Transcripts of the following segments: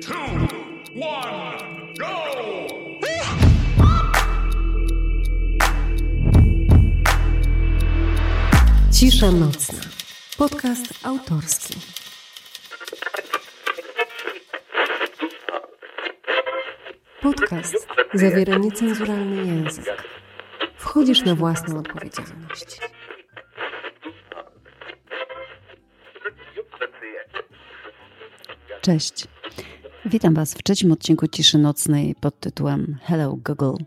Three! Cisza nocna. Podcast autorski. Podcast zawiera niecenzuralny język. Wchodzisz na własną odpowiedzialność. Cześć. Witam Was w trzecim odcinku Ciszy Nocnej pod tytułem Hello Google.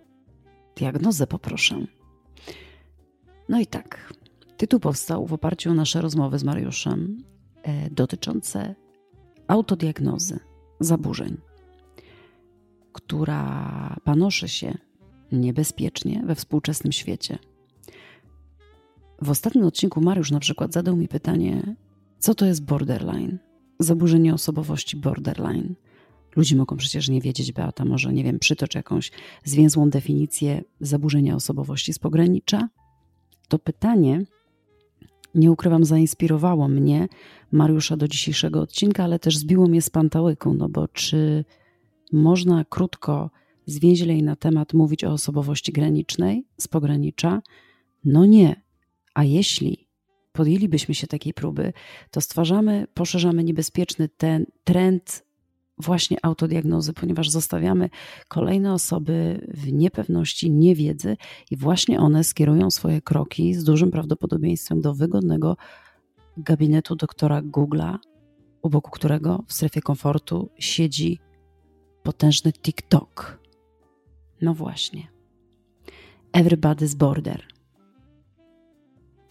Diagnozę poproszę. No i tak. Tytuł powstał w oparciu o nasze rozmowy z Mariuszem e, dotyczące autodiagnozy zaburzeń, która panoszy się niebezpiecznie we współczesnym świecie. W ostatnim odcinku Mariusz na przykład zadał mi pytanie, co to jest borderline? Zaburzenie osobowości borderline. Ludzie mogą przecież nie wiedzieć, Beata, może, nie wiem, przytocz jakąś zwięzłą definicję zaburzenia osobowości z pogranicza? To pytanie, nie ukrywam, zainspirowało mnie, Mariusza, do dzisiejszego odcinka, ale też zbiło mnie z pantałyku, no bo czy można krótko, zwięźlej na temat mówić o osobowości granicznej, z pogranicza? No nie. A jeśli podjęlibyśmy się takiej próby, to stwarzamy, poszerzamy niebezpieczny ten trend właśnie autodiagnozy, ponieważ zostawiamy kolejne osoby w niepewności, niewiedzy i właśnie one skierują swoje kroki z dużym prawdopodobieństwem do wygodnego gabinetu doktora Google'a, u boku którego w strefie komfortu siedzi potężny TikTok. No właśnie. Everybody's Border.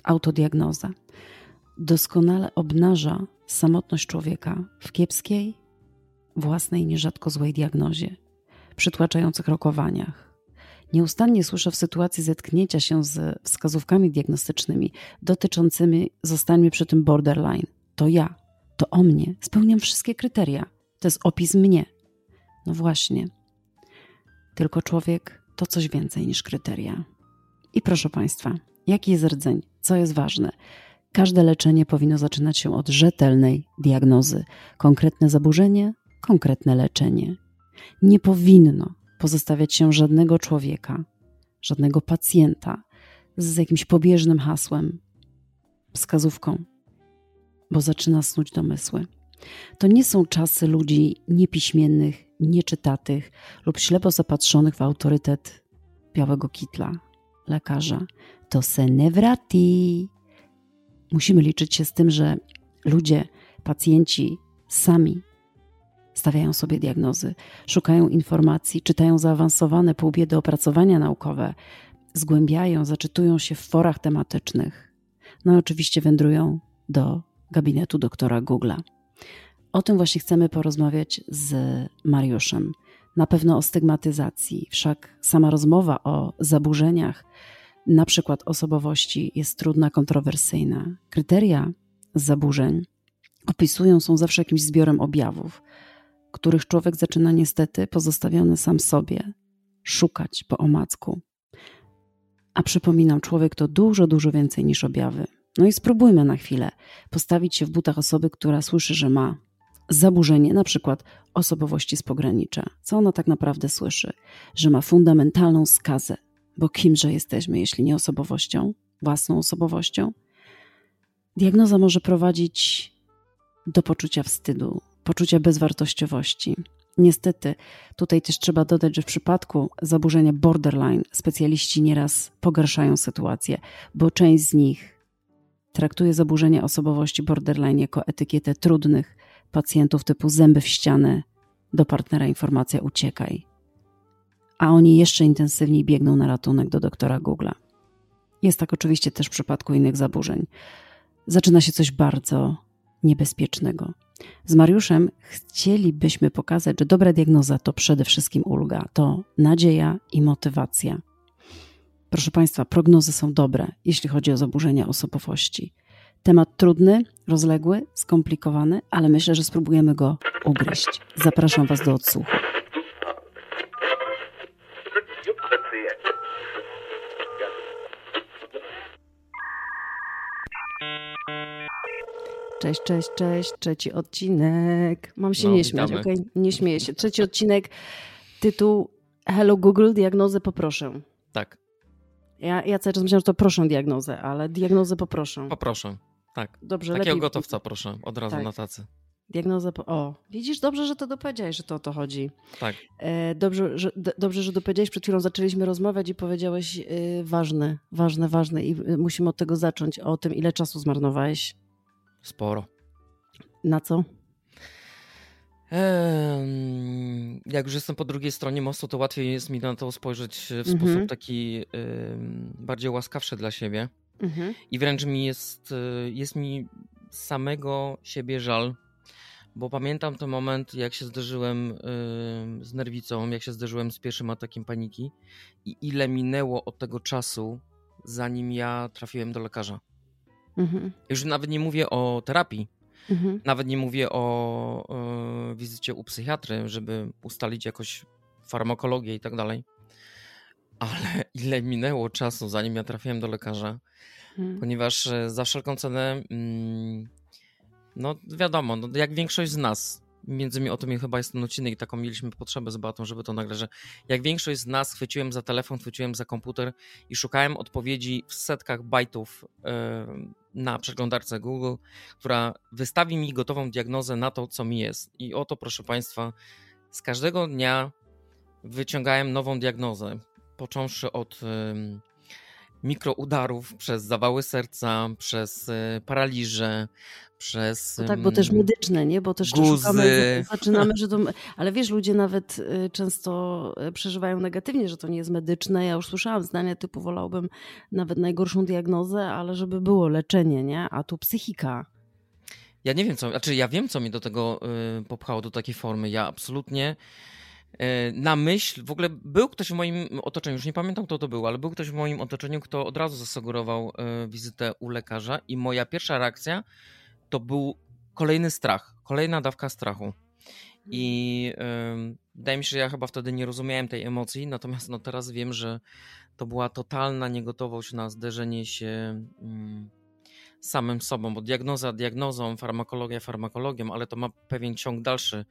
Autodiagnoza doskonale obnaża samotność człowieka w kiepskiej, własnej, nierzadko złej diagnozie, przytłaczających rokowaniach. Nieustannie słyszę w sytuacji zetknięcia się z wskazówkami diagnostycznymi dotyczącymi zostańmy przy tym borderline. To ja, to o mnie, spełniam wszystkie kryteria. To jest opis mnie. No właśnie. Tylko człowiek to coś więcej niż kryteria. I proszę Państwa, jaki jest rdzeń? Co jest ważne? Każde leczenie powinno zaczynać się od rzetelnej diagnozy. Konkretne zaburzenie, konkretne leczenie. Nie powinno pozostawiać się żadnego człowieka, żadnego pacjenta z jakimś pobieżnym hasłem, wskazówką, bo zaczyna snuć domysły. To nie są czasy ludzi niepiśmiennych, nieczytatych lub ślepo zapatrzonych w autorytet białego kitla, lekarza. To se nie wrati. Musimy liczyć się z tym, że ludzie, pacjenci sami stawiają sobie diagnozy, szukają informacji, czytają zaawansowane półbiedy opracowania naukowe, zgłębiają, zaczytują się w forach tematycznych. No i oczywiście wędrują do gabinetu doktora Google'a. O tym właśnie chcemy porozmawiać z Mariuszem. Na pewno o stygmatyzacji, wszak sama rozmowa o zaburzeniach, na przykład osobowości, jest trudna, kontrowersyjna. Kryteria zaburzeń opisują są zawsze jakimś zbiorem objawów, których człowiek zaczyna niestety pozostawiony sam sobie szukać po omacku. A przypominam, człowiek to dużo, dużo więcej niż objawy. No i spróbujmy na chwilę postawić się w butach osoby, która słyszy, że ma zaburzenie, na przykład osobowości z pogranicza. Co ona tak naprawdę słyszy? Że ma fundamentalną skazę, bo kimże jesteśmy, jeśli nie osobowością, własną osobowością? Diagnoza może prowadzić do poczucia wstydu, poczucia bezwartościowości. Niestety, tutaj też trzeba dodać, że w przypadku zaburzenia borderline specjaliści nieraz pogarszają sytuację, bo część z nich traktuje zaburzenia osobowości borderline jako etykietę trudnych pacjentów typu zęby w ścianę, do partnera informacja uciekaj. A oni jeszcze intensywniej biegną na ratunek do doktora Google'a. Jest tak oczywiście też w przypadku innych zaburzeń. Zaczyna się coś bardzo niebezpiecznego. Z Mariuszem chcielibyśmy pokazać, że dobra diagnoza to przede wszystkim ulga, to nadzieja i motywacja. Proszę Państwa, prognozy są dobre, jeśli chodzi o zaburzenia osobowości. Temat trudny, rozległy, skomplikowany, ale myślę, że spróbujemy go ugryźć. Zapraszam Was do odsłuchu. Cześć, cześć, cześć. Trzeci odcinek. Mam się No, nie śmiać, okej? Nie śmieję się. Trzeci odcinek. Tytuł Hello Google, diagnozę poproszę. Tak, Ja, ja cały czas myślałam, że to proszę diagnozę, ale diagnozę poproszę. poproszę. Tak. Dobrze, Takiego lepiej. gotowca proszę, od razu Tak. na tacy. Diagnozę po... O, widzisz, dobrze, że to dopowiedziałeś, że to o to chodzi. Tak. E, dobrze, że, d- dobrze, że dopowiedziałeś. Przed chwilą zaczęliśmy rozmawiać i powiedziałeś y, ważne, ważne, ważne i y, musimy od tego zacząć. O tym, ile czasu zmarnowałeś. Sporo. Na co? Jak już jestem po drugiej stronie mostu, to łatwiej jest mi na to spojrzeć w Mhm. sposób taki bardziej łaskawszy dla siebie. Mhm. I wręcz mi jest, y, jest mi samego siebie żal, bo pamiętam ten moment, jak się zderzyłem y, z nerwicą, jak się zderzyłem z pierwszym atakiem paniki i ile minęło od tego czasu, zanim ja trafiłem do lekarza. Mhm. Już nawet nie mówię o terapii, Mhm. nawet nie mówię o y, wizycie u psychiatry, żeby ustalić jakoś farmakologię i tak dalej. Ale ile minęło czasu, zanim ja trafiłem do lekarza, Mhm. ponieważ e, za wszelką cenę, mm, no wiadomo, no, jak większość z nas, między innymi o tym chyba jest ten odcinek i taką mieliśmy potrzebę z Batą, żeby to nagrać, że jak większość z nas chwyciłem za telefon, chwyciłem za komputer i szukałem odpowiedzi w setkach bajtów e, na przeglądarce Google, która wystawi mi gotową diagnozę na to, co mi jest. I oto, proszę Państwa, z każdego dnia wyciągałem nową diagnozę, począwszy od mikroudarów, przez zawały serca, przez e, paraliże, przez. No tak, bo też medyczne, nie? Bo też guzy. szukamy, zaczynamy, że to... Ale wiesz, ludzie nawet y, często y, przeżywają negatywnie, że to nie jest medyczne. Ja już słyszałam zdania typu wolałbym nawet najgorszą diagnozę, ale żeby było leczenie, nie? A tu psychika. Ja nie wiem, co. Znaczy, ja wiem, co mi do tego popchało, do takiej formy. Ja absolutnie na myśl, w ogóle był ktoś w moim otoczeniu, już nie pamiętam, kto to był, ale był ktoś w moim otoczeniu, kto od razu zasugerował y, wizytę u lekarza, i moja pierwsza reakcja to był kolejny strach, kolejna dawka strachu. I y, wydaje mi się, że ja chyba wtedy nie rozumiałem tej emocji, natomiast no, teraz wiem, że to była totalna niegotowość na zderzenie się. z samym sobą, bo diagnoza diagnozą, farmakologia farmakologią, ale to ma pewien ciąg dalszy,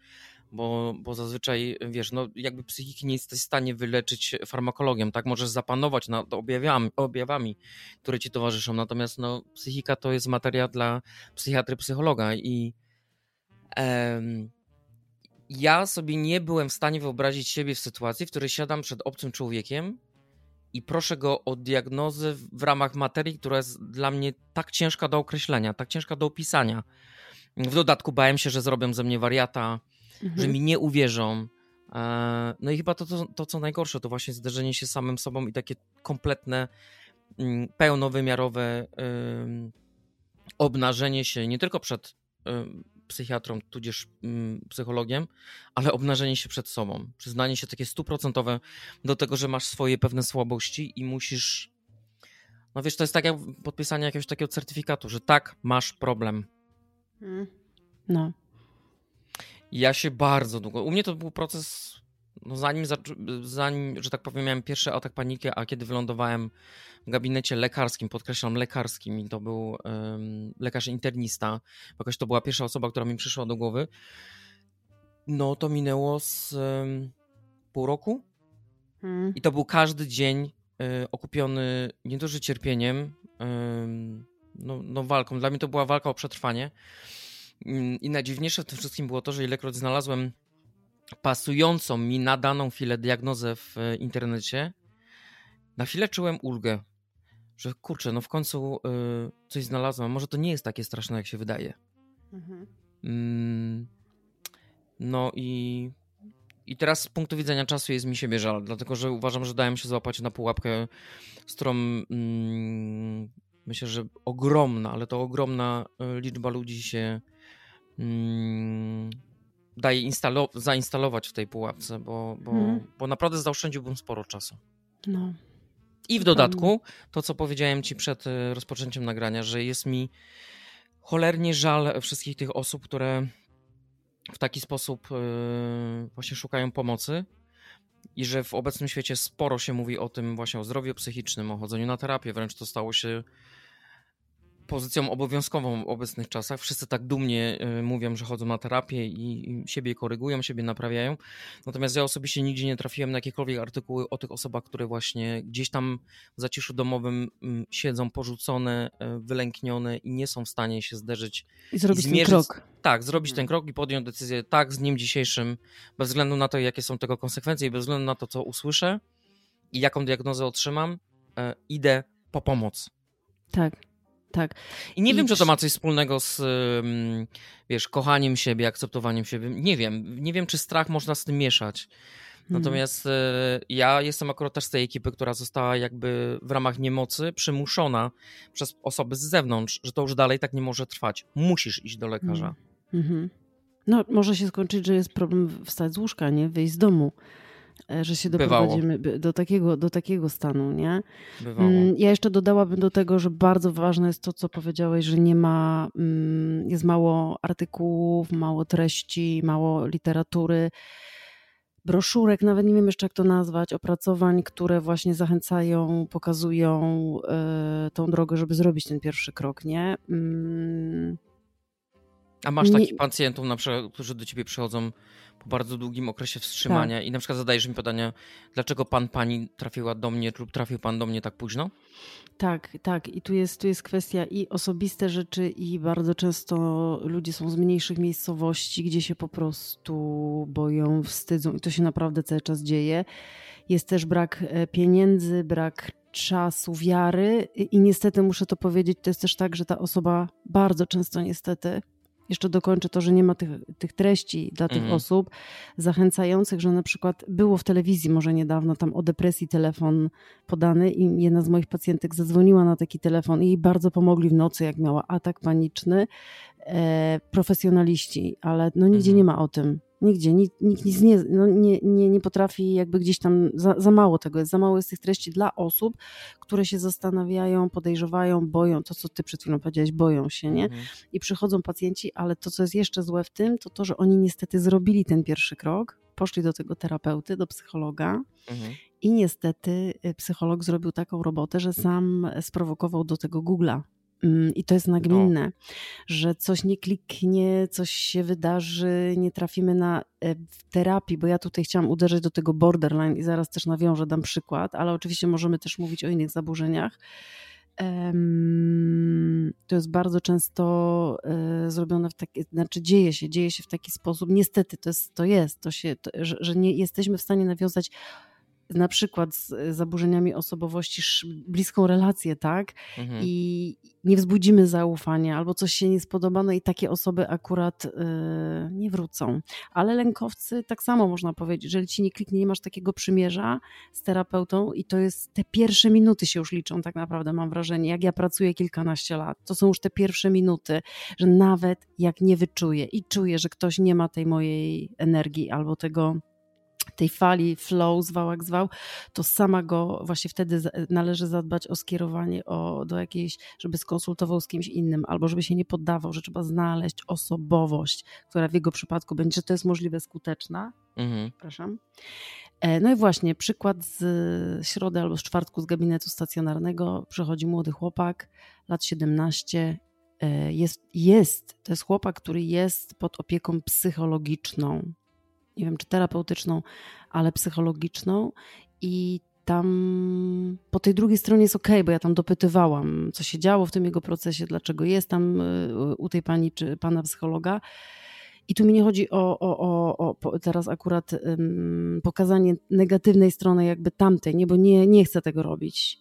bo, bo zazwyczaj, wiesz, no jakby psychiki nie jesteś w stanie wyleczyć farmakologią, tak? Możesz zapanować nad objawami, objawami które ci towarzyszą, natomiast no psychika to jest materia dla psychiatry, psychologa i em, ja sobie nie byłem w stanie wyobrazić siebie w sytuacji, w której siadam przed obcym człowiekiem i proszę go o diagnozę w ramach materii, która jest dla mnie tak ciężka do określenia, tak ciężka do opisania. W dodatku bałem się, że zrobią ze mnie wariata, Mhm. że mi nie uwierzą. E, No i chyba to, to, to, co najgorsze, to właśnie zderzenie się samym sobą i takie kompletne, mm, pełnowymiarowe ym, obnażenie się nie tylko przed psychiatrą, tudzież psychologiem, ale obnażenie się przed sobą. Przyznanie się takie stuprocentowe do tego, że masz swoje pewne słabości i musisz. No wiesz, to jest tak jak podpisanie jakiegoś takiego certyfikatu, że tak, masz problem. Mhm. No. Ja się bardzo długo. U mnie to był proces, no zanim, zanim, że tak powiem, miałem pierwszy atak paniki, a kiedy wylądowałem w gabinecie lekarskim, podkreślam lekarskim, i to był em, lekarz internista, jakoś to była pierwsza osoba, która mi przyszła do głowy, no to minęło z em, pół roku Mhm. i to był każdy dzień e, okupiony nie dość cierpieniem, em, no, no walką. Dla mnie to była walka o przetrwanie. Mm, I najdziwniejsze w tym wszystkim było to, że ilekroć znalazłem pasującą mi na daną chwilę diagnozę w e, internecie, na chwilę czułem ulgę, że kurczę, no w końcu e, coś znalazłem. Może to nie jest takie straszne, jak się wydaje. Mhm. Mm, No i, i teraz z punktu widzenia czasu jest mi siebie żal, dlatego że uważam, że dałem się złapać na pułapkę, z którą mm, myślę, że ogromna, ale to ogromna e, liczba ludzi się daje instalo- zainstalować w tej pułapce, bo, bo, Mhm. bo naprawdę zaoszczędziłbym sporo czasu. No. I w dodatku to, co powiedziałem ci przed e, rozpoczęciem nagrania, że jest mi cholernie żal wszystkich tych osób, które w taki sposób e, właśnie szukają pomocy i że w obecnym świecie sporo się mówi o tym właśnie o zdrowiu psychicznym, o chodzeniu na terapię, wręcz to stało się pozycją obowiązkową w obecnych czasach. Wszyscy tak dumnie y, mówią, że chodzą na terapię i, siebie korygują, siebie naprawiają. Natomiast ja osobiście nigdzie nie trafiłem na jakiekolwiek artykuły o tych osobach, które właśnie gdzieś tam w zaciszu domowym mm, siedzą porzucone, y, wylęknione i nie są w stanie się zderzyć. I zrobić i ten krok. Tak, zrobić ten krok i podjąć decyzję tak z dniem dzisiejszym, bez względu na to, jakie są tego konsekwencje i bez względu na to, co usłyszę i jaką diagnozę otrzymam, y, idę po pomoc. Tak, tak. I nie I wiem, czy to ma coś wspólnego z, wiesz, kochaniem siebie, akceptowaniem siebie. Nie wiem. Nie wiem, czy strach można z tym mieszać. Mhm. Natomiast y, ja jestem akurat też z tej ekipy, która została jakby w ramach niemocy przymuszona przez osoby z zewnątrz, że to już dalej tak nie może trwać. Musisz iść do lekarza. Mhm. No, może się skończyć, że jest problem wstać z łóżka, nie? Wyjść z domu. E, Że się doprowadzimy do takiego, do takiego stanu, nie? Bywało. Mm, Ja jeszcze dodałabym do tego, że bardzo ważne jest to, co powiedziałeś, że nie ma, mm, jest mało artykułów, mało treści, mało literatury, broszurek, nawet nie wiem jeszcze jak to nazwać, opracowań, które właśnie zachęcają, pokazują e, tą drogę, żeby zrobić ten pierwszy krok, nie? Mm, A masz nie- takich pacjentów, na przykład, którzy do ciebie przychodzą bardzo długim okresie wstrzymania Tak. i na przykład zadajesz mi pytanie, dlaczego pan, pani trafiła do mnie lub trafił pan do mnie tak późno? Tak, tak. I tu jest, tu jest kwestia i osobiste rzeczy, i bardzo często ludzie są z mniejszych miejscowości, gdzie się po prostu boją, wstydzą, i to się naprawdę cały czas dzieje. Jest też brak e, pieniędzy, brak czasu, wiary, i, i niestety muszę to powiedzieć, to jest też tak, że ta osoba bardzo często niestety. Jeszcze dokończę to, że nie ma tych, tych treści dla tych Mhm. osób zachęcających, że na przykład było w telewizji może niedawno tam o depresji telefon podany i jedna z moich pacjentek zadzwoniła na taki telefon i jej bardzo pomogli w nocy, jak miała atak paniczny. E, profesjonaliści, ale no nigdzie Mhm. nie ma o tym. Nigdzie, nikt, nikt nic nie, no nie, nie, nie potrafi, jakby gdzieś tam, za, za mało tego jest, za mało jest tych treści dla osób, które się zastanawiają, podejrzewają, boją, to co ty przed chwilą powiedziałeś, boją się, nie? Mhm. I przychodzą pacjenci, ale to, co jest jeszcze złe w tym, to to, że oni niestety zrobili ten pierwszy krok, poszli do tego terapeuty, do psychologa, Mhm. i niestety y, psycholog zrobił taką robotę, że sam sprowokował do tego Google'a. Mm, I to jest nagminne, że coś nie kliknie, coś się wydarzy, nie trafimy na e, w terapii, bo ja tutaj chciałam uderzyć do tego borderline i zaraz też nawiążę, dam przykład, ale oczywiście możemy też mówić o innych zaburzeniach. To jest bardzo często e, zrobione w taki, znaczy dzieje się, dzieje się w taki sposób. Niestety to jest, to jest, to się, to, że, że nie jesteśmy w stanie nawiązać na przykład z zaburzeniami osobowości bliską relację, tak? Mhm. I nie wzbudzimy zaufania, albo coś się nie spodoba, no i takie osoby akurat y, nie wrócą. Ale lękowcy tak samo można powiedzieć, jeżeli ci nie kliknie, nie masz takiego przymierza z terapeutą i to jest te pierwsze minuty się już liczą tak naprawdę, mam wrażenie, jak ja pracuję kilkanaście lat, to są już te pierwsze minuty, że nawet jak nie wyczuję i czuję, że ktoś nie ma tej mojej energii albo tego tej fali, flow, zwał jak zwał, to sama go właśnie wtedy należy zadbać o skierowanie o, do jakiejś, żeby skonsultował z kimś innym, albo żeby się nie poddawał, że trzeba znaleźć osobowość, która w jego przypadku będzie, że to jest możliwe skuteczna. Mhm. Przepraszam. E, No i właśnie, przykład z środy albo z czwartku z gabinetu stacjonarnego. Przychodzi młody chłopak, lat 17. e, Jest, jest, to jest chłopak, który jest pod opieką psychologiczną. Nie wiem, czy terapeutyczną, ale psychologiczną. I tam po tej drugiej stronie jest ok, bo ja tam dopytywałam, co się działo w tym jego procesie, dlaczego jest tam y, u tej pani czy pana psychologa. I tu mi nie chodzi o, o, o, o teraz akurat ym, pokazanie negatywnej strony jakby tamtej, nie, bo nie, nie chcę tego robić.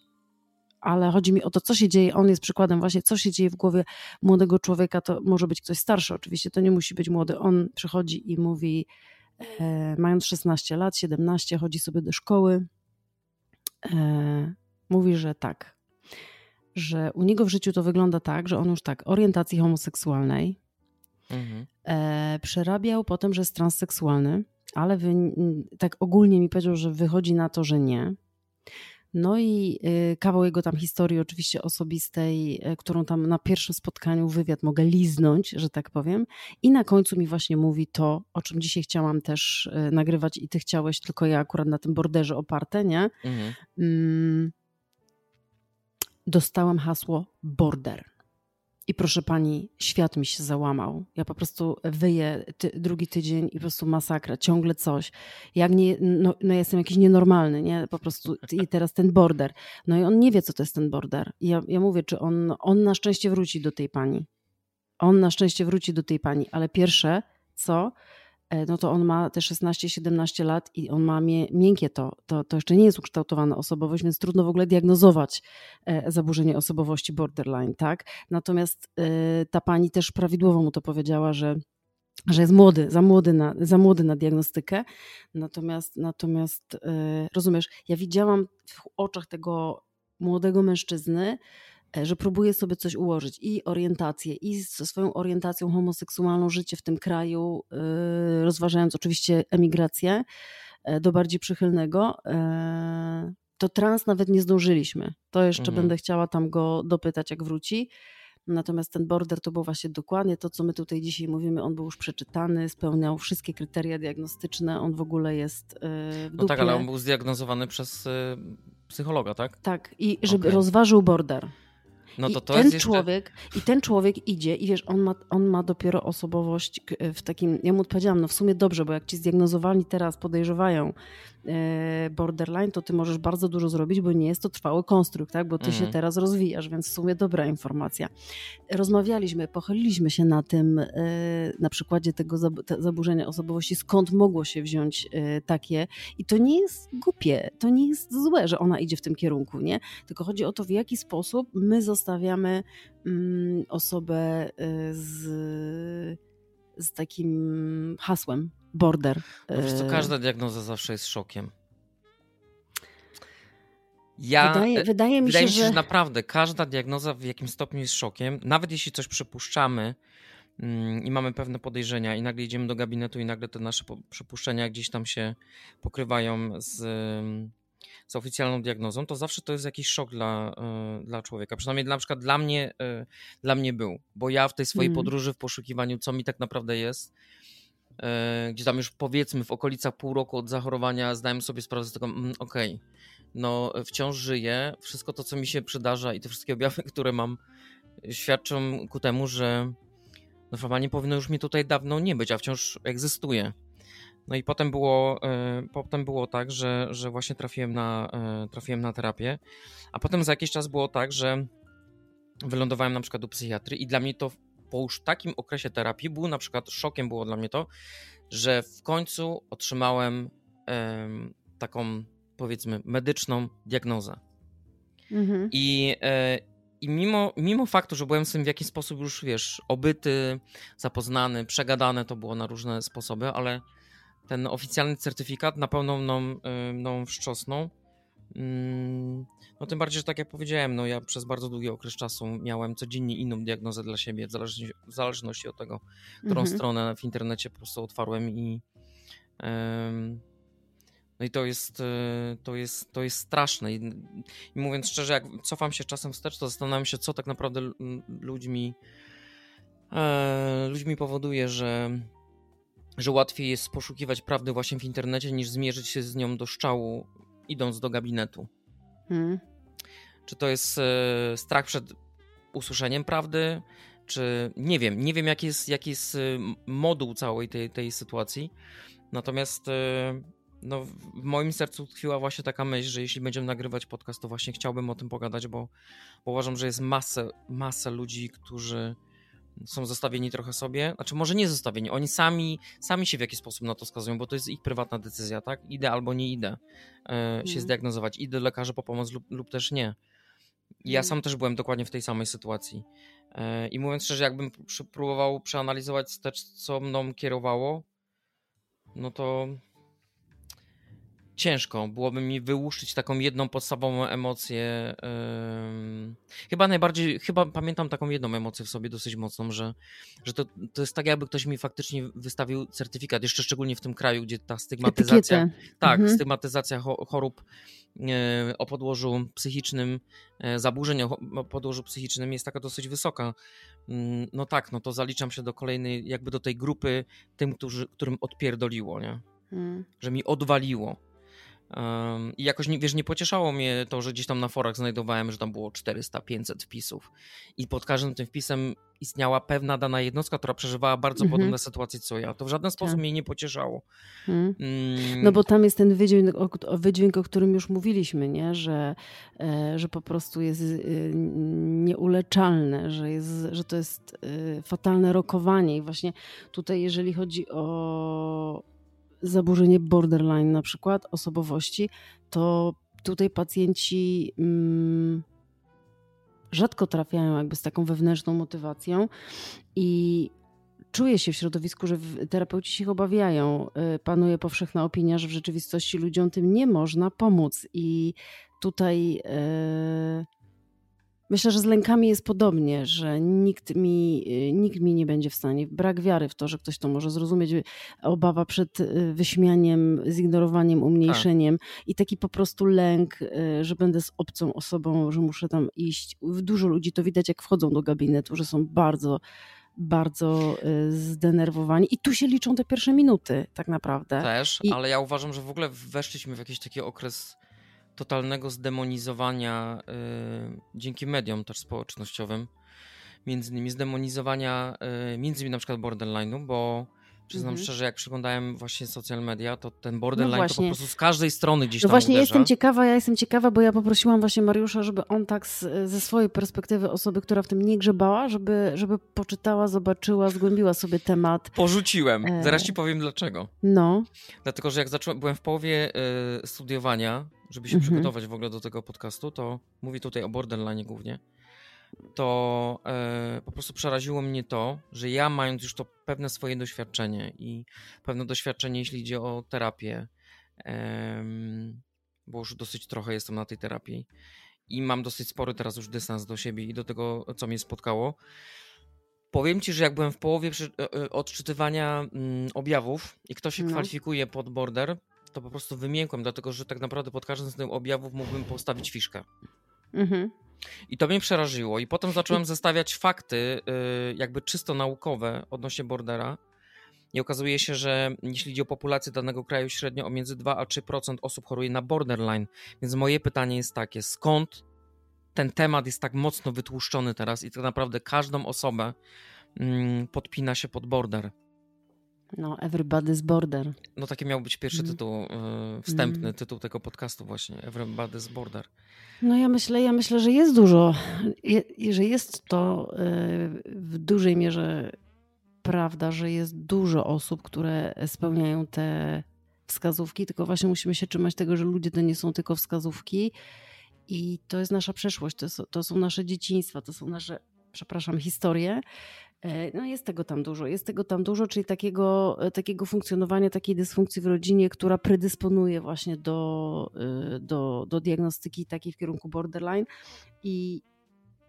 Ale chodzi mi o to, co się dzieje. On jest przykładem właśnie, co się dzieje w głowie młodego człowieka. To może być ktoś starszy, oczywiście, to nie musi być młody. On przychodzi i mówi, mając 16 lat, 17, chodzi sobie do szkoły. E, mówi, że tak, że u niego w życiu to wygląda tak, że on już tak, orientacji homoseksualnej, Mhm. e, przerabiał potem, że jest transseksualny, ale wy, tak ogólnie mi powiedział, że wychodzi na to, że nie. No i y, kawał jego tam historii oczywiście osobistej, y, którą tam na pierwszym spotkaniu wywiad mogę liznąć, że tak powiem. I na końcu mi właśnie mówi to, o czym dzisiaj chciałam też y, nagrywać i ty chciałeś, tylko ja akurat na tym borderze oparte, nie? Mhm. Mm, dostałam hasło border. I proszę pani, świat mi się załamał. Ja po prostu wyję ty, drugi tydzień i po prostu masakra, ciągle coś. Jak nie, no, no jestem jakiś nienormalny, nie? Po prostu i teraz ten border. No i on nie wie, co to jest ten border. I ja, ja mówię, czy on, on na szczęście wróci do tej pani. On na szczęście wróci do tej pani, ale pierwsze, co? E, no to on ma te 16-17 lat i on ma miękkie to, to. To jeszcze nie jest ukształtowana osobowość, więc trudno w ogóle diagnozować e, zaburzenie osobowości borderline, tak? Natomiast e, ta pani też prawidłowo mu to powiedziała, że że jest młody, za młody na, za młody na diagnostykę. Natomiast, natomiast rozumiesz, ja widziałam w oczach tego młodego mężczyzny, że próbuje sobie coś ułożyć i orientację, i ze swoją orientacją homoseksualną życie w tym kraju, e, rozważając oczywiście emigrację e, do bardziej przychylnego. To trans nawet nie zdążyliśmy. To jeszcze mhm. będę chciała tam go dopytać, jak wróci. Natomiast ten border to było właśnie dokładnie to, co my tutaj dzisiaj mówimy. On był już przeczytany, spełniał wszystkie kryteria diagnostyczne, on w ogóle jest w dupie. No tak, ale on był zdiagnozowany przez psychologa, tak? Tak, i żeby okay. rozważył border. No to I to ten jest jeszcze... człowiek, I ten człowiek idzie i wiesz, on ma, on ma dopiero osobowość w takim, ja mu odpowiedziałam, no w sumie dobrze, bo jak ci zdiagnozowali teraz, podejrzewają, E, borderline, to ty możesz bardzo dużo zrobić, bo nie jest to trwały konstrukt, tak? bo ty mhm. się teraz rozwijasz, więc w sumie dobra informacja. Rozmawialiśmy, pochyliliśmy się na tym, e, na przykładzie tego zaburzenia osobowości, skąd mogło się wziąć e, takie i to nie jest głupie, to nie jest złe, że ona idzie w tym kierunku, nie? Tylko chodzi o to, w jaki sposób my zostawiamy mm, osobę z, z takim hasłem, border. No wiesz co, każda diagnoza zawsze jest szokiem. Ja, wydaje, wydaje mi wydaje się, że... że naprawdę każda diagnoza w jakimś stopniu jest szokiem. Nawet jeśli coś przypuszczamy mm, i mamy pewne podejrzenia i nagle idziemy do gabinetu i nagle te nasze przypuszczenia gdzieś tam się pokrywają z, z oficjalną diagnozą, to zawsze to jest jakiś szok dla, y, dla człowieka. Przynajmniej na przykład dla mnie, y, dla mnie był, bo ja w tej swojej mm. podróży, w poszukiwaniu, co mi tak naprawdę jest, E, gdzie tam już powiedzmy w okolicach pół roku od zachorowania zdałem sobie sprawę z tego, mm, okej, okay, no wciąż żyję, wszystko to, co mi się przydarza i te wszystkie objawy, które mam, świadczą ku temu, że no formalnie powinno już mi tutaj dawno nie być, a wciąż egzystuje. No i potem było, e, potem było tak, że, że właśnie trafiłem na, e, trafiłem na terapię, a potem za jakiś czas było tak, że wylądowałem na przykład do psychiatry i dla mnie to po już takim okresie terapii był na przykład szokiem było dla mnie to, że w końcu otrzymałem um, taką powiedzmy medyczną diagnozę. Mhm. I, e, i mimo, mimo faktu, że byłem z tym w jakiś sposób już, wiesz, obyty, zapoznany, przegadane to było na różne sposoby, ale ten oficjalny certyfikat na pełną mną, mną wstrząsnął. Mm, no tym bardziej, że tak jak powiedziałem, no ja przez bardzo długi okres czasu miałem codziennie inną diagnozę dla siebie, w zależności, w zależności od tego, którą mhm. stronę w internecie po prostu otwarłem i um, no i to jest, e, to jest, to jest straszne. I, I, mówiąc szczerze, jak cofam się czasem wstecz, to zastanawiam się, co tak naprawdę ludźmi, e, ludźmi powoduje, że, że łatwiej jest poszukiwać prawdy właśnie w internecie, niż zmierzyć się z nią do szczału, idąc do gabinetu. Hmm. Czy to jest e, strach przed usłyszeniem prawdy, czy nie wiem, nie wiem jaki jest, jaki jest e, moduł całej tej, tej sytuacji. Natomiast e, no, w moim sercu tkwiła właśnie taka myśl, że jeśli będziemy nagrywać podcast, to właśnie chciałbym o tym pogadać, bo, bo uważam, że jest masę, masę ludzi, którzy są zostawieni trochę sobie, znaczy może nie zostawieni, oni sami, sami się w jakiś sposób na to skazują, bo to jest ich prywatna decyzja, tak? Idę albo nie idę e, się mm. zdiagnozować, idę do lekarza po pomoc lub, lub też nie. Ja mm. sam też byłem dokładnie w tej samej sytuacji. E, I mówiąc szczerze, jakbym próbował przeanalizować wstecz, co mną kierowało, no to ciężko byłoby mi wyłuszczyć taką jedną podstawową emocję. Chyba najbardziej, chyba pamiętam taką jedną emocję w sobie dosyć mocną, że, że to, to jest tak, jakby ktoś mi faktycznie wystawił certyfikat, jeszcze szczególnie w tym kraju, gdzie ta stygmatyzacja. Etykietę. Tak, mhm. stygmatyzacja chorób yy, o podłożu psychicznym, yy, zaburzeń o podłożu psychicznym jest taka dosyć wysoka. Mm, no tak, no to zaliczam się do kolejnej, jakby do tej grupy tym, którzy, którym odpierdoliło, nie? Hmm. Że mi odwaliło. Um, I jakoś, nie, wiesz, nie pocieszało mnie to, że gdzieś tam na forach znajdowałem, że tam było 400-500 wpisów. I pod każdym tym wpisem istniała pewna dana jednostka, która przeżywała bardzo Mhm. podobne sytuacje co ja. To w żaden sposób Tak. mnie nie pocieszało. Mm. Mm, No bo tam jest ten wydźwięk o, wydźwięk, o którym już mówiliśmy, nie? Że, e, że po prostu jest e, nieuleczalne, że, jest, że to jest e, fatalne rokowanie. I właśnie tutaj, jeżeli chodzi o zaburzenie borderline na przykład, osobowości, to tutaj pacjenci mm, rzadko trafiają jakby z taką wewnętrzną motywacją i czuje się w środowisku, że terapeuci się obawiają. Y, Panuje powszechna opinia, że w rzeczywistości ludziom tym nie można pomóc. I tutaj y, myślę, że z lękami jest podobnie, że nikt mi, y, nikt mi nie będzie w stanie. Brak wiary w to, że ktoś to może zrozumieć. Obawa przed y, wyśmianiem, zignorowaniem, umniejszeniem i taki po prostu lęk, y, że będę z obcą osobą, że muszę tam iść. Dużo ludzi to widać, jak wchodzą do gabinetu, że są bardzo bardzo zdenerwowani. I tu się liczą te pierwsze minuty, tak naprawdę. Też, I- ale ja uważam, że w ogóle weszliśmy w jakiś taki okres totalnego zdemonizowania y, dzięki mediom też społecznościowym. Między innymi zdemonizowania y, między innymi na przykład borderline'u, bo przyznam Mhm. szczerze, jak przeglądałem właśnie social media, to ten borderline to po prostu z każdej strony gdzieś No tam właśnie uderza. jestem ciekawa, ja jestem ciekawa, bo ja poprosiłam właśnie Mariusza, żeby on tak z, ze swojej perspektywy osoby, która w tym nie grzebała, żeby, żeby poczytała, zobaczyła, zgłębiła sobie temat. Porzuciłem. E. Zaraz ci powiem dlaczego. No, Dlatego, że jak zacząłem, byłem w połowie y, studiowania, żeby się Mhm. przygotować w ogóle do tego podcastu, to mówię tutaj o borderline głównie, to e, po prostu przeraziło mnie to, że ja mając już to pewne swoje doświadczenie i pewne doświadczenie, jeśli idzie o terapię, em, bo już dosyć trochę jestem na tej terapii i mam dosyć spory teraz już dystans do siebie i do tego, co mnie spotkało. Powiem ci, że jak byłem w połowie przy, e, e, odczytywania mm, objawów i ktoś się No. kwalifikuje pod border, to po prostu wymiękłem, dlatego że tak naprawdę pod każdym z tych objawów mógłbym postawić fiszkę. mhm. I to mnie przeraziło. I potem zacząłem zestawiać fakty, y, jakby czysto naukowe odnośnie bordera. I okazuje się, że jeśli chodzi o populację danego kraju, średnio o między 2 a 3% osób choruje na borderline. Więc moje pytanie jest takie: skąd ten temat jest tak mocno wytłuszczony teraz i tak naprawdę każdą osobę mm, podpina się pod border? No everybody's border. No taki miał być pierwszy Mm. tytuł, y, wstępny Mm. tytuł tego podcastu właśnie, Everybody's Border. No ja myślę, ja myślę, że jest dużo, je, i że jest to y, w dużej mierze prawda, że jest dużo osób, które spełniają te wskazówki, tylko właśnie musimy się trzymać tego, że ludzie to nie są tylko wskazówki i to jest nasza przeszłość, to, to są nasze dzieciństwa, to są nasze, przepraszam, historie. E, No jest tego tam dużo, jest tego tam dużo, czyli takiego, e, takiego funkcjonowania, takiej dysfunkcji w rodzinie, która predysponuje właśnie do, y, do, do diagnostyki takiej w kierunku borderline i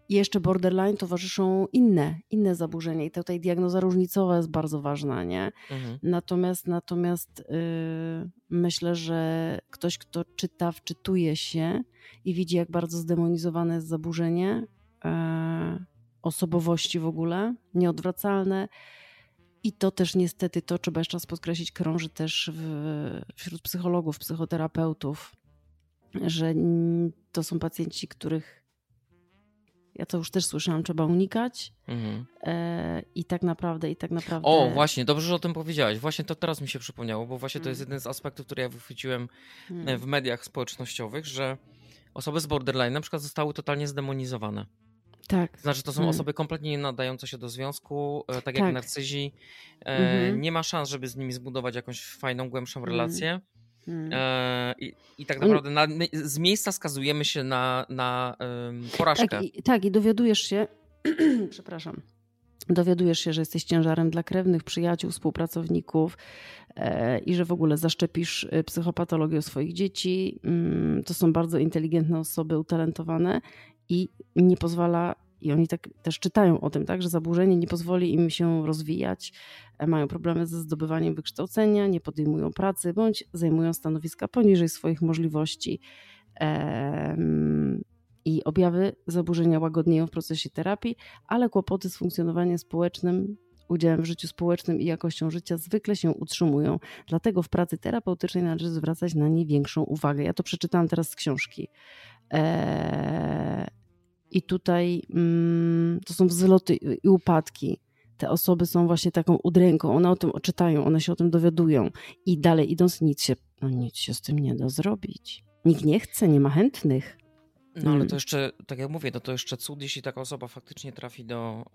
jeszcze borderline towarzyszą inne, inne zaburzenia i tutaj diagnoza różnicowa jest bardzo ważna, nie? Mhm. Natomiast, natomiast yy, myślę, że ktoś, kto czyta, wczytuje się i widzi, jak bardzo zdemonizowane jest zaburzenie yy, osobowości w ogóle, nieodwracalne. I to też niestety, to trzeba jeszcze raz podkreślić, krąży też w, wśród psychologów, psychoterapeutów, że mm, to są pacjenci, których ja to już też słyszałam, trzeba unikać. Mhm. E, I tak naprawdę, i tak naprawdę. O, właśnie, dobrze, że o tym powiedziałaś. Właśnie to teraz mi się przypomniało, bo właśnie to jest Mm. jeden z aspektów, który ja wychwyciłem Mm. e, w mediach społecznościowych, że osoby z borderline na przykład zostały totalnie zdemonizowane. Tak. Znaczy, to są Mm. osoby kompletnie nie nadające się do związku, e, tak jak Tak. narcyzi. E, Mhm. Nie ma szans, żeby z nimi zbudować jakąś fajną, głębszą Mm. relację. Mm. E, i, I tak naprawdę na, z miejsca skazujemy się na, na em, porażkę. Tak, i, tak, i dowiadujesz się, przepraszam, dowiadujesz się, że jesteś ciężarem dla krewnych, przyjaciół, współpracowników i że w ogóle zaszczepisz psychopatologię swoich dzieci. Mm, to są bardzo inteligentne osoby, utalentowane i nie pozwala, i oni tak też czytają o tym, tak, że zaburzenie nie pozwoli im się rozwijać, e, mają problemy ze zdobywaniem wykształcenia, nie podejmują pracy bądź zajmują stanowiska poniżej swoich możliwości. I objawy zaburzenia łagodnieją w procesie terapii, ale kłopoty z funkcjonowaniem społecznym udziałem w życiu społecznym i jakością życia zwykle się utrzymują. Dlatego w pracy terapeutycznej należy zwracać na nie większą uwagę. Ja to przeczytałam teraz z książki. Eee, I tutaj mm, to są wzloty i upadki. Te osoby są właśnie taką udręką, one o tym czytają, one się o tym dowiadują i dalej idąc nic się, no nic się z tym nie da zrobić. Nikt nie chce, nie ma chętnych. No ale Mm. to jeszcze, tak jak mówię, no to jeszcze cud, jeśli taka osoba faktycznie trafi do,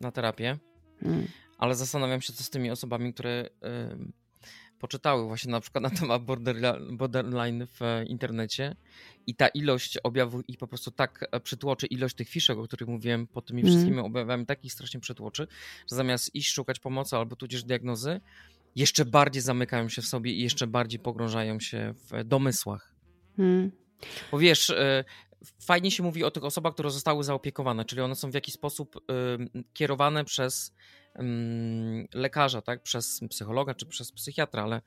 na terapię, Mm. ale zastanawiam się, co z tymi osobami, które poczytały właśnie na przykład na temat borderline w e, internecie i ta ilość objawów ich po prostu tak e, przytłoczy, ilość tych fiszek, o których mówiłem, pod tymi Mm. wszystkimi objawami tak ich strasznie przytłoczy, że zamiast iść szukać pomocy albo tudzież diagnozy, jeszcze bardziej zamykają się w sobie i jeszcze bardziej pogrążają się w domysłach. Mm. Bo wiesz, e, fajnie się mówi o tych osobach, które zostały zaopiekowane, czyli one są w jakiś sposób kierowane przez lekarza, tak? Przez psychologa czy przez psychiatra, ale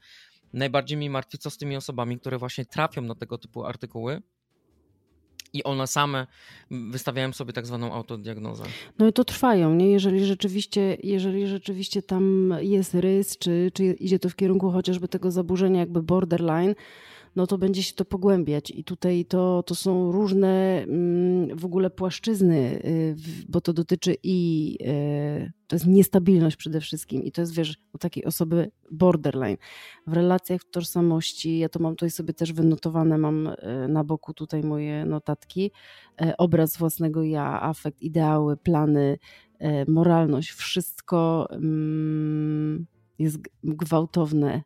najbardziej mi martwi, co z tymi osobami, które właśnie trafią na tego typu artykuły i one same wystawiają sobie tak zwaną autodiagnozę. No i to trwają, nie? Jeżeli rzeczywiście, jeżeli rzeczywiście tam jest rys, czy, czy idzie to w kierunku chociażby tego zaburzenia jakby borderline, no to będzie się to pogłębiać. I tutaj to, to są różne mm, w ogóle płaszczyzny, y, bo to dotyczy i y, to jest niestabilność przede wszystkim. I to jest, wiesz, u takiej osoby borderline. W relacjach, w tożsamości, ja to mam tutaj sobie też wynotowane, mam y, na boku tutaj moje notatki, e, obraz własnego ja, afekt, ideały, plany, e, moralność, wszystko mm, jest gwałtowne.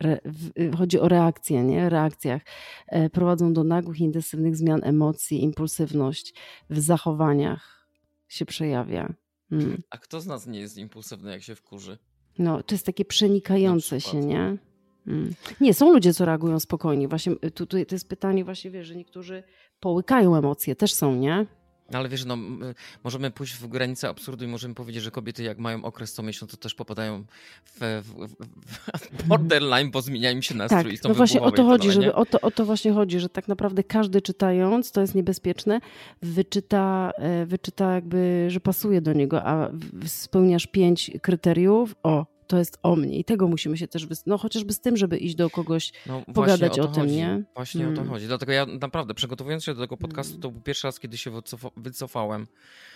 Re, y, chodzi o reakcje, nie? Reakcjach. E, Prowadzą do nagłych, intensywnych zmian emocji, impulsywność w zachowaniach się przejawia. Mm. A kto z nas nie jest impulsywny, jak się wkurzy? No, to jest takie przenikające się, nie? Mm. Nie, są ludzie, co reagują spokojnie. Właśnie y, tu, tu, to jest pytanie, właśnie wiesz, że niektórzy połykają emocje, też są, nie? No Ale wiesz, no, możemy pójść w granicę absurdu i możemy powiedzieć, że kobiety jak mają okres co miesiąc, to też popadają w, w, w, borderline, bo zmienia im się nastrój Tak, i są no właśnie o to chodzi, żeby o to, o to właśnie chodzi, że tak naprawdę każdy czytając, to jest niebezpieczne, wyczyta, e, wyczyta jakby, że pasuje do niego, a spełniasz pięć kryteriów, o, to jest o mnie i tego musimy się też, no chociażby z tym, żeby iść do kogoś, No, pogadać o to tym, chodzi. nie? Właśnie o to Mm. chodzi. Dlatego ja naprawdę przygotowując się do tego podcastu, to był pierwszy raz, kiedy się wycofa- wycofałem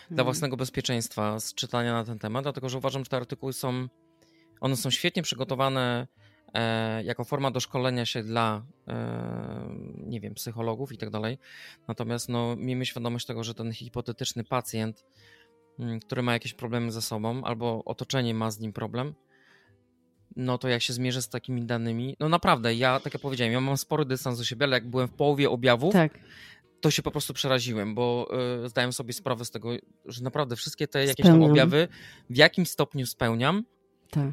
dla Mm. własnego bezpieczeństwa z czytania na ten temat, dlatego że uważam, że te artykuły są, one są świetnie przygotowane e, jako forma doszkolenia się dla, e, nie wiem, psychologów i tak dalej. Natomiast no, miejmy świadomość tego, że ten hipotetyczny pacjent, mm, który ma jakieś problemy ze sobą, albo otoczenie ma z nim problem, no to jak się zmierzę z takimi danymi, no naprawdę, ja, tak jak powiedziałem, ja mam spory dystans do siebie, ale jak byłem w połowie objawów, Tak, to się po prostu przeraziłem, bo y, zdałem sobie sprawę z tego, że naprawdę wszystkie te jakieś tam objawy w jakim stopniu spełniam. tak.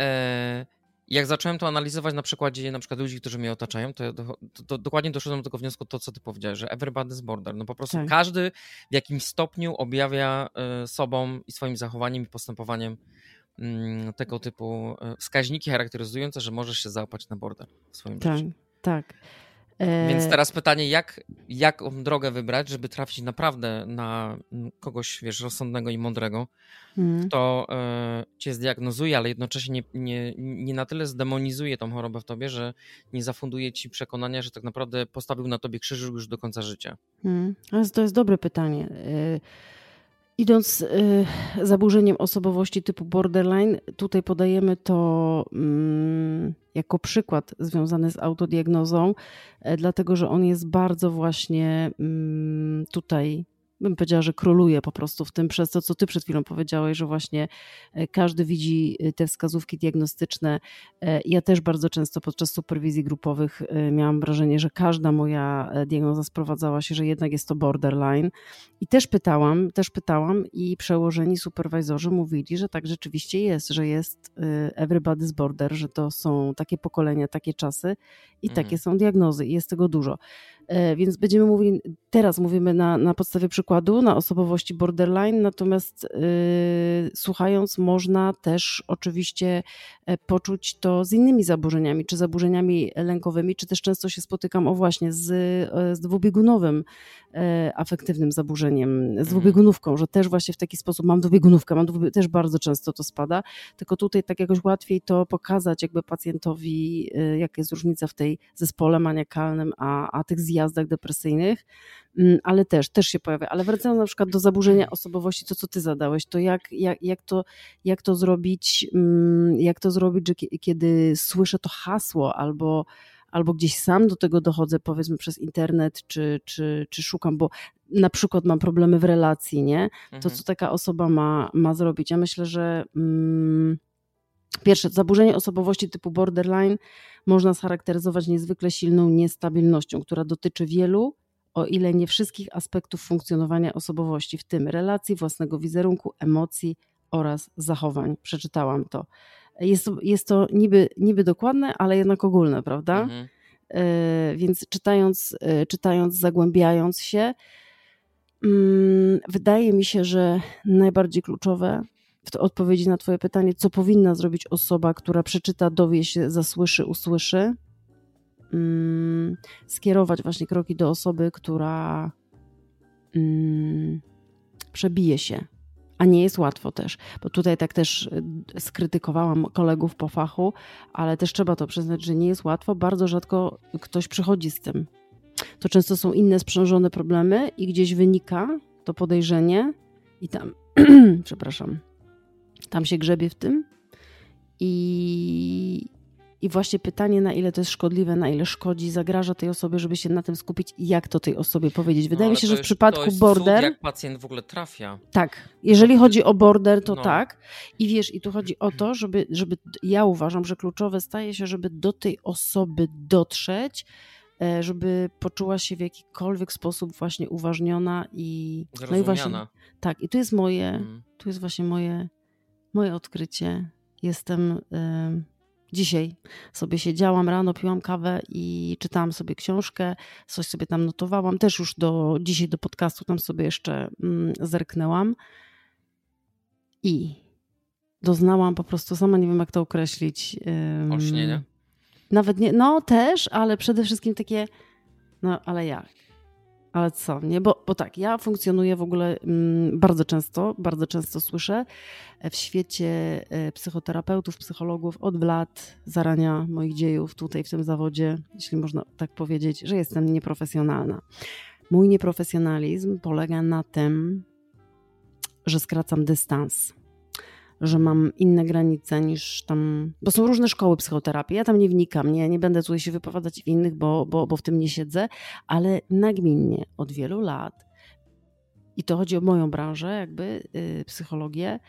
E, jak zacząłem to analizować na przykładzie na przykład ludzi, którzy mnie otaczają, to, ja do, to, to dokładnie doszedłem do tego wniosku, to co ty powiedziałeś, że everybody's border. No po prostu Tak. każdy w jakimś stopniu objawia y, sobą i swoim zachowaniem i postępowaniem tego typu y, wskaźniki charakteryzujące, że możesz się załapać na border w swoim Tak, życiu. tak. E, Więc teraz pytanie, jak, jaką drogę wybrać, żeby trafić naprawdę na mm, kogoś, wiesz, rozsądnego i mądrego, mm, kto e, cię zdiagnozuje, ale jednocześnie nie, nie, nie na tyle zdemonizuje tą chorobę w tobie, że nie zafunduje ci przekonania, że tak naprawdę postawił na tobie krzyż już do końca życia. Mm, To jest, to jest dobre pytanie. Y, Idąc y, zaburzeniem osobowości typu borderline, tutaj podajemy to mm, jako przykład związany z autodiagnozą, e, dlatego że on jest bardzo właśnie mm, tutaj, bym powiedziała, że króluje po prostu w tym, przez to, co ty przed chwilą powiedziałeś, że właśnie e, każdy widzi e, te wskazówki diagnostyczne. E, Ja też bardzo często podczas superwizji grupowych miałam wrażenie, że każda moja diagnoza sprowadzała się, że jednak jest to borderline. I też pytałam, też pytałam i przełożeni superwizorzy mówili, że tak rzeczywiście jest, że jest everybody's border, że to są takie pokolenia, takie czasy i Mhm. takie są diagnozy i jest tego dużo. E, Więc będziemy mówili, teraz mówimy na, na podstawie przykładu, na osobowości borderline, natomiast y, słuchając można też oczywiście e, poczuć to z innymi zaburzeniami, czy zaburzeniami lękowymi, czy też często się spotykam, o właśnie, z, z dwubiegunowym e, afektywnym zaburzeniem, z dwubiegunówką, że też właśnie w taki sposób mam dwubiegunówkę, mam dwubie, też bardzo często to spada, tylko tutaj tak jakoś łatwiej to pokazać jakby pacjentowi, y, jaka jest różnica w tej zespole maniakalnym, a, a tych zjazdach depresyjnych, Mm, ale też, też się pojawia. Ale wracając na przykład do zaburzenia osobowości, to co ty zadałeś, to jak, jak, jak, to, jak to zrobić, mm, jak to zrobić, że kie- kiedy słyszę to hasło albo albo gdzieś sam do tego dochodzę, powiedzmy przez internet, czy, czy, czy szukam, bo na przykład mam problemy w relacji, nie? To Mhm. co taka osoba ma, ma zrobić? Ja myślę, że mm, pierwsze, zaburzenie osobowości typu borderline można scharakteryzować niezwykle silną niestabilnością, która dotyczy wielu, o ile nie wszystkich aspektów funkcjonowania osobowości, w tym relacji, własnego wizerunku, emocji oraz zachowań. Przeczytałam to. Jest to, jest to niby, niby dokładne, ale jednak ogólne, prawda? Mhm. E, Więc czytając, e, czytając, zagłębiając się, mm, wydaje mi się, że najbardziej kluczowe w odpowiedzi na Twoje pytanie, co powinna zrobić osoba, która przeczyta, dowie się, zasłyszy, usłyszy, mm, skierować właśnie kroki do osoby, która mm, przebije się. A nie jest łatwo też, bo tutaj tak też y, skrytykowałam kolegów po fachu, ale też trzeba to przyznać, że nie jest łatwo. Bardzo rzadko ktoś przychodzi z tym. To często są inne sprzężone problemy i gdzieś wynika to podejrzenie i tam, przepraszam, tam się grzebie w tym i, i właśnie pytanie, na ile to jest szkodliwe, na ile szkodzi, zagraża tej osobie, żeby się na tym skupić i jak to tej osobie powiedzieć. Wydaje No, mi się, że w przypadku to jest border... Cud, jak pacjent w ogóle trafia. Tak, jeżeli chodzi o border, to No. tak. I wiesz, i tu chodzi o to, żeby, żeby ja uważam, że kluczowe staje się, żeby do tej osoby dotrzeć, e, żeby poczuła się w jakikolwiek sposób właśnie uważniona i no i właśnie Zrozumiana. tak, i tu jest moje, Mm. tu jest właśnie moje, moje odkrycie. Jestem em, dzisiaj sobie siedziałam rano, piłam kawę i czytałam sobie książkę, coś sobie tam notowałam. Też już do dzisiaj do podcastu tam sobie jeszcze mm, zerknęłam i doznałam po prostu, sama nie wiem jak to określić. Olśnienie? Nawet nie, no też, ale przede wszystkim takie, no ale jak? Ale co, nie? Bo, bo tak, ja funkcjonuję w ogóle mm, bardzo często, bardzo często słyszę w świecie e, psychoterapeutów, psychologów od lat zarania moich dziejów tutaj w tym zawodzie, jeśli można tak powiedzieć, że jestem nieprofesjonalna. Mój nieprofesjonalizm polega na tym, że skracam dystans, że mam inne granice niż tam. Bo są różne szkoły psychoterapii. Ja tam nie wnikam, nie, nie będę tutaj się wypowiadać w innych, bo, bo, bo w tym nie siedzę, ale nagminnie od wielu lat, i to chodzi o moją branżę, jakby y, psychologię,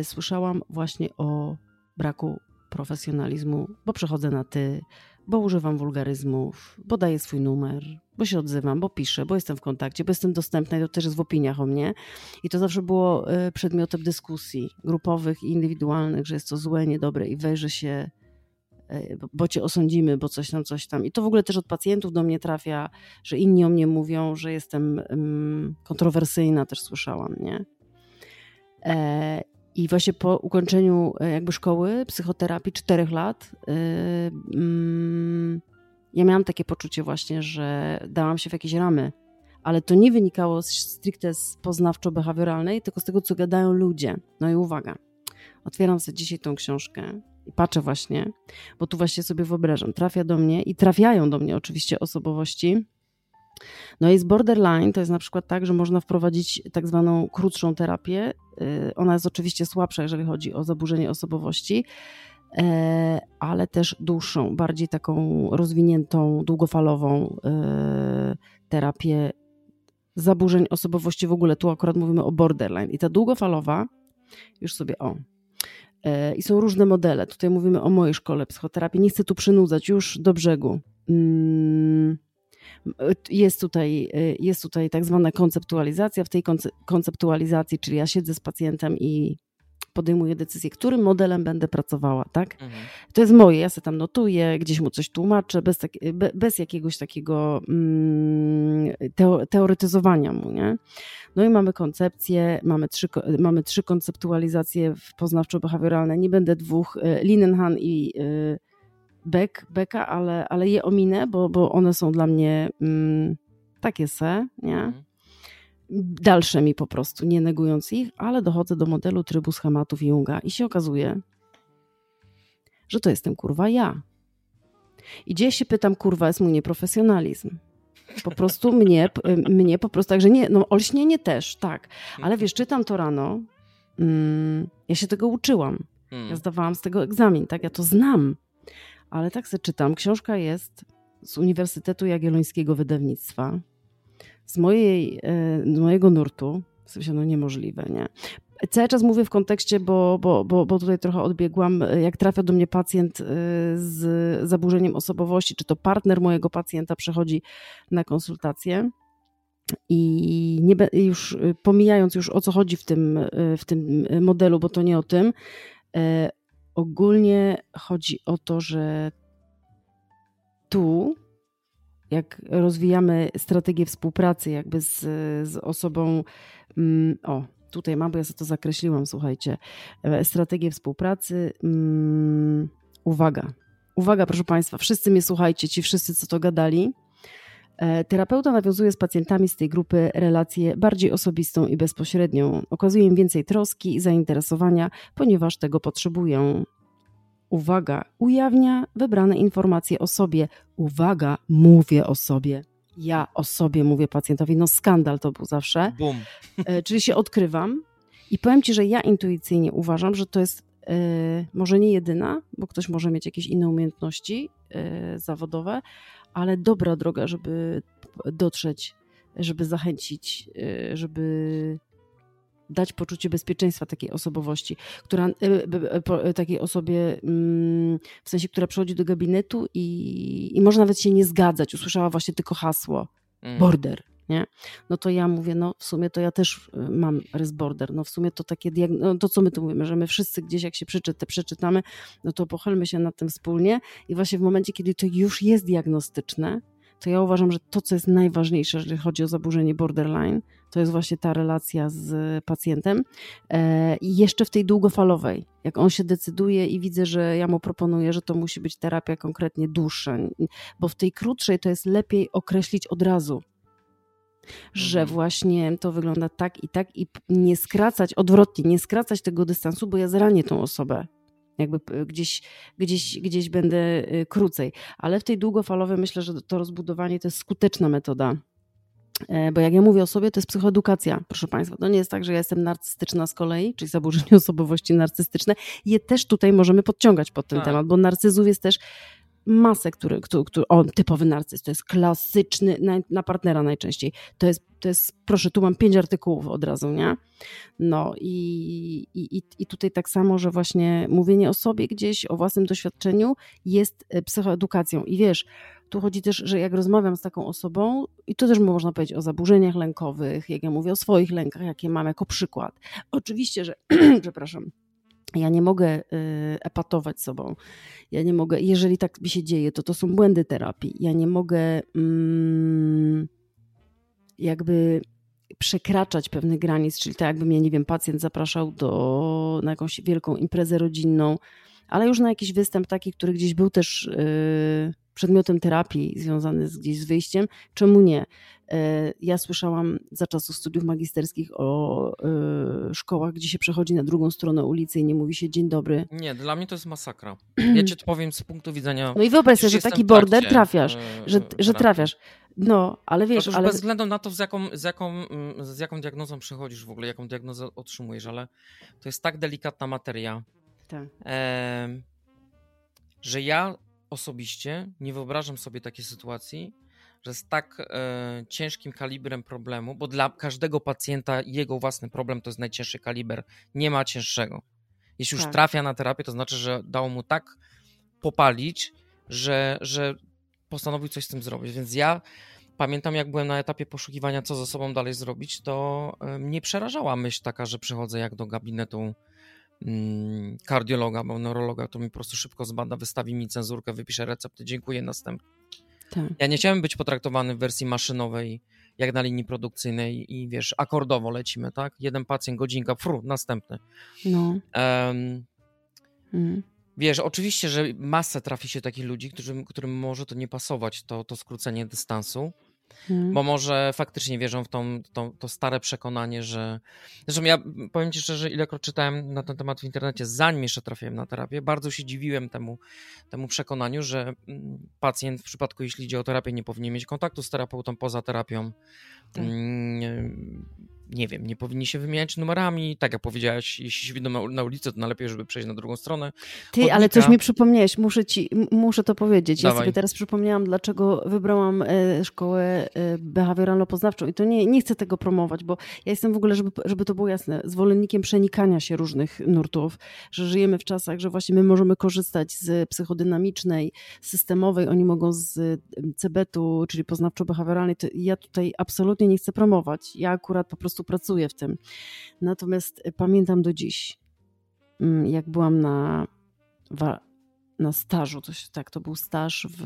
y, słyszałam właśnie o braku profesjonalizmu, bo przechodzę na ty, bo używam wulgaryzmów, bo daję swój numer, bo się odzywam, bo piszę, bo jestem w kontakcie, bo jestem dostępna i to też jest w opiniach o mnie. I to zawsze było y, przedmiotem dyskusji grupowych i indywidualnych, że jest to złe, niedobre i weź, że się, y, bo- cię osądzimy, bo coś tam, coś tam. I to w ogóle też od pacjentów do mnie trafia, że inni o mnie mówią, że jestem ym, kontrowersyjna, też słyszałam, nie? E, I właśnie po ukończeniu e, jakby szkoły psychoterapii czterech lat y, mm, ja miałam takie poczucie właśnie, że dałam się w jakieś ramy, ale to nie wynikało z- stricte z poznawczo-behawioralnej, tylko z tego, co gadają ludzie. No i uwaga, otwieram sobie dzisiaj tą książkę i patrzę właśnie, bo tu właśnie sobie wyobrażam, trafia do mnie i trafiają do mnie oczywiście osobowości. No jest borderline, to jest na przykład tak, że można wprowadzić tak zwaną krótszą terapię. Yy, Ona jest oczywiście słabsza, jeżeli chodzi o zaburzenie osobowości, e, ale też dłuższą, bardziej taką rozwiniętą, długofalową e, terapię zaburzeń osobowości w ogóle. Tu akurat mówimy o borderline. I ta długofalowa, już sobie o. E, I są różne modele. Tutaj mówimy o mojej szkole psychoterapii. Nie chcę tu przynudzać, już do brzegu. Mm, Jest tutaj, e, jest tutaj tak zwana konceptualizacja. W tej konce- konceptualizacji, czyli ja siedzę z pacjentem i podejmuję decyzję, którym modelem będę pracowała, tak? Mhm. To jest moje, ja sobie tam notuję, gdzieś mu coś tłumaczę, bez, tak, be- bez jakiegoś takiego mm, teo, teoretyzowania mu, nie? No i mamy koncepcję, mamy trzy, mamy trzy konceptualizacje poznawczo-behawioralne, nie będę dwóch, y, Linenhan i y, Beck, Becka, ale, ale je ominę, bo, bo one są dla mnie mm, takie se, nie? Mhm. dalsze mi po prostu, nie negując ich, ale dochodzę do modelu trybu schematów Junga i się okazuje, że to jestem kurwa ja. I gdzieś się pytam, kurwa, jest mój nieprofesjonalizm. Po prostu mnie, mnie po prostu, także nie, no olśnienie też, tak. Ale wiesz, czytam to rano, mm, ja się tego uczyłam. Mhm. Ja zdawałam z tego egzamin, tak, ja to znam. Ale tak sobie czytam, książka jest z Uniwersytetu Jagiellońskiego Wydawnictwa, z, mojej, e, z mojego nurtu, w sensie no niemożliwe, nie? Cały czas mówię w kontekście, bo, bo, bo, bo tutaj trochę odbiegłam, e, jak trafia do mnie pacjent e, z zaburzeniem osobowości, czy to partner mojego pacjenta przychodzi na konsultację. I nie, już pomijając już o co chodzi w tym, w tym modelu, bo to nie o tym, ogólnie chodzi o to, że tu, jak rozwijamy strategię współpracy jakby z, z osobą, mm, o, tutaj mam, bo ja sobie to zakreśliłam, słuchajcie, e, strategię współpracy, mm, uwaga, uwaga proszę Państwa, wszyscy mnie słuchajcie, ci wszyscy, co to gadali, Terapeuta nawiązuje z pacjentami z tej grupy relację bardziej osobistą i bezpośrednią. Okazuje im więcej troski i zainteresowania, ponieważ tego potrzebują. Uwaga, ujawnia wybrane informacje o sobie. Uwaga, mówię o sobie. Ja o sobie mówię pacjentowi. No skandal to był zawsze. Bum. E, czyli się odkrywam i powiem Ci, że ja intuicyjnie uważam, że to jest e, może nie jedyna, bo ktoś może mieć jakieś inne umiejętności e, zawodowe, ale dobra droga, żeby dotrzeć, żeby zachęcić, e, żeby dać poczucie bezpieczeństwa takiej osobowości, która, b- po- takiej osobie, mm, w sensie, która przychodzi do gabinetu i, i może nawet się nie zgadzać, usłyszała właśnie tylko hasło. Mhm. border, nie? No to ja mówię, no w sumie to ja też y, mam rys border, no w sumie to takie, no to co my tu mówimy, że my wszyscy gdzieś jak się przeczyta, przeczytamy, no to pochylmy się nad tym wspólnie. I właśnie w momencie, kiedy to już jest diagnostyczne, to ja uważam, że to, co jest najważniejsze, jeżeli chodzi o zaburzenie borderline, to jest właśnie ta relacja z pacjentem e, i jeszcze w tej długofalowej, jak on się decyduje i widzę, że ja mu proponuję, że to musi być terapia konkretnie dłuższa, bo w tej krótszej to jest lepiej określić od razu, że Mhm. właśnie to wygląda tak i tak i nie skracać, odwrotnie, nie skracać tego dystansu, bo ja zranię tą osobę. Jakby gdzieś, gdzieś, gdzieś będę y, krócej. Ale w tej długofalowej myślę, że to rozbudowanie to jest skuteczna metoda. E, Bo jak ja mówię o sobie, to jest psychoedukacja, proszę Państwa. To nie jest tak, że ja jestem narcystyczna z kolei, czyli zaburzenie osobowości narcystyczne. Je też tutaj możemy podciągać pod ten Tak. temat, bo narcyzów jest też masę, który, który, który o, typowy narcyz, to jest klasyczny, na, na partnera najczęściej. To jest, to jest, proszę, tu mam pięć artykułów od razu, nie? No i, i, i- i tutaj tak samo, że właśnie mówienie o sobie gdzieś, o własnym doświadczeniu jest e, psychoedukacją. I wiesz, tu chodzi też, że jak rozmawiam z taką osobą, i to też można powiedzieć o zaburzeniach lękowych, jak ja mówię o swoich lękach, jakie mam jako przykład. Oczywiście, że, przepraszam, ja nie mogę y, epatować sobą. Ja nie mogę, jeżeli tak mi się dzieje, to to są błędy terapii. Ja nie mogę mm, jakby przekraczać pewnych granic, czyli tak jakby mnie, nie wiem, pacjent zapraszał do, na jakąś wielką imprezę rodzinną, ale już na jakiś występ taki, który gdzieś był też y, przedmiotem terapii związany z, gdzieś z wyjściem, czemu nie? Y, Ja słyszałam za czasów studiów magisterskich o y, szkołach, gdzie się przechodzi na drugą stronę ulicy i nie mówi się dzień dobry. Nie, dla mnie to jest masakra. Ja ci to powiem z punktu widzenia. No i wyobraź sobie, że taki w trakcie, border trafiasz, e, że, e, że trafiasz. No, ale wiesz, ale... bez względu na to, z jaką, z, jaką, mm, z jaką diagnozą przychodzisz w ogóle, jaką diagnozę otrzymujesz, ale to jest tak delikatna materia, Tak. że ja osobiście nie wyobrażam sobie takiej sytuacji, że z tak e, ciężkim kalibrem problemu, bo dla każdego pacjenta jego własny problem to jest najcięższy kaliber, nie ma cięższego. Jeśli już Tak. trafia na terapię, to znaczy, że dało mu tak popalić, że, że postanowił coś z tym zrobić. Więc ja pamiętam, jak byłem na etapie poszukiwania, co ze sobą dalej zrobić, to e, mnie przerażała myśl taka, że przychodzę jak do gabinetu kardiologa, bo neurologa, to mi po prostu szybko zbada, wystawi mi cenzurkę, wypisze recepty, dziękuję, następny. Tak. Ja nie chciałem być potraktowany w wersji maszynowej, jak na linii produkcyjnej i wiesz, akordowo lecimy, tak? Jeden pacjent, godzinka, fru, następny. No. Em, Mm. Wiesz, oczywiście, że masę trafi się takich ludzi, którym, którym może to nie pasować, to, to skrócenie dystansu, Mm. bo może faktycznie wierzą w tą, tą, to stare przekonanie, że. Zresztą ja powiem Ci szczerze, ilekroć czytałem na ten temat w internecie, zanim jeszcze trafiłem na terapię, bardzo się dziwiłem temu, temu przekonaniu, że mm, pacjent w przypadku, jeśli idzie o terapię, nie powinien mieć kontaktu z terapeutą poza terapią. Tak. Mm, Nie wiem, nie powinni się wymieniać numerami. Tak jak powiedziałaś, jeśli się widzą na, na ulicy, to najlepiej, żeby przejść na drugą stronę. Ty, ale coś mi przypomniałeś, muszę ci, muszę to powiedzieć. Ja Dawaj. sobie teraz przypomniałam, dlaczego wybrałam e, szkołę e, behawioralno-poznawczą i to nie, nie chcę tego promować, bo ja jestem w ogóle, żeby, żeby to było jasne, zwolennikiem przenikania się różnych nurtów, że żyjemy w czasach, że właśnie my możemy korzystać z psychodynamicznej, systemowej, oni mogą z CBT-u, czyli poznawczo-behawioralnej, ja tutaj absolutnie nie chcę promować. Ja akurat po prostu pracuję w tym. Natomiast e, pamiętam do dziś, mm, jak byłam na, na stażu, coś, tak, to był staż w,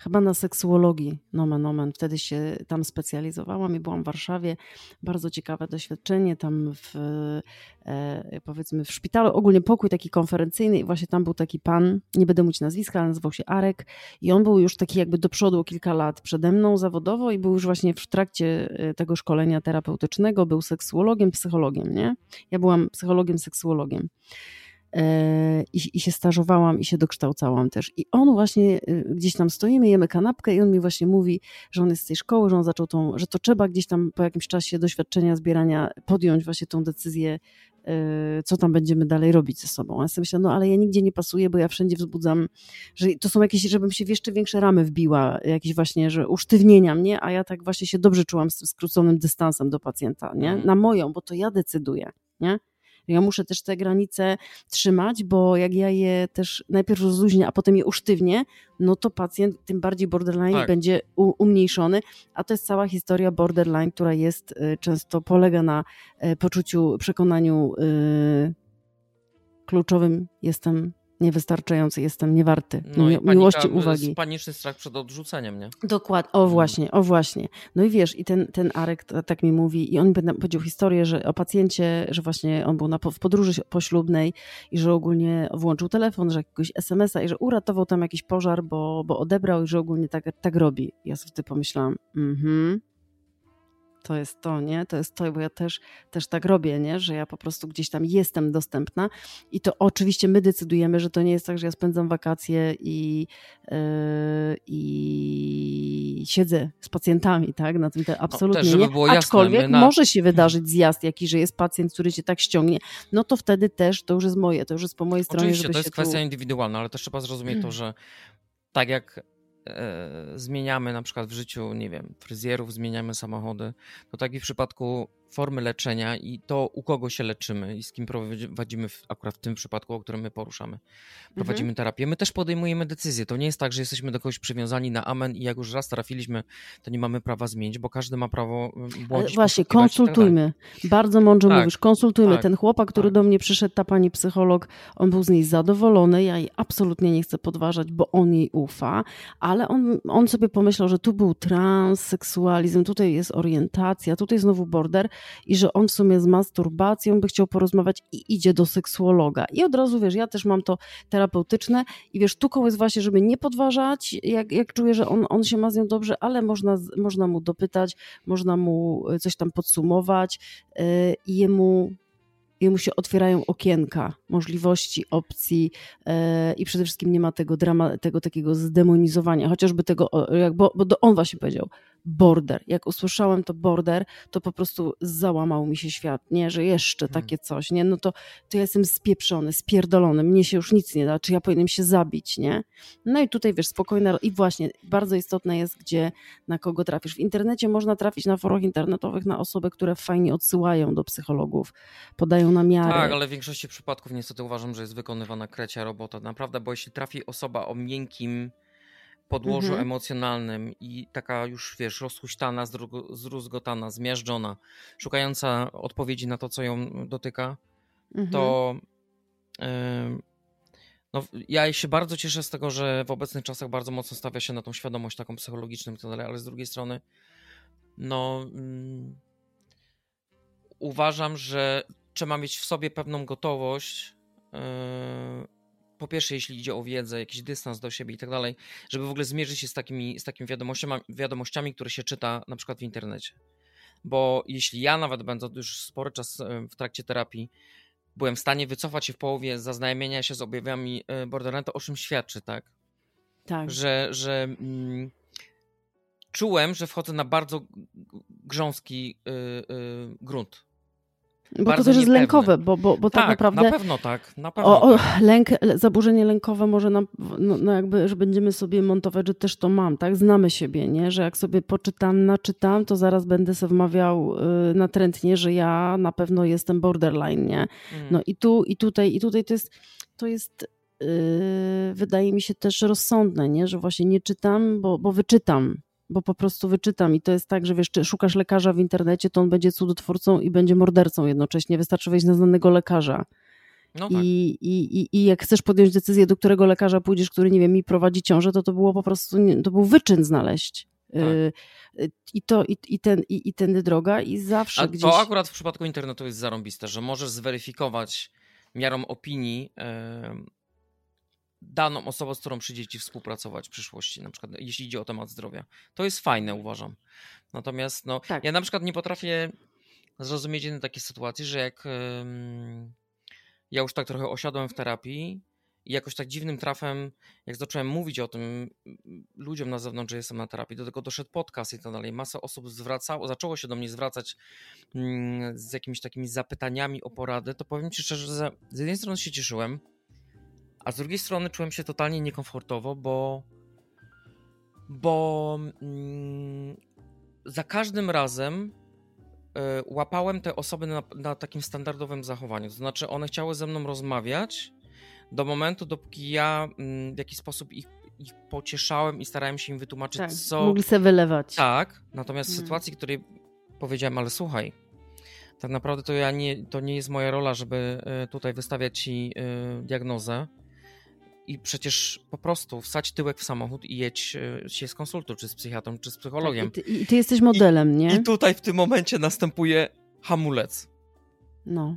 chyba na seksuologii, nomen omen. Wtedy się tam specjalizowałam i byłam w Warszawie. Bardzo ciekawe doświadczenie tam w, e, powiedzmy w szpitalu, ogólnie pokój taki konferencyjny i właśnie tam był taki pan, nie będę mówić nazwiska, ale nazywał się Arek i on był już taki jakby do przodu kilka lat przede mną zawodowo i był już właśnie w trakcie e, tego szkolenia terapeutycznego, był seksuologiem, psychologiem, nie? Ja byłam psychologiem, seksuologiem. E, I, I się stażowałam i się dokształcałam też. I on właśnie e, gdzieś tam stoimy, jemy kanapkę i on mi właśnie mówi, że on jest z tej szkoły, że on zaczął tą, że to trzeba gdzieś tam po jakimś czasie doświadczenia, zbierania podjąć właśnie tą decyzję, e, co tam będziemy dalej robić ze sobą. A ja sobie myślę, no ale ja nigdzie nie pasuję, bo ja wszędzie wzbudzam, że to są jakieś, żebym się w jeszcze większe ramy wbiła, jakieś właśnie, że usztywnienia mnie, a ja tak właśnie się dobrze czułam z tym skróconym dystansem do pacjenta, nie? Mhm. Na moją, bo to ja decyduję, nie? Ja muszę też te granice trzymać, bo jak ja je też najpierw rozluźnię, a potem je usztywnię, no to pacjent, tym bardziej borderline, Tak. będzie umniejszony. A to jest cała historia borderline, która jest y, często polega na y, poczuciu, przekonaniu y, kluczowym jestem niewystarczający, jestem niewarty No mi, miłości, uwagi. Paniczny strach przed odrzuceniem, nie? Dokładnie, o właśnie, o właśnie. No i wiesz, i ten, ten Arek tak mi mówi, i on mi powiedział historię, że o pacjencie, że właśnie on był na, w podróży poślubnej i że ogólnie włączył telefon, że jakiegoś SMS-a i że uratował tam jakiś pożar, bo, bo odebrał i że ogólnie tak, tak robi. Ja sobie wtedy pomyślałam, mhm, to jest to, nie? To jest to, bo ja też, też tak robię, nie? Że ja po prostu gdzieś tam jestem dostępna i to oczywiście my decydujemy, że to nie jest tak, że ja spędzam wakacje i, yy, i siedzę z pacjentami, tak? Na tym te absolutnie też, żeby nie. było jasne, Aczkolwiek my na- może się wydarzyć zjazd jakiś, że jest pacjent, który cię tak ściągnie, no to wtedy też to już jest moje, to już jest po mojej stronie, Oczywiście, to jest kwestia tu... indywidualna, ale też trzeba zrozumieć to, że tak jak zmieniamy na przykład w życiu, nie wiem, fryzjerów, zmieniamy samochody, to tak i w przypadku formy leczenia i to, u kogo się leczymy i z kim prowadzimy, akurat w tym przypadku, o którym my poruszamy, prowadzimy Mhm. terapię, my też podejmujemy decyzje. To nie jest tak, że jesteśmy do kogoś przywiązani na amen i jak już raz trafiliśmy, to nie mamy prawa zmienić, bo każdy ma prawo Ale błądzić, właśnie, tak dalej. konsultujmy. Bardzo mądrze Tak, mówisz, konsultujmy. tak, Ten chłopak, który tak. do mnie przyszedł, ta pani psycholog, on był z niej zadowolony, ja jej absolutnie nie chcę podważać, bo on jej ufa, ale on, on sobie pomyślał, że tu był transseksualizm, tutaj jest orientacja, tutaj znowu border i że on w sumie z masturbacją by chciał porozmawiać i idzie do seksuologa. I od razu, wiesz, ja też mam to terapeutyczne i wiesz, tu koło jest właśnie, żeby nie podważać, jak, jak czuję, że on, on się ma z nią dobrze, ale można, można mu dopytać, można mu y, coś tam podsumować yy, i jemu, jemu się otwierają okienka możliwości, opcji yy, i przede wszystkim nie ma tego drama, tego takiego zdemonizowania, chociażby tego, jak, bo, bo on właśnie powiedział, border. Jak usłyszałem to border, to po prostu załamał mi się świat, nie, że jeszcze Hmm. takie coś, nie, no to, to ja jestem spieprzony, spierdolony, mnie się już nic nie da, czy ja powinienem się zabić, nie? No i tutaj wiesz, spokojna, i właśnie bardzo istotne jest, gdzie, na kogo trafisz. W internecie można trafić na forach internetowych na osoby, które fajnie odsyłają do psychologów, podają namiary. Tak, ale w większości przypadków niestety uważam, że jest wykonywana krecia robota. Naprawdę, bo jeśli trafi osoba o miękkim podłożu Mhm. emocjonalnym i taka już, wiesz, rozhuśtana, zdruzgotana, zmiażdżona, szukająca odpowiedzi na to, co ją dotyka, Mhm. to no, ja się bardzo cieszę z tego, że w obecnych czasach bardzo mocno stawia się na tą świadomość taką psychologiczną i tak dalej, ale z drugiej strony no mm, uważam, że trzeba mieć w sobie pewną gotowość yy, po pierwsze, jeśli idzie o wiedzę, jakiś dystans do siebie i tak dalej, żeby w ogóle zmierzyć się z takimi, z takimi wiadomościami, wiadomościami, które się czyta na przykład w internecie. Bo jeśli ja nawet będąc już spory czas e, w trakcie terapii, byłem w stanie wycofać się w połowie zaznajamienia się z objawami e, borderline, to o czym świadczy, tak? Tak. Że, że mm, czułem, że wchodzę na bardzo grząski y, y, grunt. Bo to też jest lękowe, bo, bo, bo tak, naprawdę na pewno tak, na pewno O, o, tak. lęk, zaburzenie lękowe może nam, no, no jakby, że będziemy sobie montować, że też to mam, tak? Znamy siebie, nie? Że jak sobie poczytam, naczytam, to zaraz będę sobie wmawiał y, natrętnie, że ja na pewno jestem borderline, nie? Mm. No i tu, i tutaj, i tutaj to jest, to jest yy, wydaje mi się też rozsądne, nie? Że właśnie nie czytam, bo, bo wyczytam, bo po prostu wyczytam i to jest tak, że wiesz, czy szukasz lekarza w internecie, to on będzie cudotwórcą i będzie mordercą jednocześnie, wystarczy wejść na znanego lekarza. no tak. I, i, i, I jak chcesz podjąć decyzję, do którego lekarza pójdziesz, który, nie wiem, mi prowadzi ciążę, to to było po prostu, to był wyczyn znaleźć. Tak. Y, y, I to, i, i, ten, i, i tędy droga, i zawsze A gdzieś. to akurat w przypadku internetu jest zarąbiste, że możesz zweryfikować miarą opinii daną osobę, z którą przyjdzie ci współpracować w przyszłości, na przykład jeśli idzie o temat zdrowia. To jest fajne, uważam. Natomiast no, Tak. ja na przykład nie potrafię zrozumieć jednej takiej sytuacji, że jak em, ja już tak trochę osiadłem w terapii i jakoś tak dziwnym trafem, jak zacząłem mówić o tym mm, ludziom na zewnątrz, że jestem na terapii, do tego doszedł podcast i tak dalej. Masa osób zwracało, zaczęło się do mnie zwracać mm, z jakimiś takimi zapytaniami o porady, to powiem Ci szczerze, że z jednej strony się cieszyłem, a z drugiej strony czułem się totalnie niekomfortowo, bo bo mm, za każdym razem y, łapałem te osoby na, na takim standardowym zachowaniu. To znaczy, one chciały ze mną rozmawiać do momentu, dopóki ja mm, w jakiś sposób ich, ich pocieszałem i starałem się im wytłumaczyć, tak, co. mogli sobie wylewać. Tak, natomiast w Mhm. sytuacji, w której powiedziałem, ale słuchaj, tak naprawdę to ja nie, to nie jest moja rola, żeby y, tutaj wystawiać ci y, diagnozę. I przecież po prostu wsadź tyłek w samochód i jedź y, się skonsultuj, czy z psychiatrą, czy z psychologiem. Tak, i, ty, I ty jesteś modelem, nie? I tutaj w tym momencie następuje hamulec. No.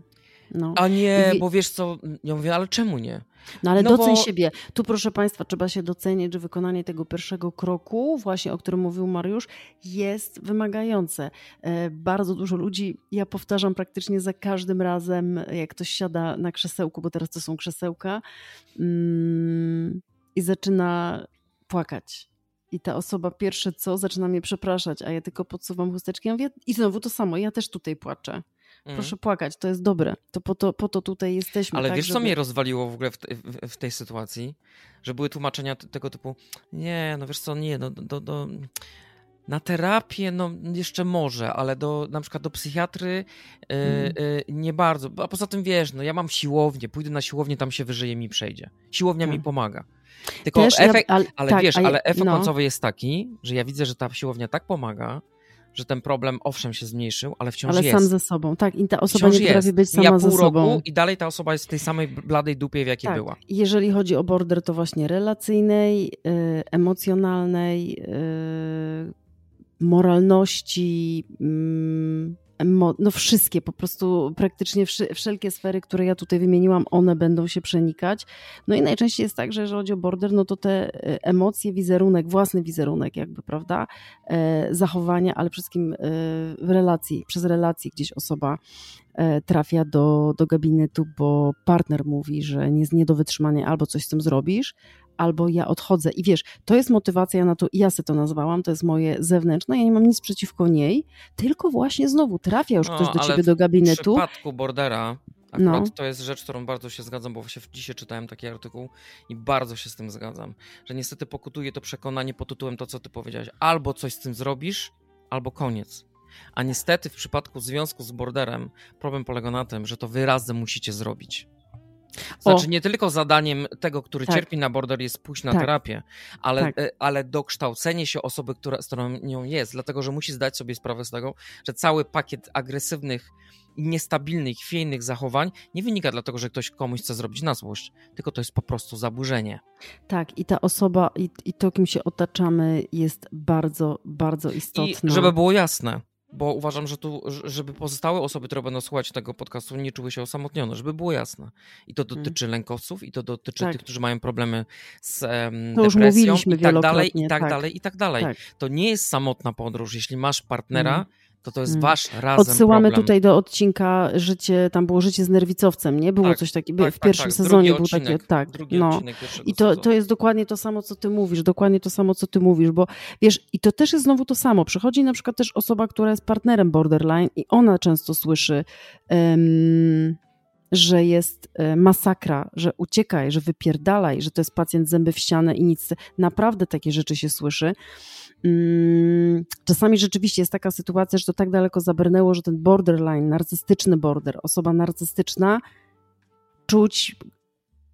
No. A nie, I bo wiesz co, ja mówię, ale czemu nie? No ale no doceń bo- siebie. Tu proszę Państwa, trzeba się docenić, że wykonanie tego pierwszego kroku, właśnie o którym mówił Mariusz, jest wymagające. E, Bardzo dużo ludzi, ja powtarzam praktycznie za każdym razem, jak ktoś siada na krzesełku, bo teraz to są krzesełka, mm, i zaczyna płakać. I ta osoba pierwsze co, zaczyna mnie przepraszać, a ja tylko podsuwam chusteczki. Ja mówię, I znowu to samo, ja też tutaj płaczę. Mhm. Proszę płakać, to jest dobre. To po to, po to tutaj jesteśmy. Ale tak, wiesz, co żeby- mnie rozwaliło w ogóle w, te, w, tej sytuacji? Że były tłumaczenia tego typu, nie, no wiesz co, nie, no do, do, na terapię, no jeszcze może, ale do, na przykład do psychiatry y, Mhm. y, nie bardzo. A poza tym wiesz, no ja mam siłownię, pójdę na siłownię, tam się wyżyje mi przejdzie. Siłownia mi Tak. pomaga. Tylko Też ja- efekt, ale, ale tak, wiesz, ja- ale efekt no. końcowy jest taki, że ja widzę, że ta siłownia tak pomaga, że ten problem owszem się zmniejszył, ale wciąż Ale jest. sam ze sobą, tak. I ta osoba Wciąż nie potrafi jest. być Mija sama ze pół sobą. roku i dalej ta osoba jest w tej samej bladej dupie, w jakiej tak. była. Jeżeli chodzi o border, to właśnie relacyjnej, y, emocjonalnej, y, moralności, emo- no wszystkie, po prostu praktycznie wszelkie sfery, które ja tutaj wymieniłam, one będą się przenikać. No i najczęściej jest tak, że jeżeli chodzi o border, no to te y, emocje, wizerunek, własny wizerunek jakby, prawda, e, zachowania, ale przede wszystkim e, w relacji, przez relacje gdzieś osoba e, trafia do, do gabinetu, bo partner mówi, że nie, nie do wytrzymania albo coś z tym zrobisz, albo ja odchodzę. I wiesz, to jest motywacja na to, ja sobie to nazwałam, to jest moje zewnętrzne, ja nie mam nic przeciwko niej, tylko właśnie znowu trafia już No, ktoś do ciebie do W gabinetu. przypadku Bordera akurat No. to jest rzecz, którą bardzo się zgadzam, bo właśnie dzisiaj czytałem taki artykuł i bardzo się z tym zgadzam, że niestety pokutuje to przekonanie pod tytułem to, co ty powiedziałeś. Albo coś z tym zrobisz, albo koniec. A niestety w przypadku związku z Borderem problem polega na tym, że to wy razem musicie zrobić. Znaczy O. nie tylko zadaniem tego, który Tak. cierpi na border jest pójść na Tak. terapię, ale, Tak. e, ale dokształcenie się osoby, która, z którą nią jest, dlatego że musi zdać sobie sprawę z tego, że cały pakiet agresywnych niestabilnych, chwiejnych zachowań nie wynika dlatego, że ktoś komuś chce zrobić na złość, tylko to jest po prostu zaburzenie. Tak, i ta osoba, i, i to, kim się otaczamy, jest bardzo, bardzo istotne. I żeby było jasne, bo uważam, że tu, żeby pozostałe osoby, które będą słuchać tego podcastu, nie czuły się osamotnione, żeby było jasne. I to Mm. dotyczy lękowców, i to dotyczy Tak. tych, którzy mają problemy z um, To depresją, i tak dalej, i tak, tak. dalej, i tak dalej. Tak. To nie jest samotna podróż. Jeśli masz partnera, Mm. To to jest Mm. wasz razem Odsyłamy problem. tutaj do odcinka życie, tam było życie z nerwicowcem, nie? Było Tak, coś takiego, Tak, w tak, pierwszym tak. sezonie był odcinek, takie, tak, Drugi no. I to, sezonu. to jest dokładnie to samo, co ty mówisz, dokładnie to samo, co ty mówisz, bo wiesz, i to też jest znowu to samo. Przychodzi na przykład też osoba, która jest partnerem borderline i ona często słyszy, em, że jest e, masakra, że uciekaj, że wypierdalaj, że to jest pacjent zęby w ścianę i nic. Naprawdę takie rzeczy się słyszy. Mm, Czasami rzeczywiście jest taka sytuacja, że to tak daleko zabrnęło, że ten borderline, narcystyczny border, osoba narcystyczna, czuć,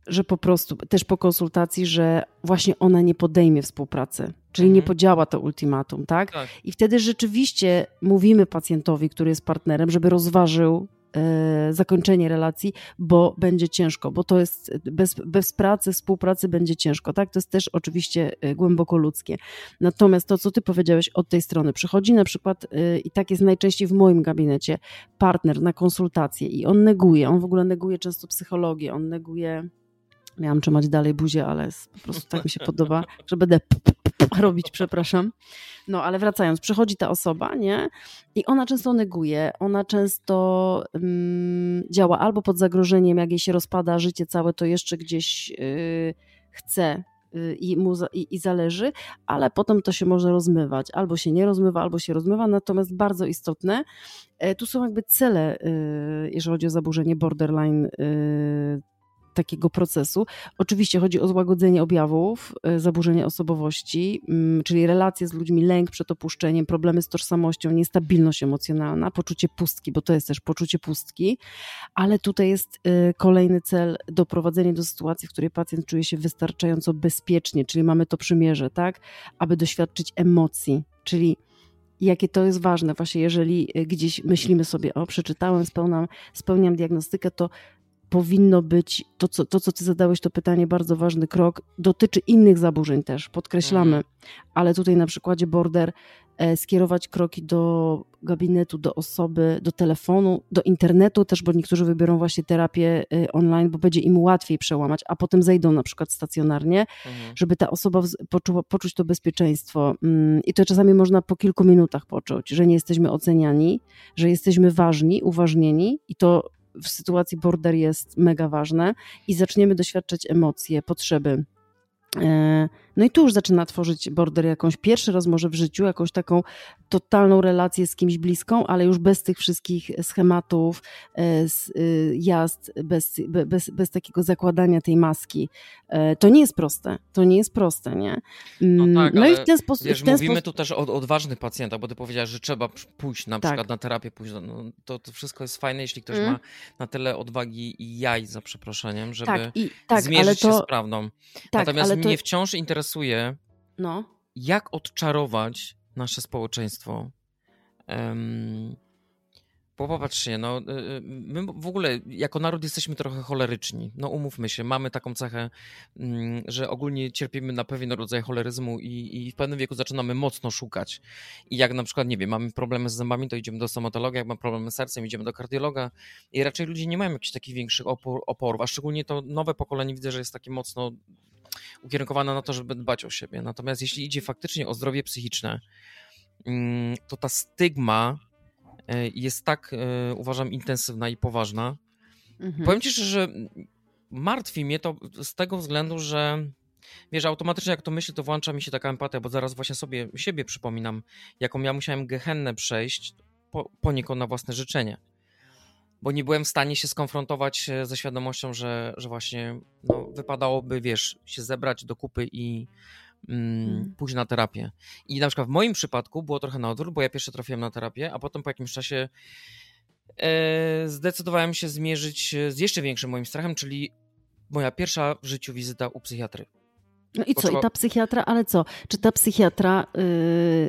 że po prostu też po konsultacji, że właśnie ona nie podejmie współpracy, czyli nie Mhm. podziała to ultimatum, tak? Tak. I wtedy rzeczywiście mówimy pacjentowi, który jest partnerem, żeby rozważył zakończenie relacji, bo będzie ciężko, bo to jest bez, bez pracy, współpracy będzie ciężko, tak? To jest też oczywiście e, głęboko ludzkie. Natomiast to, co ty powiedziałeś od tej strony, przychodzi na przykład, e, i tak jest najczęściej w moim gabinecie, partner na konsultację i on neguje, on w ogóle neguje często psychologię, on neguje Miałam trzymać dalej buzię, ale po prostu tak mi się podoba, że będę robić, przepraszam. No, ale wracając, przychodzi ta osoba, nie? I ona często neguje, ona często mm, działa albo pod zagrożeniem, jak jej się rozpada życie całe, to jeszcze gdzieś yy, chce yy, i, mu i, i zależy, ale potem to się może rozmywać. Albo się nie rozmywa, albo się rozmywa, natomiast bardzo istotne, e, tu są jakby cele, yy, jeżeli chodzi o zaburzenie borderline yy, takiego procesu. Oczywiście chodzi o złagodzenie objawów, y, zaburzenie osobowości, mm, czyli relacje z ludźmi, lęk przed opuszczeniem, problemy z tożsamością, niestabilność emocjonalna, poczucie pustki, bo to jest też poczucie pustki, ale tutaj jest y, kolejny cel doprowadzenie do sytuacji, w której pacjent czuje się wystarczająco bezpiecznie, czyli mamy to przymierze, tak, aby doświadczyć emocji, czyli jakie to jest ważne, właśnie jeżeli y, gdzieś myślimy sobie, o przeczytałem, spełniam, spełniam diagnostykę, to powinno być, to co, to co ty zadałeś, to pytanie, bardzo ważny krok, dotyczy innych zaburzeń też, podkreślamy, Mhm. ale tutaj na przykładzie border e, skierować kroki do gabinetu, do osoby, do telefonu, do internetu też, bo niektórzy wybiorą właśnie terapię e, online, bo będzie im łatwiej przełamać, a potem zejdą na przykład stacjonarnie, Mhm. żeby ta osoba poczuła, poczuć to bezpieczeństwo. Mm, I to czasami można po kilku minutach poczuć, że nie jesteśmy oceniani, że jesteśmy ważni, uważnieni i to w sytuacji border jest mega ważne i zaczniemy doświadczać emocje, potrzeby. E, No i tu już zaczyna tworzyć border jakąś pierwszy raz może w życiu, jakąś taką totalną relację z kimś bliską, ale już bez tych wszystkich schematów, e, z, y, jazd, bez, be- bez, bez takiego zakładania tej maski. E, To nie jest proste, to nie jest proste, nie? Mm, tak, no i w ten sposób... Wiesz, w ten mówimy sposób... tu też o odważnych pacjentach, bo ty powiedziałeś, że trzeba pójść na Tak. przykład na terapię, pójść, no, to, to wszystko jest fajne, jeśli ktoś Mm. ma na tyle odwagi i jaj, za przeproszeniem, żeby Tak, i, tak zmierzyć ale się to... z prawdą. Tak, Natomiast ale to... mnie wciąż interesuje, No, jak odczarować nasze społeczeństwo. Um, bo popatrzcie, no, y, y, my w ogóle jako naród jesteśmy trochę choleryczni. No umówmy się, mamy taką cechę, mm, że ogólnie cierpimy na pewien rodzaj choleryzmu i, i w pewnym wieku zaczynamy mocno szukać. I jak na przykład, nie wiem, mamy problemy z zębami, to idziemy do stomatologa, jak mamy problemy z sercem, idziemy do kardiologa i raczej ludzie nie mają jakichś takich większych opor, oporów, a szczególnie to nowe pokolenie widzę, że jest takie mocno ukierunkowane na to, żeby dbać o siebie. Natomiast jeśli idzie faktycznie o zdrowie psychiczne, mm, to ta stygma jest tak, e, uważam, intensywna i poważna. mhm. Powiem ci szczerze, że martwi mnie to z tego względu, że wiesz, automatycznie jak to myślę, to włącza mi się taka empatia, bo zaraz właśnie sobie siebie przypominam, jaką ja musiałem gehennę przejść po, poniekąd na własne życzenie. Bo nie byłem w stanie się skonfrontować e, ze świadomością, że, że właśnie no, wypadałoby, wiesz, się zebrać do kupy i mm, Mhm. pójść na terapię. I na przykład w moim przypadku było trochę na odwrót, bo ja pierwszy trafiłem na terapię, a potem po jakimś czasie e, zdecydowałem się zmierzyć z jeszcze większym moim strachem, czyli moja pierwsza w życiu wizyta u psychiatry. No i co, i ta psychiatra, ale co? Czy ta psychiatra yy,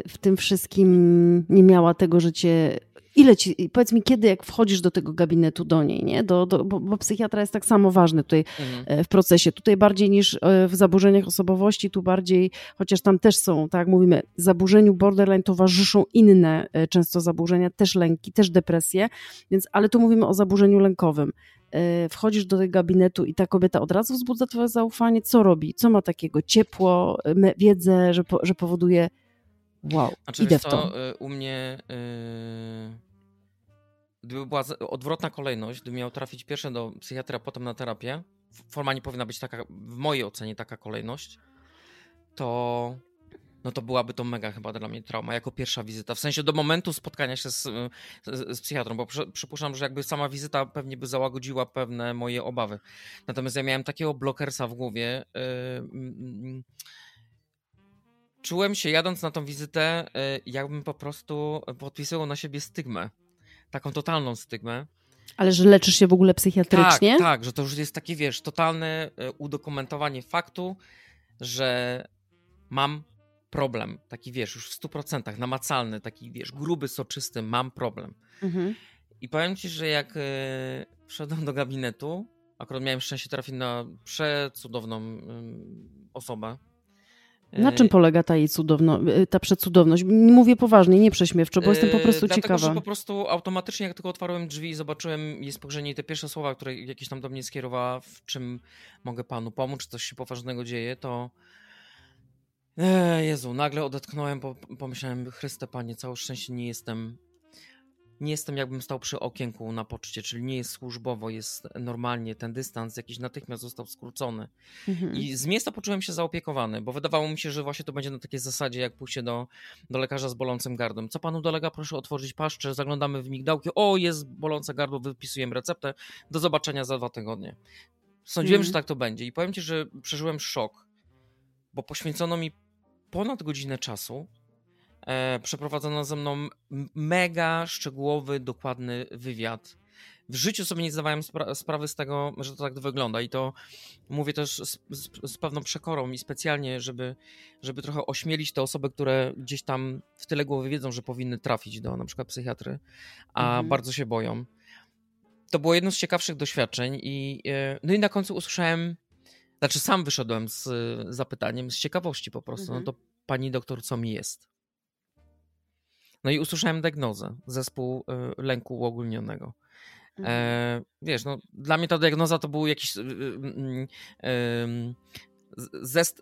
w tym wszystkim nie miała tego, że cię ile ci, powiedz mi, kiedy jak wchodzisz do tego gabinetu do niej, nie? Do, do, bo, bo psychiatra jest tak samo ważny tutaj Mhm. e, w procesie. Tutaj bardziej niż e, w zaburzeniach osobowości, tu bardziej, chociaż tam też są, tak jak mówimy, zaburzeniu borderline towarzyszą inne e, często zaburzenia, też lęki, też depresje, więc, ale tu mówimy o zaburzeniu lękowym. Wchodzisz do tego gabinetu i ta kobieta od razu wzbudza twoje zaufanie. Co robi? Co ma takiego? Ciepło, wiedzę, że, po, że powoduje wow, Znaczy, idę w to. co, y, u mnie y, gdyby była odwrotna kolejność, gdybym miał trafić pierwsze do psychiatry, a potem na terapię, formalnie powinna być taka, w mojej ocenie taka kolejność, to no to byłaby to mega chyba dla mnie trauma, jako pierwsza wizyta. W sensie do momentu spotkania się z, z, z psychiatrą, bo przy, przypuszczam, że jakby sama wizyta pewnie by załagodziła pewne moje obawy. Natomiast ja miałem takiego blokersa w głowie. Yy, mm, czułem się jadąc na tą wizytę, yy, jakbym po prostu podpisywał na siebie stygmę. Taką totalną stygmę. Ale że leczysz się w ogóle psychiatrycznie? Tak, tak, że to już jest takie, wiesz, totalne e, udokumentowanie faktu, że mam problem. Taki, wiesz, już w 100% namacalny, taki, wiesz, gruby, soczysty, mam problem. Mhm. I powiem ci, że jak e, wszedłem do gabinetu, akurat miałem szczęście trafić na przecudowną ym, osobę. Na E, czym polega ta jej cudowno, y, ta przecudowność? Mówię poważnie, nie prześmiewczo, bo jestem po Yy, prostu dlatego, ciekawa. że po prostu automatycznie, jak tylko otwarłem drzwi i zobaczyłem jej spojrzenie i te pierwsze słowa, które jakieś tam do mnie skierowała, w czym mogę panu pomóc, czy coś się poważnego dzieje, to e, Jezu, nagle odetchnąłem, bo pomyślałem, Chryste Panie, całe szczęście nie jestem nie jestem jakbym stał przy okienku na poczcie, czyli nie jest służbowo, jest normalnie, ten dystans jakiś natychmiast został skrócony. Mhm. I z miejsca poczułem się zaopiekowany, bo wydawało mi się, że właśnie to będzie na takiej zasadzie, jak pójście do, do lekarza z bolącym gardłem. Co panu dolega? Proszę otworzyć paszczę, zaglądamy w migdałki. O, jest bolące gardło, wypisujemy receptę. Do zobaczenia za dwa tygodnie. Sądziłem, Mhm. że tak to będzie i powiem ci, że przeżyłem szok, bo poświęcono mi ponad godzinę czasu. E, przeprowadzono ze mną mega szczegółowy, dokładny wywiad. W życiu sobie nie zdawałem spra- sprawy z tego, że to tak wygląda i to mówię też z, z, z pewną przekorą i specjalnie, żeby, żeby trochę ośmielić te osoby, które gdzieś tam w tyle głowy wiedzą, że powinny trafić do na przykład psychiatry, a Mhm. bardzo się boją. To było jedno z ciekawszych doświadczeń i e, no i na końcu usłyszałem, znaczy sam wyszedłem z zapytaniem, z ciekawości po prostu, Mhm. no to pani doktor, co mi jest? No i usłyszałem diagnozę, zespół e, lęku uogólnionego. Mhm. E, wiesz, no, dla mnie ta diagnoza to był jakiś y, y, y, y,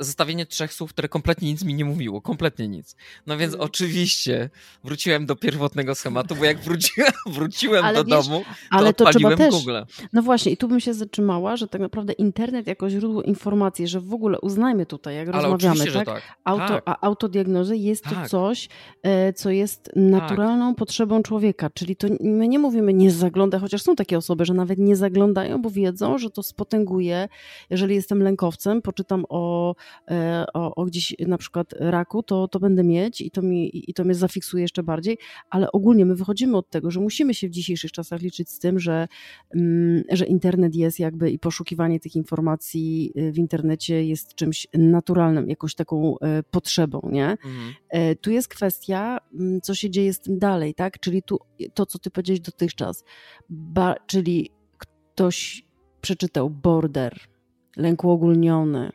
zestawienie trzech słów, które kompletnie nic mi nie mówiło, kompletnie nic. No więc Mhm. oczywiście wróciłem do pierwotnego schematu, bo jak wróciłem, wróciłem Ale do wiesz, domu, to Ale to trzeba odpaliłem też. Google. No właśnie, i tu bym się zatrzymała, że tak naprawdę internet jako źródło informacji, że w ogóle uznajmy tutaj, jak Ale rozmawiamy, tak? tak. Auto, tak. A autodiagnozy jest to Tak. coś, e, co jest naturalną potrzebą człowieka. Czyli to my nie mówimy nie zaglądaj, chociaż są takie osoby, że nawet nie zaglądają, bo wiedzą, że to spotęguje. Jeżeli jestem lękowcem, poczytam o, e, o, o gdzieś na przykład raku, to, to będę mieć i to, mi, i to mnie zafiksuje jeszcze bardziej. Ale ogólnie my wychodzimy od tego, że musimy się w dzisiejszych czasach liczyć z tym, że, mm, że internet jest jakby i poszukiwanie tych informacji y, w internecie jest czymś naturalnym, jakąś taką e, potrzebą, nie? Mhm. E, Tu jest kwestia, mm, co się dzieje z tym dalej, tak? Czyli tu to, co ty powiedziałeś dotychczas, ba, czyli ktoś przeczytał border, lęk uogólniony,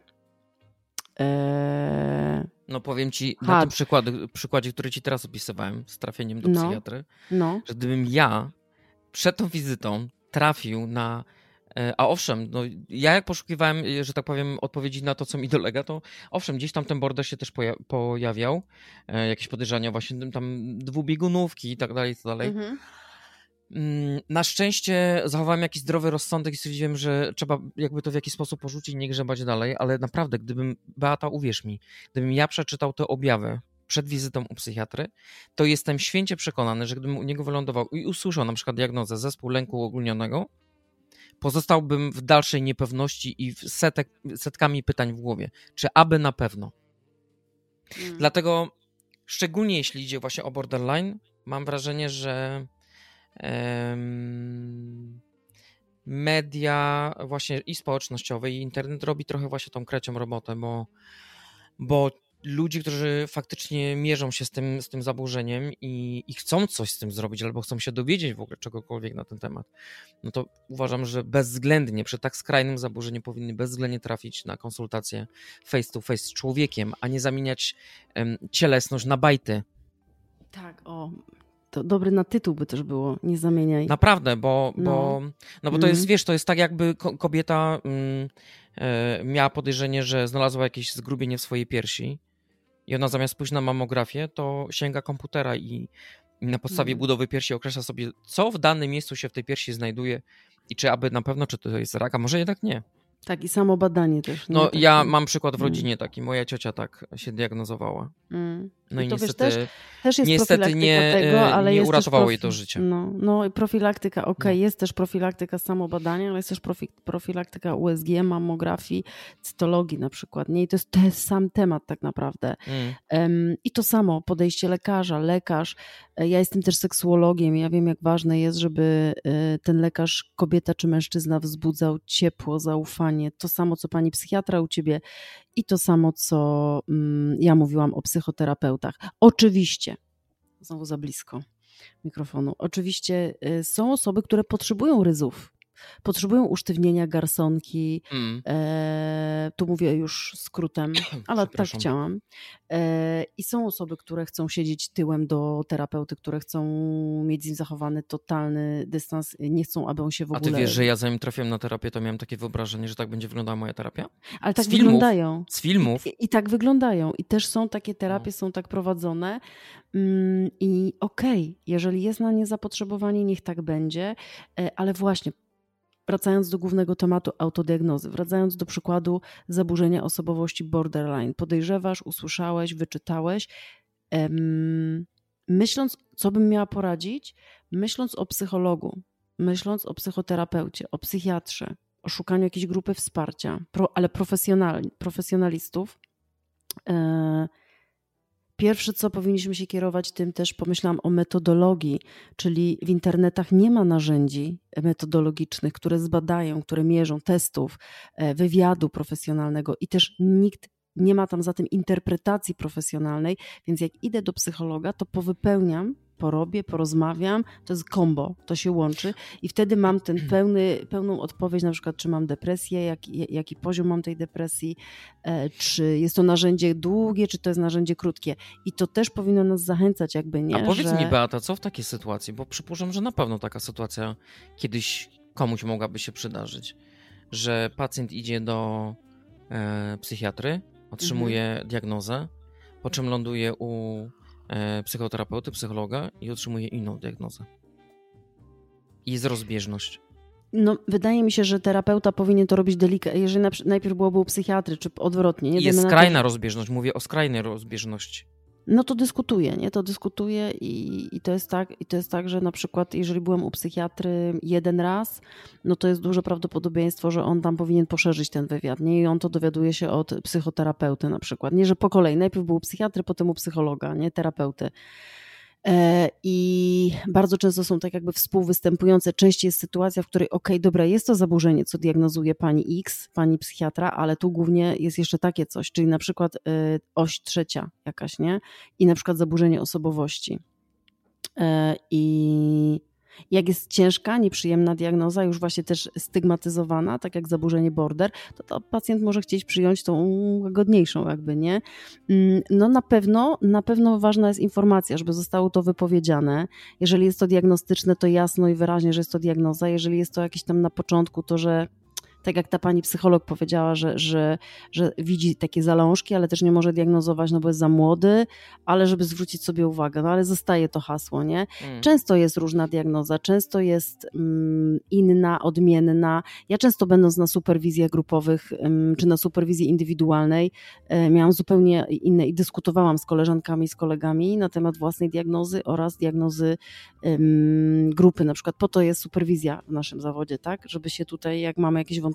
e, No powiem ci na tym przykładzie, przykładzie, który ci teraz opisywałem, z trafieniem do No. psychiatry, no, że gdybym ja przed tą wizytą trafił na. e, A owszem, no ja jak poszukiwałem, e, że tak powiem, odpowiedzi na to, co mi dolega, to owszem, gdzieś tam ten border się też poja- pojawiał, e, jakieś podejrzenia właśnie tam dwubiegunówki i tak dalej, i tak dalej. Mhm. Mm, Na szczęście zachowałem jakiś zdrowy rozsądek i stwierdziłem, że trzeba jakby to w jakiś sposób porzucić, nie grzebać dalej, ale naprawdę, gdybym, Beata, uwierz mi, gdybym ja przeczytał te objawy przed wizytą u psychiatry, to jestem święcie przekonany, że gdybym u niego wylądował i usłyszał na przykład diagnozę zespół lęku uogólnionego, pozostałbym w dalszej niepewności i setek, setkami pytań w głowie. Czy aby na pewno? Mm. Dlatego, szczególnie jeśli idzie właśnie o borderline, mam wrażenie, że media właśnie i społecznościowe, i internet robi trochę właśnie tą krecią robotę, bo, bo ludzi, którzy faktycznie mierzą się z tym, z tym zaburzeniem i, i chcą coś z tym zrobić, albo chcą się dowiedzieć w ogóle czegokolwiek na ten temat, no to uważam, że bezwzględnie przy tak skrajnym zaburzeniu powinny bezwzględnie trafić na konsultację face to face z człowiekiem, a nie zamieniać em, cielesność na bajty. Tak, o. To dobry na tytuł by też było, nie zamieniaj. Naprawdę, bo, No. bo, no bo to jest, Mhm. wiesz, to jest tak jakby ko- kobieta mm, e, miała podejrzenie, że znalazła jakieś zgrubienie w swojej piersi i ona zamiast pójść na mamografię, to sięga komputera i, i na podstawie Mhm. budowy piersi określa sobie, co w danym miejscu się w tej piersi znajduje i czy aby na pewno, czy to jest rak, a może jednak nie. Tak, i samo badanie też. No Takie- ja mam przykład w rodzinie taki, moja ciocia tak się diagnozowała. Mm. No i, to wiesz, niestety... też- Też jest niestety nie, tego, e, ale nie jest uratowało jej to życie. No, no i profilaktyka, okej, No. jest też profilaktyka samobadania, ale jest też profi, profilaktyka USG, mammografii, cytologii na przykład. Nie? I to jest ten sam temat tak naprawdę. Mm. Em, I to samo podejście lekarza, lekarz. e, Ja jestem też seksuologiem, ja wiem, jak ważne jest, żeby e, ten lekarz, kobieta czy mężczyzna, wzbudzał ciepło, zaufanie. To samo, co pani psychiatra u ciebie i to samo, co mm, ja mówiłam o psychoterapeutach. Oczywiście, znowu za blisko mikrofonu, oczywiście y, są osoby, które potrzebują ryzów. Potrzebują usztywnienia garsonki, Mm. E, tu mówię już skrótem, ale tak chciałam. E, I są osoby, które chcą siedzieć tyłem do terapeuty, które chcą mieć z nim zachowany totalny dystans, nie chcą, aby on się w A ogóle... ty wiesz, że ja zanim trafiłem na terapię, to miałem takie wyobrażenie, że tak będzie wyglądała moja terapia? Ale tak z filmów. wyglądają. Z filmów? I, I tak wyglądają. I też są takie terapie, No. są tak prowadzone. Mm, I okej, jeżeli jest na nie zapotrzebowanie, niech tak będzie, E, ale właśnie. Wracając do głównego tematu autodiagnozy, wracając do przykładu zaburzenia osobowości borderline, podejrzewasz, usłyszałeś, wyczytałeś. Myśląc, co bym miała poradzić, myśląc o psychologu, myśląc o psychoterapeucie, o psychiatrze, o szukaniu jakiejś grupy wsparcia, ale profesjonal, profesjonalistów, e, Pierwsze, co powinniśmy się kierować tym, też pomyślałam o metodologii, czyli w internetach nie ma narzędzi metodologicznych, które zbadają, które mierzą testów, e, wywiadu profesjonalnego i też nikt nie ma tam zatem interpretacji profesjonalnej, więc jak idę do psychologa, to powypełniam, porobię, porozmawiam, to jest kombo, to się łączy i wtedy mam ten pełny, pełną odpowiedź, na przykład czy mam depresję, jaki, jaki poziom mam tej depresji, e, czy jest to narzędzie długie, czy to jest narzędzie krótkie. I to też powinno nas zachęcać jakby, nie? A powiedz że... mi, Beata, co w takiej sytuacji? Bo przypuszczam, że na pewno taka sytuacja kiedyś komuś mogłaby się przydarzyć, że pacjent idzie do e, psychiatry, otrzymuje Mhm. diagnozę, po czym ląduje u e, psychoterapeuty, psychologa i otrzymuje inną diagnozę. I jest rozbieżność. No, wydaje mi się, że terapeuta powinien to robić delikatnie, jeżeli najpierw byłoby u psychiatry, czy odwrotnie. Nie jest skrajna rozbieżność, mówię o skrajnej rozbieżności. No to dyskutuję, nie? To dyskutuję i, i, to jest tak, i to jest tak, że na przykład jeżeli byłem u psychiatry jeden raz, no to jest duże prawdopodobieństwo, że on tam powinien poszerzyć ten wywiad, nie? I on to dowiaduje się od psychoterapeuty na przykład. Nie, że po kolei, najpierw był psychiatry, potem u psychologa, nie? Terapeuty. E, I bardzo często są tak jakby współwystępujące. Częściej jest sytuacja, w której, okej, dobra, jest to zaburzenie, co diagnozuje pani X, pani psychiatra, ale tu głównie jest jeszcze takie coś, czyli na przykład y, oś trzecia jakaś, nie? I na przykład zaburzenie osobowości. E, I jak jest ciężka, nieprzyjemna diagnoza, już właśnie też stygmatyzowana, tak jak zaburzenie border, to, to pacjent może chcieć przyjąć tą łagodniejszą jakby, nie? Mm, No na pewno, na pewno ważna jest informacja, żeby zostało to wypowiedziane. Jeżeli jest to diagnostyczne, to jasno i wyraźnie, że jest to diagnoza. Jeżeli jest to jakieś tam na początku, to że tak jak ta pani psycholog powiedziała, że, że, że widzi takie zalążki, ale też nie może diagnozować, no bo jest za młody, ale żeby zwrócić sobie uwagę, no ale zostaje to hasło, nie? Mm. Często jest różna diagnoza, często jest mm, inna, odmienna. Ja często będąc na superwizjach grupowych ym, czy na superwizji indywidualnej e, miałam zupełnie inne i dyskutowałam z koleżankami, z kolegami na temat własnej diagnozy oraz diagnozy grupy. Na przykład po to jest superwizja w naszym zawodzie, tak? Żeby się tutaj, jak mamy jakieś wątpliwości,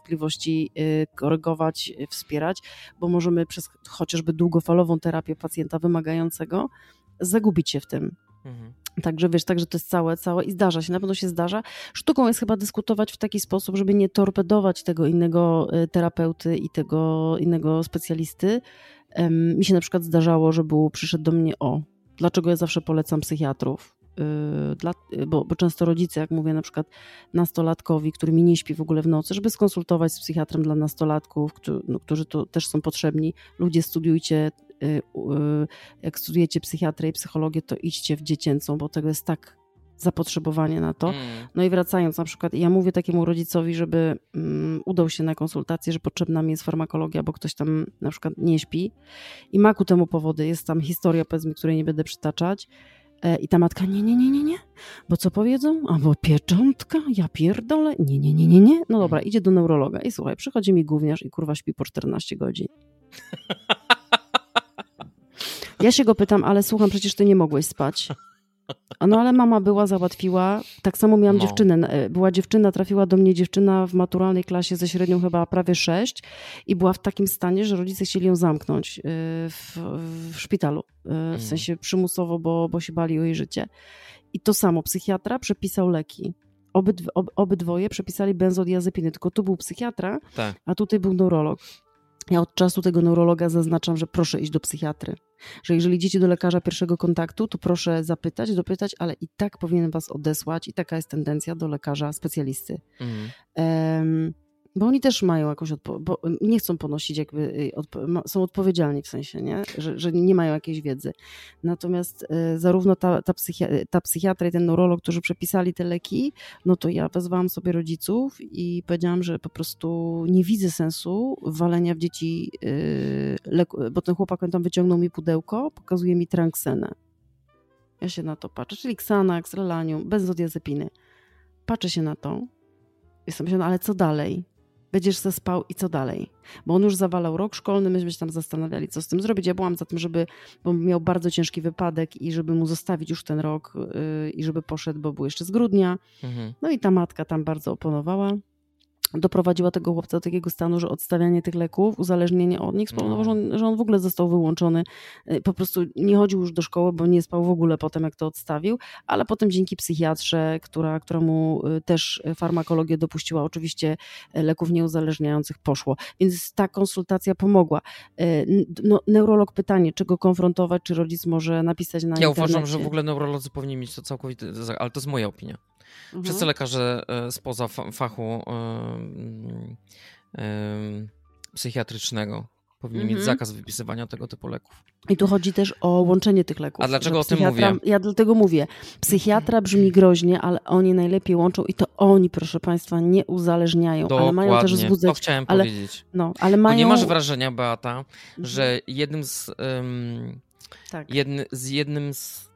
y, korygować, y, wspierać, bo możemy przez chociażby długofalową terapię pacjenta wymagającego zagubić się w tym. Mhm. Także wiesz, także to jest całe, całe i zdarza się, na pewno się zdarza. Sztuką jest chyba dyskutować w taki sposób, żeby nie torpedować tego innego y, terapeuty i tego innego specjalisty, Mi się na przykład zdarzało, że był, przyszedł do mnie, o, dlaczego ja zawsze polecam psychiatrów? Yy, Dla, bo, bo często rodzice, jak mówię na przykład nastolatkowi, który mi nie śpi w ogóle w nocy, żeby skonsultować z psychiatrem dla nastolatków, którzy, no, którzy tu też są potrzebni. Ludzie studiujcie, yy, yy, jak studujecie psychiatrę i psychologię, to idźcie w dziecięcą, bo tego jest tak zapotrzebowanie na to. Mm. No i wracając, na przykład ja mówię takiemu rodzicowi, żeby mm, udał się na konsultację, że potrzebna mi jest farmakologia, bo ktoś tam na przykład nie śpi i ma ku temu powody. Jest tam historia, powiedzmy, której nie będę przytaczać. E, I ta matka, nie, nie, nie, nie, nie, bo co powiedzą? Albo pieczątka, ja pierdolę, nie, nie, nie, nie, nie. No dobra, idzie do neurologa i słuchaj, przychodzi mi gówniarz i kurwa śpi po 14 godzin. Ja się go pytam, ale słucham, przecież ty nie mogłeś spać. No ale mama była, załatwiła. Tak samo miałam No. dziewczynę. e, Była dziewczyna, trafiła do mnie dziewczyna w maturalnej klasie ze średnią chyba prawie 6 i była w takim stanie, że rodzice chcieli ją zamknąć e, w, w szpitalu. E, W sensie przymusowo, bo, bo się bali o jej życie. I to samo, psychiatra przepisał leki. Obydw, ob, obydwoje przepisali benzodiazepiny, tylko tu był psychiatra, Tak. a tutaj był neurolog. Ja od czasu tego neurologa zaznaczam, że proszę iść do psychiatry. Że jeżeli idziecie do lekarza pierwszego kontaktu, to proszę zapytać, dopytać, ale i tak powinien was odesłać i taka jest tendencja do lekarza specjalisty. Mm. Em, bo oni też mają jakąś bo nie chcą ponosić jakby, y, są odpowiedzialni w sensie, nie? Że, że nie mają jakiejś wiedzy. Natomiast y, zarówno ta, ta, psychia- ta psychiatra i ten neurolog, którzy przepisali te leki, no to ja wezwałam sobie rodziców i powiedziałam, że po prostu nie widzę sensu walenia w dzieci y, bo ten chłopak on tam wyciągnął mi pudełko, pokazuje mi tranksenę. Ja się na to patrzę, czyli Xanax, Relanium, benzodiazepiny. Patrzę się na to sobie myślę, no ale co dalej? Będziesz se spał i co dalej? Bo on już zawalał rok szkolny, myśmy się tam zastanawiali, co z tym zrobić. Ja byłam za tym, żeby, bo miał bardzo ciężki wypadek i żeby mu zostawić już ten rok yy, i żeby poszedł, bo był jeszcze z grudnia. Mhm. No i ta matka tam bardzo oponowała. Doprowadziła tego chłopca do takiego stanu, że odstawianie tych leków, uzależnienie od nich spowodowało, że, on, że on w ogóle został wyłączony. Y, Po prostu nie chodził już do szkoły, bo nie spał w ogóle potem, jak to odstawił, ale potem dzięki psychiatrze, która, która mu y, też farmakologię dopuściła, oczywiście y, leków nieuzależniających poszło. Więc ta konsultacja pomogła. No, neurolog pytanie, czy go konfrontować, czy rodzic może napisać na Ja internecie. uważam, że w ogóle neurolodzy powinni mieć to całkowite, ale to jest moja opinia. Mhm. Wszyscy lekarze e, spoza fa- fachu e, e, psychiatrycznego powinni mieć Mhm. zakaz wypisywania tego typu leków. I tu chodzi też o łączenie tych leków. A dlaczego o tym mówię? Ja dlatego mówię. Psychiatra brzmi groźnie, ale oni najlepiej łączą i to oni, proszę Państwa, nie uzależniają, ale mają też Dokładnie, to wzbudzać. chciałem ale- powiedzieć. No, ale Bo mają. nie masz wrażenia, Beata, Mhm. że jednym z, em, Tak. jedny, z jednym z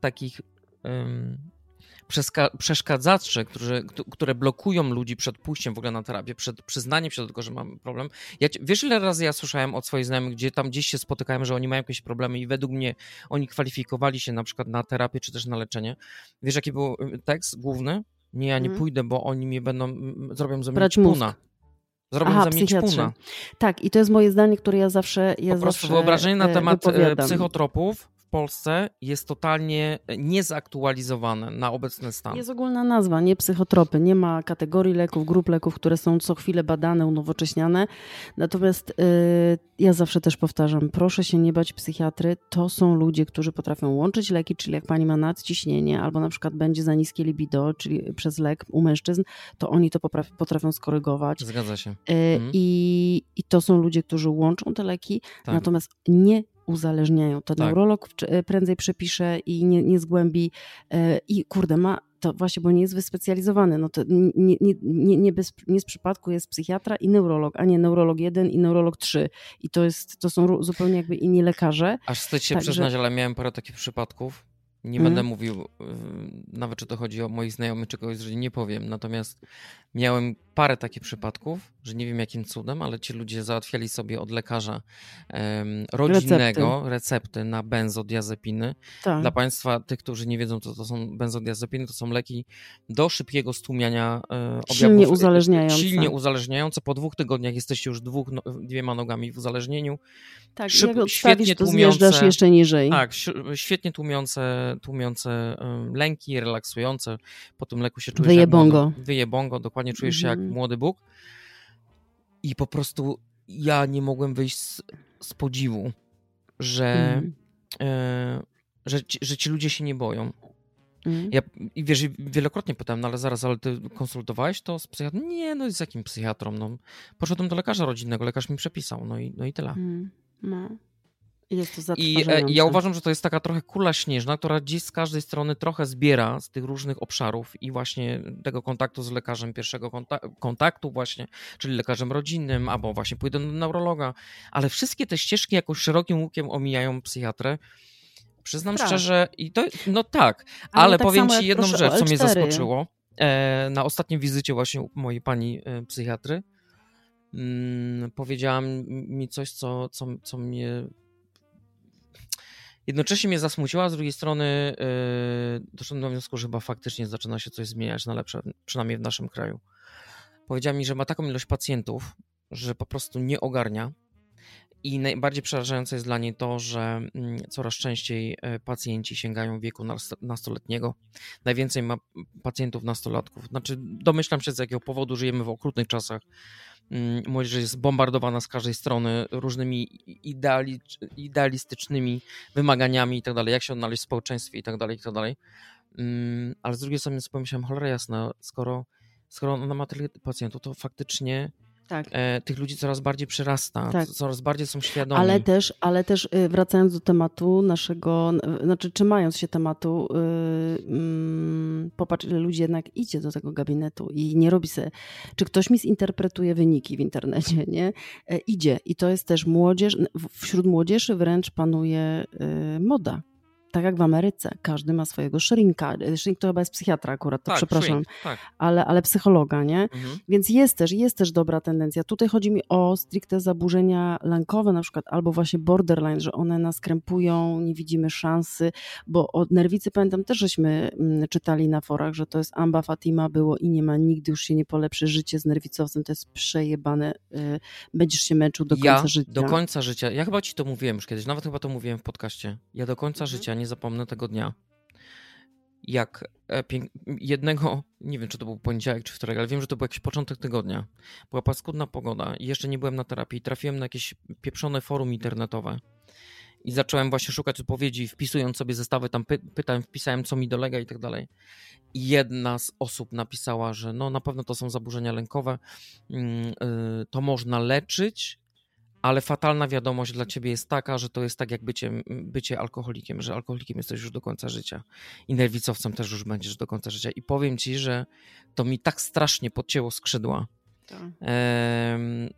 takich przeska- przeszkadzaczy, którzy, któ- które blokują ludzi przed pójściem w ogóle na terapię, przed przyznaniem się do tego, że mamy problem. Ja, wiesz, ile razy ja słyszałem od swoich znajomych, gdzie tam gdzieś się spotykałem, że oni mają jakieś problemy i według mnie oni kwalifikowali się na przykład na terapię czy też na leczenie. Wiesz, jaki był y, tekst główny? Nie, ja nie Mhm. pójdę, bo oni mnie będą, zrobią ze mnie ćpuna. Zrobią Aha, ze mnie. Tak, i to jest moje zdanie, które ja zawsze. Ja Po prostu zawsze, wyobrażenie na e, temat e, wypowiadam. psychotropów Polsce jest totalnie niezaktualizowane na obecny stan. Jest ogólna nazwa, nie psychotropy. Nie ma kategorii leków, grup leków, które są co chwilę badane, unowocześniane. Natomiast y, ja zawsze też powtarzam, proszę się nie bać psychiatry. To są ludzie, którzy potrafią łączyć leki, czyli jak pani ma nadciśnienie, albo na przykład będzie za niskie libido, czyli przez lek u mężczyzn, to oni to potrafi, potrafią skorygować. Zgadza się. Y, Mhm. I, I to są ludzie, którzy łączą te leki, Tak. natomiast nie uzależniają. To Tak. neurolog wcz- prędzej przepisze i nie, nie zgłębi. e, I kurde, ma to właśnie, bo nie jest wyspecjalizowany. No to nie, nie, nie, nie, bez, nie z przypadku jest psychiatra i neurolog, a nie neurolog 1 i neurolog 3. I to, jest, to są zupełnie jakby inni lekarze. Aż wstyd się Także- przyznać, ale miałem parę takich przypadków. Nie Mhm. będę mówił, y, nawet czy to chodzi o moich znajomych, czy kogoś, że nie powiem. Natomiast miałem parę takich przypadków, że nie wiem jakim cudem, ale ci ludzie załatwiali sobie od lekarza em, rodzinnego recepty. na benzodiazepiny. Tak. Dla Państwa, tych, którzy nie wiedzą, co to są benzodiazepiny, to są leki do szybkiego stłumiania e, objawów. Silnie uzależniające. Silnie uzależniające. Po dwóch tygodniach jesteście już dwóch, no, dwiema nogami w uzależnieniu. tak, szyb- jak świetnie to tłumiące- jeszcze niżej. Tak, świetnie tłumiące, tłumiące lęki, relaksujące. Po tym leku się czujesz Wyje jak bongo. Wyje bongo, dokładnie czujesz się jak Mhm. Młody Bóg. I po prostu ja nie mogłem wyjść z z podziwu, że, Mhm. e, że, ci, że ci ludzie się nie boją. Mhm. Ja, I wiesz, wielokrotnie pytałem, no ale zaraz, ale ty konsultowałeś to z psychiatrą? Nie, no z jakim psychiatrą? No, poszedłem do lekarza rodzinnego, lekarz mi przepisał, no i, no i tyle. Mhm. No. I Jest to I e, ja uważam, że to jest taka trochę kula śnieżna, która gdzieś z każdej strony trochę zbiera z tych różnych obszarów i właśnie tego kontaktu z lekarzem pierwszego konta- kontaktu właśnie, czyli lekarzem rodzinnym, albo właśnie pójdę do neurologa, ale wszystkie te ścieżki jakoś szerokim łukiem omijają psychiatrę. Przyznam Tak. szczerze, i to, no tak, ale, tak powiem ci jedną rzecz, co mnie L4. zaskoczyło. E, na ostatniej wizycie właśnie u mojej pani e, psychiatry mm, powiedziała mi coś, co, co, co mnie jednocześnie mnie zasmuciła, z drugiej strony yy, doszedłem do wniosku, że chyba faktycznie zaczyna się coś zmieniać na lepsze, przynajmniej w naszym kraju. Powiedziała mi, że ma taką ilość pacjentów, że po prostu nie ogarnia. I najbardziej przerażające jest dla niej to, że mm, coraz częściej e, pacjenci sięgają wieku nas- nastoletniego. Najwięcej ma pacjentów nastolatków. Znaczy, domyślam się z jakiego powodu żyjemy w okrutnych czasach. Mm, Młodzież jest bombardowana z każdej strony różnymi ideali, idealistycznymi wymaganiami i tak dalej, jak się odnaleźć w społeczeństwie i tak dalej, i tak dalej. Mm, Ale z drugiej strony pomyślałem, cholera jasna, skoro, skoro ona ma tyle pacjentów, to faktycznie Tak. e, tych ludzi coraz bardziej przyrasta, Tak. coraz bardziej są świadomi. Ale też, ale też y, wracając do tematu naszego, znaczy trzymając się tematu, yy, mm, popatrz ile ludzi jednak idzie do tego gabinetu i nie robi se, czy ktoś mi zinterpretuje wyniki w internecie, nie? E, Idzie i to jest też młodzież, wśród młodzieży wręcz panuje y, moda. Tak jak w Ameryce, każdy ma swojego szrinka. Shrink to chyba jest psychiatra akurat, to tak, przepraszam, shrink, tak. ale, ale psychologa, nie? Mhm. Więc jest też, jest też dobra tendencja. Tutaj chodzi mi o stricte zaburzenia lękowe na przykład, albo właśnie borderline, że one nas krępują, nie widzimy szansy, bo o nerwicy pamiętam też, żeśmy mm, czytali na forach, że to jest Amba Fatima było i nie ma, nigdy już się nie polepszy. Życie z nerwicowcem to jest przejebane. y, Będziesz się męczył do końca ja życia. do końca życia, ja chyba ci to mówiłem już kiedyś, nawet chyba to mówiłem w podcaście. Ja do końca Mhm. życia nie zapomnę tego dnia. Jak e, jednego, nie wiem czy to był poniedziałek czy wtorek, ale wiem, że to był jakiś początek tygodnia. Była paskudna pogoda i jeszcze nie byłem na terapii. Trafiłem na jakieś pieprzone forum internetowe. I zacząłem właśnie szukać odpowiedzi, wpisując sobie zestawy tam py pytań, wpisałem co mi dolega i tak dalej. I jedna z osób napisała, że no na pewno to są zaburzenia lękowe, mm, y, to można leczyć, ale fatalna wiadomość dla ciebie jest taka, że to jest tak jak bycie, bycie alkoholikiem, że alkoholikiem jesteś już do końca życia i nerwicowcem też już będziesz do końca życia. I powiem ci, że to mi tak strasznie podcięło skrzydła.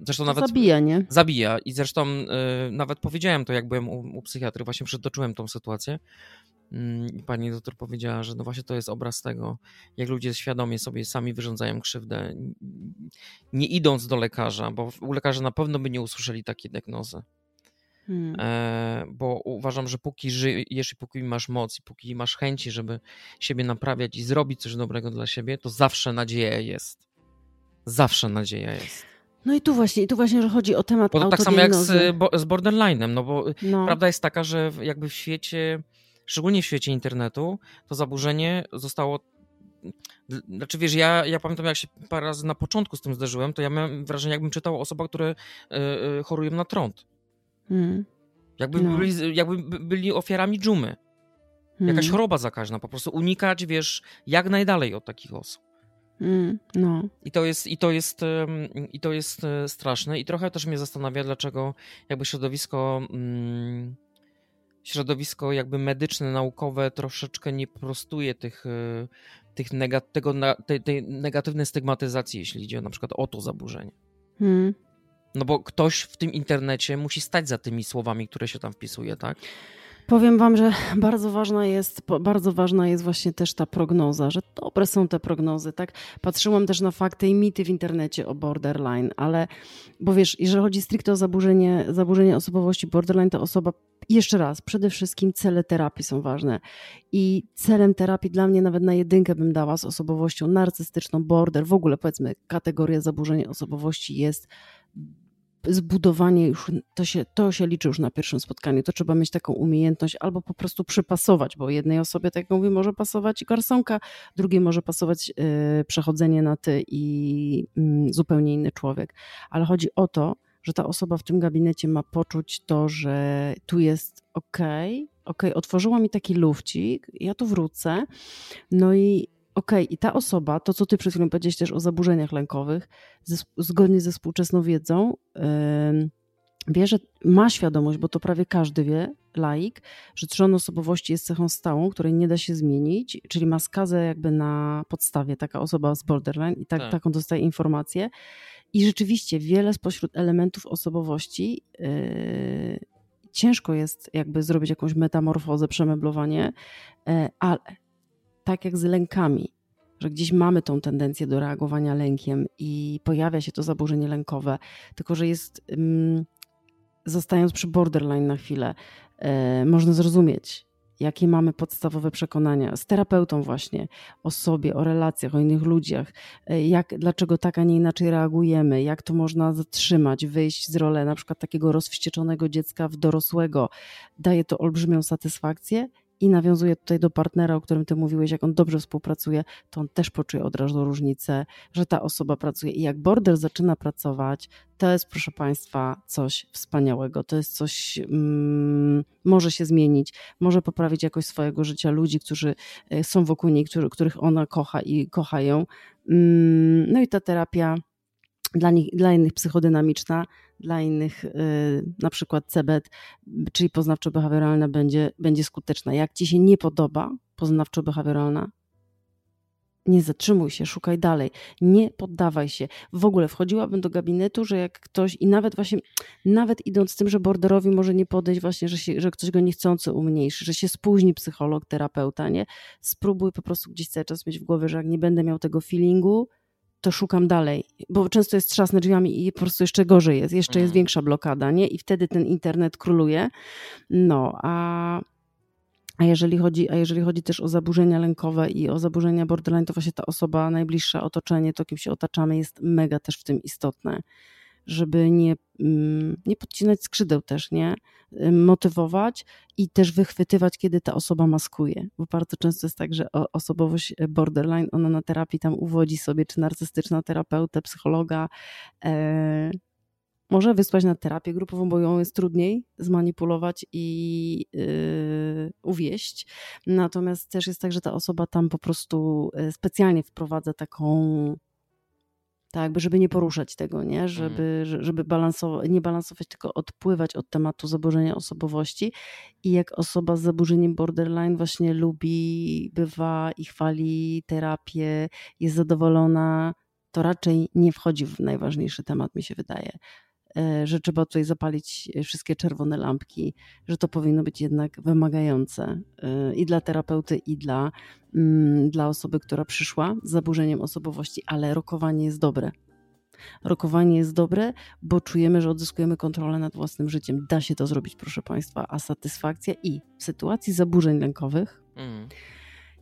Zresztą nawet zabija, nie? zabija. I zresztą y, nawet powiedziałem to, jak byłem u, u psychiatry, właśnie przytoczyłem tą sytuację. Mm, I pani doktor powiedziała, że no właśnie to jest obraz tego, jak ludzie świadomie sobie sami wyrządzają krzywdę, nie idąc do lekarza, bo u lekarza na pewno by nie usłyszeli takiej diagnozy. Hmm. E, bo uważam, że póki żyjesz i póki masz moc i póki masz chęci, żeby siebie naprawiać i zrobić coś dobrego dla siebie, to zawsze nadzieja jest. Zawsze nadzieja jest. No i tu właśnie, i tu właśnie, że chodzi o temat Bo tak samo jak z, autodiagnozy. bo- z borderline'em, no bo No. prawda jest taka, że jakby w świecie, szczególnie w świecie internetu, to zaburzenie zostało. Znaczy wiesz, ja, ja pamiętam jak się parę razy na początku z tym zderzyłem, to ja miałem wrażenie, jakbym czytał o osobach, które y, y, chorują na trąd. Hmm. Jakby, No. byli, jakby by- byli ofiarami dżumy. Jakaś Hmm. choroba zakaźna, po prostu unikać, wiesz, jak najdalej od takich osób. Hmm. No. I to jest, i to jest, i to jest e, straszne. I trochę też mnie zastanawia, dlaczego jakby środowisko, mm, środowisko jakby medyczne, naukowe troszeczkę nie prostuje tych, e, tych nega- tego, tej, tej negatywnej stygmatyzacji, jeśli idzie na przykład o to zaburzenie. Hmm. No bo ktoś w tym internecie musi stać za tymi słowami, które się tam wpisuje, tak? Powiem wam, że bardzo ważna jest, bardzo ważna jest właśnie też ta prognoza, że dobre są te prognozy, tak? Patrzyłam też na fakty i mity w internecie o borderline, ale, bo wiesz, jeżeli chodzi stricte o zaburzenie, zaburzenie osobowości borderline, to osoba, jeszcze raz, przede wszystkim cele terapii są ważne i celem terapii dla mnie nawet na jedynkę bym dała z osobowością narcystyczną, border, w ogóle powiedzmy kategoria zaburzenia osobowości jest zbudowanie już, to się, to się liczy już na pierwszym spotkaniu, to trzeba mieć taką umiejętność albo po prostu przypasować, bo jednej osobie, tak jak mówię, może pasować garsonka, drugiej może pasować y, przechodzenie na ty i mm, zupełnie inny człowiek. Ale chodzi o to, że ta osoba w tym gabinecie ma poczuć to, że tu jest ok, ok, otworzyła mi taki lufcik, ja tu wrócę, no i okej, i ta osoba, to co ty przed chwilą powiedziałeś też o zaburzeniach lękowych, zgodnie ze współczesną wiedzą, yy, wie, że ma świadomość, bo to prawie każdy wie, laik, że trzon osobowości jest cechą stałą, której nie da się zmienić, czyli ma skazę jakby na podstawie taka osoba z borderline i tak, Tak. taką dostaje informację. I rzeczywiście wiele spośród elementów osobowości yy, ciężko jest jakby zrobić jakąś metamorfozę, przemeblowanie, yy, ale tak jak z lękami, że gdzieś mamy tą tendencję do reagowania lękiem i pojawia się to zaburzenie lękowe, tylko że jest, ym, zostając przy borderline na chwilę, e, można zrozumieć, jakie mamy podstawowe przekonania z terapeutą właśnie o sobie, o relacjach, o innych ludziach, e, jak, dlaczego tak, a nie inaczej reagujemy, jak to można zatrzymać, wyjść z roli na przykład takiego rozwścieczonego dziecka w dorosłego. Daje to olbrzymią satysfakcję i nawiązuje tutaj do partnera, o którym ty mówiłeś, jak on dobrze współpracuje, to on też poczuje od razu różnicę, że ta osoba pracuje. I jak border zaczyna pracować, to jest, proszę Państwa, coś wspaniałego. To jest coś, mm, może się zmienić, może poprawić jakość swojego życia ludzi, którzy e, są wokół niej, których ona kocha i kochają. Mm, no i ta terapia dla, nich, dla innych psychodynamiczna, dla innych y, na przykład CBT, czyli poznawczo-behawioralna będzie, będzie skuteczna. Jak ci się nie podoba poznawczo-behawioralna, nie zatrzymuj się, szukaj dalej, nie poddawaj się. W ogóle wchodziłabym do gabinetu, że jak ktoś i nawet właśnie, nawet idąc z tym, że borderowi może nie podejść właśnie, że, się, że ktoś go niechcący umniejszy, że się spóźni psycholog, terapeuta, nie? Spróbuj po prostu gdzieś cały czas mieć w głowie, że jak nie będę miał tego feelingu, to szukam dalej, bo często jest trzasnę drzwiami i po prostu jeszcze gorzej jest, jeszcze jest Mhm. większa blokada, nie? I wtedy ten internet króluje. No, a, a, jeżeli chodzi, a jeżeli chodzi też o zaburzenia lękowe i o zaburzenia borderline, to właśnie ta osoba najbliższa, otoczenie, to kim się otaczamy jest mega też w tym istotne, żeby nie, mm, nie podcinać skrzydeł też, nie? Motywować i też wychwytywać, kiedy ta osoba maskuje, bo bardzo często jest tak, że osobowość borderline, ona na terapii tam uwodzi sobie, czy narcystyczna terapeutę, psychologa, e, może wysłać na terapię grupową, bo ją jest trudniej zmanipulować i yy, uwieść. Natomiast też jest tak, że ta osoba tam po prostu y, specjalnie wprowadza taką tak, żeby nie poruszać tego, nie? Żeby, że- żeby balansować, nie balansować, tylko odpływać od tematu zaburzenia osobowości. I jak osoba z zaburzeniem borderline właśnie lubi, bywa i chwali terapię, jest zadowolona, to raczej nie wchodzi w najważniejszy temat, mi się wydaje. E, Że trzeba tutaj zapalić wszystkie czerwone lampki, że to powinno być jednak wymagające e, i dla terapeuty, i dla, mm, dla osoby, która przyszła z zaburzeniem osobowości, ale rokowanie jest dobre. Rokowanie jest dobre, bo czujemy, że odzyskujemy kontrolę nad własnym życiem. Da się to zrobić, proszę Państwa, a satysfakcja i w sytuacji zaburzeń lękowych, Mm.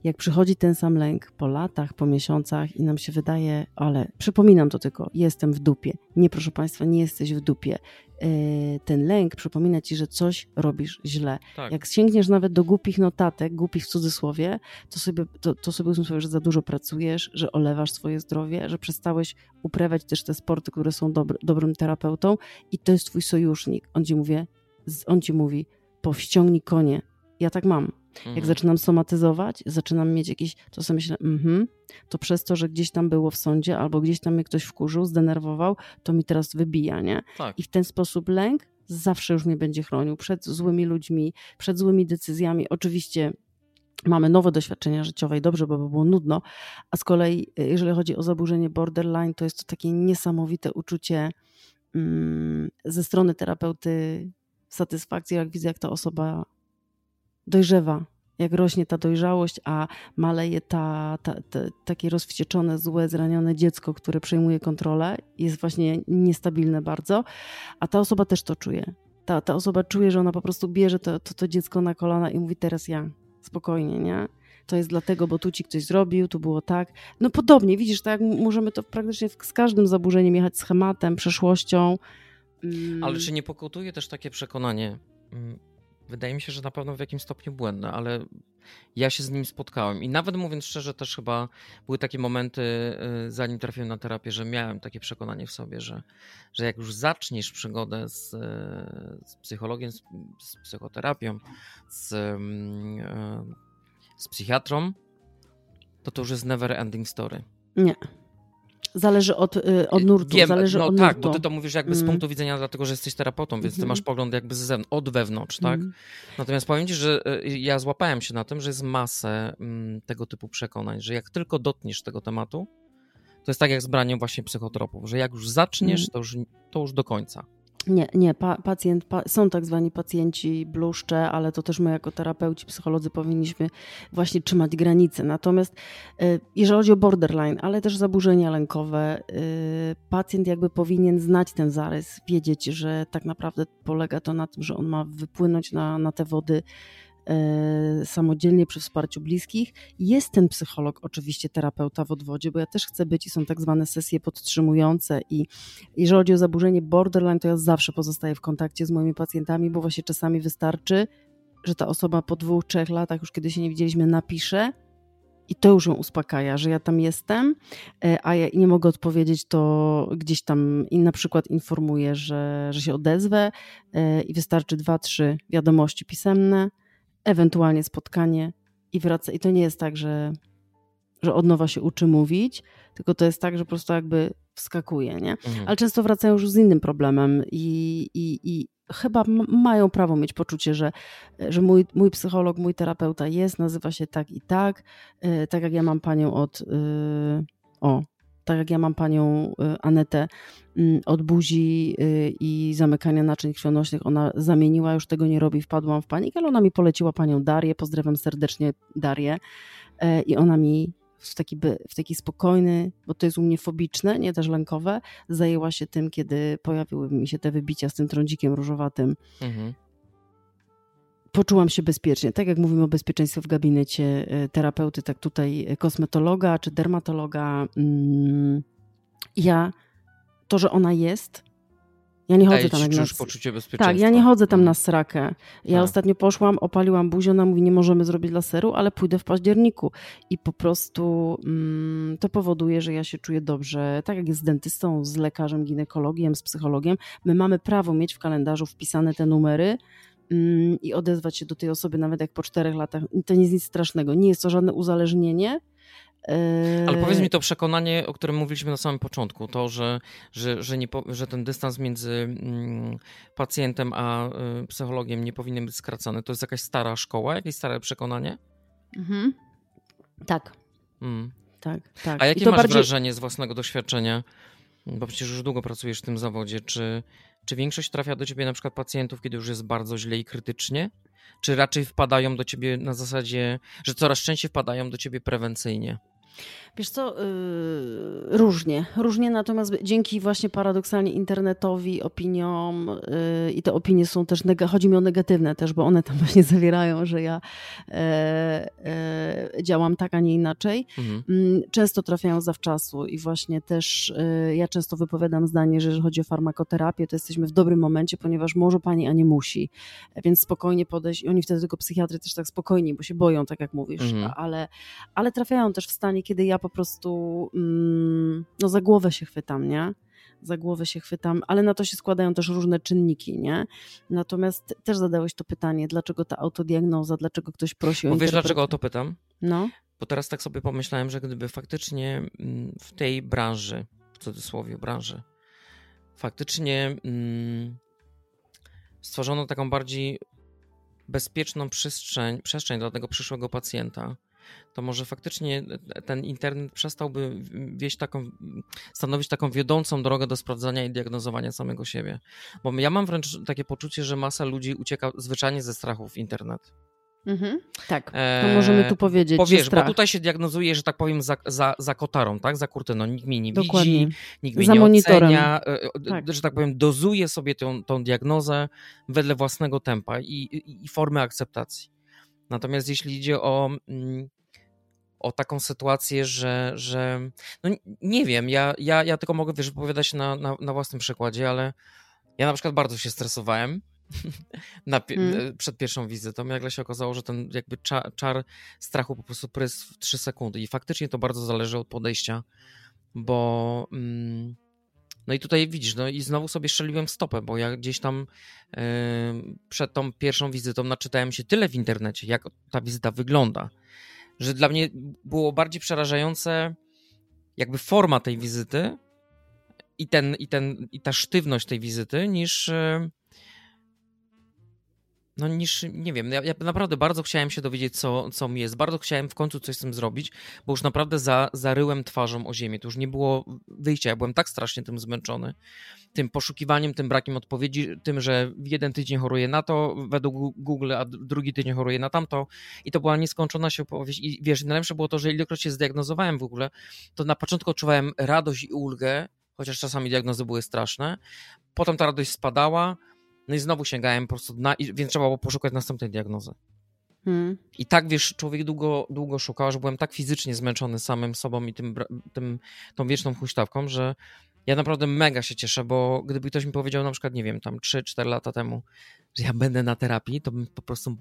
Jak przychodzi ten sam lęk po latach, po miesiącach i nam się wydaje, ale przypominam to tylko, jestem w dupie. Nie, proszę Państwa, nie jesteś w dupie. Yy, Ten lęk przypomina Ci, że coś robisz źle. Tak. Jak sięgniesz nawet do głupich notatek, głupich w cudzysłowie, to sobie, to, to sobie uzmysłowisz, że za dużo pracujesz, że olewasz swoje zdrowie, że przestałeś uprawiać też te sporty, które są dobr, dobrym terapeutą i to jest twój sojusznik. On ci, mówi, on ci mówi, powściągnij konie. Ja tak mam. Jak Mhm. zaczynam somatyzować, zaczynam mieć jakieś, to sobie myślę, mhm, to przez to, że gdzieś tam było w sądzie albo gdzieś tam mnie ktoś wkurzył, zdenerwował, to mi teraz wybija, nie? Tak. I w ten sposób lęk zawsze już mnie będzie chronił przed złymi ludźmi, przed złymi decyzjami. Oczywiście mamy nowe doświadczenia życiowe i dobrze, bo by było nudno, a z kolei y, jeżeli chodzi o zaburzenie borderline, to jest to takie niesamowite uczucie mm, ze strony terapeuty satysfakcji, jak widzę, jak ta osoba dojrzewa, jak rośnie ta dojrzałość, a maleje ta, ta, ta, takie rozwścieczone, złe, zranione dziecko, które przejmuje kontrolę, jest właśnie niestabilne bardzo, a ta osoba też to czuje. Ta, ta osoba czuje, że ona po prostu bierze to, to, to dziecko na kolana i mówi teraz ja, spokojnie, nie? To jest dlatego, bo tu ci ktoś zrobił, tu było tak. No podobnie, widzisz, tak możemy to praktycznie z każdym zaburzeniem jechać schematem, przeszłością. Mm, Ale czy nie pokutuje też takie przekonanie? Wydaje mi się, że na pewno w jakimś stopniu błędne, ale ja się z nim spotkałem. I nawet mówiąc szczerze, też chyba były takie momenty, y, zanim trafiłem na terapię, że miałem takie przekonanie w sobie, że, że jak już zaczniesz przygodę z, y, z psychologiem, z, z, psychoterapią, z, mm, y, z psychiatrą, to to już jest never ending story. Nie. Zależy od, y, od nurtu. Wiem, zależy no od tak, nurtu. bo ty to mówisz jakby z Mm. punktu widzenia, dlatego że jesteś terapeutą, więc ty Mhm. masz pogląd jakby z zewn- od wewnątrz, tak? Mhm. Natomiast powiem ci, że y, ja złapałem się na tym, że jest masę mm, tego typu przekonań, że jak tylko dotkniesz tego tematu, to jest tak jak z braniem właśnie psychotropów, że jak już zaczniesz, Mhm. to już, to już do końca. Nie, nie, pa, pacjent, pa, są tak zwani pacjenci bluszcze, ale to też my jako terapeuci, psycholodzy powinniśmy właśnie trzymać granice. Natomiast y, jeżeli chodzi o borderline, ale też zaburzenia lękowe, y, pacjent jakby powinien znać ten zarys, wiedzieć, że tak naprawdę polega to na tym, że on ma wypłynąć na, na te wody samodzielnie przy wsparciu bliskich. Jest ten psycholog, oczywiście terapeuta w odwodzie, bo ja też chcę być i są tak zwane sesje podtrzymujące i jeżeli chodzi o zaburzenie borderline, to ja zawsze pozostaję w kontakcie z moimi pacjentami, bo właśnie czasami wystarczy, że ta osoba po dwóch, trzech latach, już kiedy się nie widzieliśmy, napisze i to już ją uspokaja, że ja tam jestem, e, a ja nie mogę odpowiedzieć, to gdzieś tam i na przykład informuję, że, że się odezwę e, i wystarczy dwa, trzy wiadomości pisemne, ewentualnie spotkanie i wraca. I to nie jest tak, że, że od nowa się uczy mówić, tylko to jest tak, że po prostu jakby wskakuje, nie? Mhm. Ale często wracają już z innym problemem i, i, i chyba mają prawo mieć poczucie, że, że mój, mój psycholog, mój terapeuta jest, nazywa się tak i tak, e, tak jak ja mam panią od, e, o, tak jak ja mam panią e, Anetę mm, od buzi e, i zamykania naczyń krwionośnych, ona zamieniła, już tego nie robi, wpadłam w panikę, ale ona mi poleciła panią Darię, pozdrawiam serdecznie Darię e, i ona mi w taki, w taki spokojny, bo to jest u mnie fobiczne, nie też lękowe, zajęła się tym, kiedy pojawiły mi się te wybicia z tym trądzikiem różowatym. Mhm. Poczułam się bezpiecznie. Tak jak mówimy o bezpieczeństwie w gabinecie e, terapeuty, tak tutaj e, kosmetologa czy dermatologa. mm, Ja, to, że ona jest, ja nie chodzę tam jak na... poczucie bezpieczeństwa. Tak, ja nie chodzę tam Mhm. na srakę. Ja Tak. ostatnio poszłam, opaliłam buzię, ona mówi, nie możemy zrobić laseru, ale pójdę w październiku. I po prostu mm, to powoduje, że ja się czuję dobrze. Tak jak jest z dentystą, z lekarzem, ginekologiem, z psychologiem, my mamy prawo mieć w kalendarzu wpisane te numery i odezwać się do tej osoby, nawet jak po czterech latach. To nie jest nic strasznego. Nie jest to żadne uzależnienie. E, Ale powiedz mi to przekonanie, o którym mówiliśmy na samym początku, to, że, że, że, nie że ten dystans między mm, pacjentem a y, psychologiem nie powinien być skracany, to jest jakaś stara szkoła, jakieś stare przekonanie? Mhm. Tak, Mm. tak, tak. A jakie to masz bardziej- wrażenie z własnego doświadczenia? Bo przecież już długo pracujesz w tym zawodzie. Czy, czy większość trafia do ciebie na przykład pacjentów, kiedy już jest bardzo źle i krytycznie? Czy raczej wpadają do ciebie na zasadzie, że coraz częściej wpadają do ciebie prewencyjnie? Wiesz co, yy, różnie, różnie, natomiast dzięki właśnie paradoksalnie internetowi, opiniom yy, i te opinie są też, nega- chodzi mi o negatywne też, bo one tam właśnie zawierają, że ja e, działam tak, a nie inaczej. Mhm. Mm, Często trafiają zawczasu i właśnie też y, ja często wypowiadam zdanie, że jeżeli chodzi o farmakoterapię, to jesteśmy w dobrym momencie, ponieważ może pani, a nie musi. Więc spokojnie podejść i oni wtedy tylko psychiatry też tak spokojni, bo się boją, tak jak mówisz, Mhm. ale, ale trafiają też w stanie, kiedy ja po prostu mm, no za głowę się chwytam, nie? Za głowę się chwytam, ale na to się składają też różne czynniki, nie? Natomiast też zadałeś to pytanie, dlaczego ta autodiagnoza, dlaczego ktoś prosi o Bo wiesz, dlaczego o to pytam? No, Bo teraz tak sobie pomyślałem, że gdyby faktycznie mm, w tej branży, w cudzysłowie branży, faktycznie mm, stworzono taką bardziej bezpieczną przestrzeń, przestrzeń dla tego przyszłego pacjenta, to może faktycznie ten internet przestałby wieść taką, stanowić taką wiodącą drogę do sprawdzania i diagnozowania samego siebie. Bo ja mam wręcz takie poczucie, że masa ludzi ucieka zwyczajnie ze strachu w internet. mhm. tak. To Eee, możemy tu powiedzieć, Bo że wiesz, bo tutaj się diagnozuje, że tak powiem, za, za, za kotarą, tak? Za kurtyną. Nikt mnie nie Dokładnie. widzi, nikt mnie Za nie monitorem. ocenia, e, e, Tak. że tak powiem, dozuje sobie tą, tą diagnozę wedle własnego tempa i, i, i formy akceptacji. Natomiast jeśli idzie o, mm, o taką sytuację, że, że no nie wiem, ja, ja, ja tylko mogę wiesz, wypowiadać na, na, na własnym przykładzie, ale ja na przykład bardzo się stresowałem na, Hmm. przed pierwszą wizytą. Nagle się okazało, że ten jakby czar, czar strachu po prostu prysł w 3 sekundy. I faktycznie to bardzo zależy od podejścia, bo. Mm, no i tutaj widzisz, no i znowu sobie strzeliłem stopę, bo ja gdzieś tam yy, przed tą pierwszą wizytą naczytałem się tyle w internecie, jak ta wizyta wygląda, że dla mnie było bardziej przerażające jakby forma tej wizyty i, ten, i, ten, i ta sztywność tej wizyty niż yy, no niż, nie wiem, ja, ja naprawdę bardzo chciałem się dowiedzieć, co, co mi jest. Bardzo chciałem w końcu coś z tym zrobić, bo już naprawdę za, zaryłem twarzą o ziemię. To już nie było wyjścia. Ja byłem tak strasznie tym zmęczony. Tym poszukiwaniem, tym brakiem odpowiedzi, tym, że jeden tydzień choruję na to według Google, a drugi tydzień choruję na tamto. I to była nieskończona się opowieść. I wiesz, najlepsze było to, że ilekroć się zdiagnozowałem w ogóle, to na początku odczuwałem radość i ulgę, chociaż czasami diagnozy były straszne. Potem ta radość spadała, no i znowu sięgałem po prostu, na, i- więc trzeba było poszukać następnej diagnozy. Hmm. I tak, wiesz, człowiek długo, długo szukał, że byłem tak fizycznie zmęczony samym sobą i tym, tym, tą wieczną huśtawką, że ja naprawdę mega się cieszę, bo gdyby ktoś mi powiedział na przykład, nie wiem, tam 3-4 lata temu, że ja będę na terapii, to bym po prostu,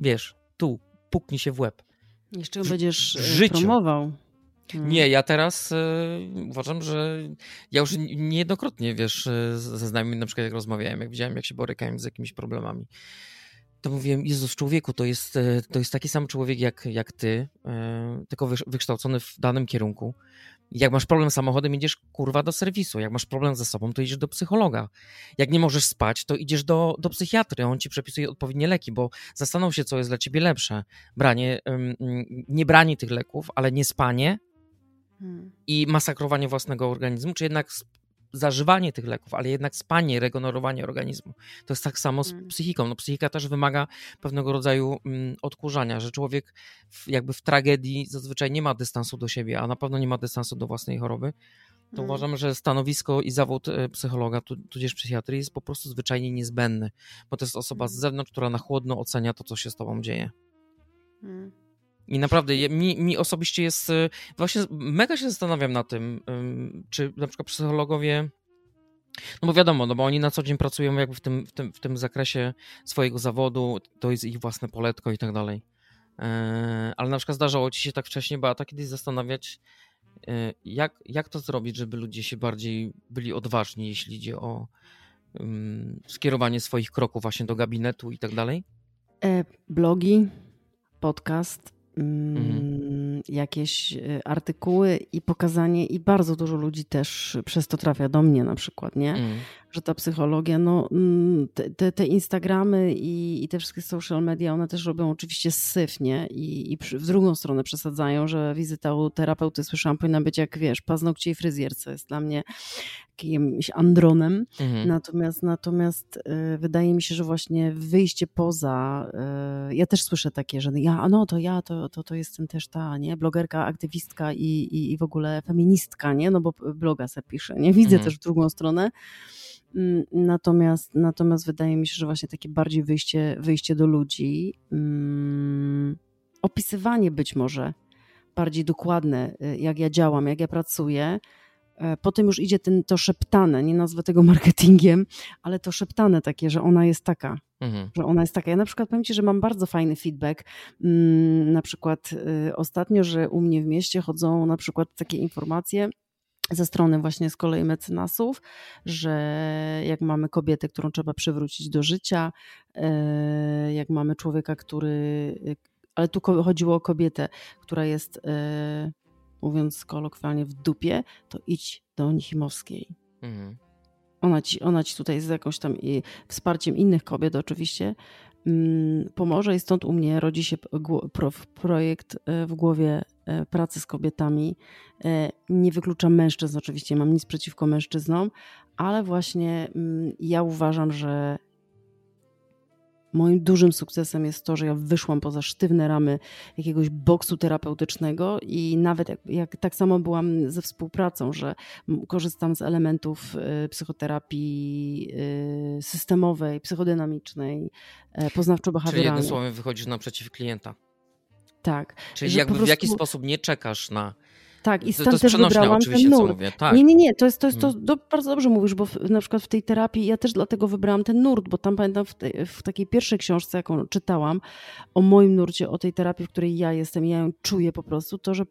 wiesz, tu, puknij się w łeb. Jeszcze ją będziesz w e, życiu. promował. Hmm. Nie, ja teraz y, uważam, że ja już nie- niejednokrotnie, wiesz, y, ze znajomymi na przykład jak rozmawiałem, jak widziałem, jak się borykają z jakimiś problemami, to mówiłem, Jezus, człowieku, to jest, y, to jest taki sam człowiek jak, jak ty, y, tylko wykształcony w danym kierunku. Jak masz problem z samochodem, idziesz kurwa do serwisu. Jak masz problem ze sobą, to idziesz do psychologa. Jak nie możesz spać, to idziesz do, do psychiatry. On ci przepisuje odpowiednie leki, bo zastanów się, co jest dla ciebie lepsze. Branie, nie branie tych leków, ale nie spanie, Hmm. i masakrowanie własnego organizmu, czy jednak zażywanie tych leków, ale jednak spanie, regenerowanie organizmu. To jest tak samo z Mm. psychiką. No, psychika też wymaga pewnego rodzaju mm, odkurzania, że człowiek w, jakby w tragedii zazwyczaj nie ma dystansu do siebie, a na pewno nie ma dystansu do własnej choroby. To Mm. uważam, że stanowisko i zawód e, psychologa, tu- tudzież psychiatry jest po prostu zwyczajnie niezbędny, bo to jest osoba z zewnątrz, która na chłodno ocenia to, co się z tobą dzieje. Hmm. I naprawdę mi, mi osobiście jest. y, Właśnie mega się zastanawiam na tym, ym, czy na przykład psychologowie. No bo wiadomo, no bo oni na co dzień pracują jakby w tym, w tym, w tym zakresie swojego zawodu, to jest ich własne poletko i tak dalej. E, Ale na przykład zdarzało ci się tak wcześniej, Beata, kiedyś zastanawiać, e, jak, jak to zrobić, żeby ludzie się bardziej byli odważni, jeśli idzie o ym, skierowanie swoich kroków właśnie do gabinetu i tak dalej? E, blogi, podcast, Mhm. jakieś e, artykuły i pokazanie, i bardzo dużo ludzi też przez to trafia do mnie na przykład, nie? Mm. Że ta psychologia, no mm, te, te, Instagramy i, i te wszystkie social media, one też robią oczywiście syf, nie? I, i w drugą stronę przesadzają, że wizyta u terapeuty, słyszałam, powinna być jak, wiesz, paznokcie i fryzjer, co jest dla mnie jakimś andronem. Mhm. Natomiast, natomiast y, wydaje mi się, że właśnie wyjście poza. y, ja też słyszę takie, że ja, no to ja, to, to, to jestem też ta, nie? Blogerka, aktywistka i, i, i w ogóle feministka, nie? No bo bloga se piszę, nie? Widzę Mhm. też w drugą stronę. Mm, Natomiast, natomiast wydaje mi się, że właśnie takie bardziej wyjście, wyjście do ludzi, mm, opisywanie być może bardziej dokładne, y, jak ja działam, jak ja pracuję. E, Potem już idzie ten, to szeptane, nie nazwę tego marketingiem, ale to szeptane takie, że ona jest taka, Mhm. że ona jest taka. Ja na przykład powiem Ci, że mam bardzo fajny feedback. Mm, Na przykład y, ostatnio, że u mnie w mieście chodzą na przykład takie informacje ze strony właśnie z kolei mecenasów, że jak mamy kobietę, którą trzeba przywrócić do życia, e, jak mamy człowieka, który. Ale tu chodziło o kobietę, która jest, e, mówiąc kolokwialnie, w dupie, to idź do Nichimowskiej. Mhm. Ona ci, ona ci tutaj z jakąś tam i wsparciem innych kobiet oczywiście mm, pomoże i stąd u mnie rodzi się projekt e, w głowie e, pracy z kobietami. E, Nie wykluczam mężczyzn oczywiście, mam nic przeciwko mężczyznom, ale właśnie mm, ja uważam, że moim dużym sukcesem jest to, że ja wyszłam poza sztywne ramy jakiegoś boksu terapeutycznego i nawet jak, jak tak samo byłam ze współpracą, że korzystam z elementów y, psychoterapii systemowej, psychodynamicznej, e, Czyli poznawczo-behawioralnej. jednym słowem wychodzisz naprzeciw klienta. Tak. Czyli Że jakby po w jaki prostu- sposób nie czekasz na Tak, i stąd też wybrałam ten nurt. Tak. Nie, nie, nie, to jest, to jest to, mm. do, bardzo dobrze mówisz, bo w, na przykład w tej terapii ja też dlatego wybrałam ten nurt, bo tam pamiętam w, tej, w takiej pierwszej książce, jaką czytałam, o moim nurcie, o tej terapii, w której ja jestem, ja ją czuję po prostu, to, że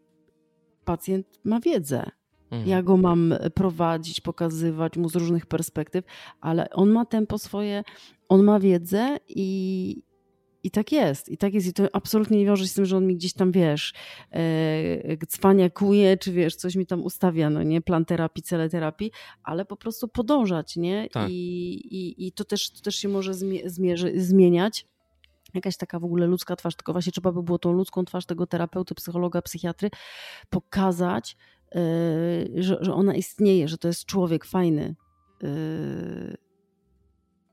pacjent ma wiedzę. Mhm. Ja go mam prowadzić, pokazywać mu z różnych perspektyw, ale on ma tempo swoje, on ma wiedzę i, i tak jest, i tak jest. I to absolutnie nie wiąże się z tym, że on mi gdzieś tam, wiesz, e, cwaniakuje, czy wiesz, coś mi tam ustawia, no nie, plan terapii, cele terapii, ale po prostu podążać, nie? Tak. I, i, I to też, to też się może zmierzy, zmieniać jakaś taka w ogóle ludzka twarz, tylko właśnie trzeba by było tą ludzką twarz tego terapeuty, psychologa, psychiatry pokazać, yy, że, że ona istnieje, że to jest człowiek fajny. Yy,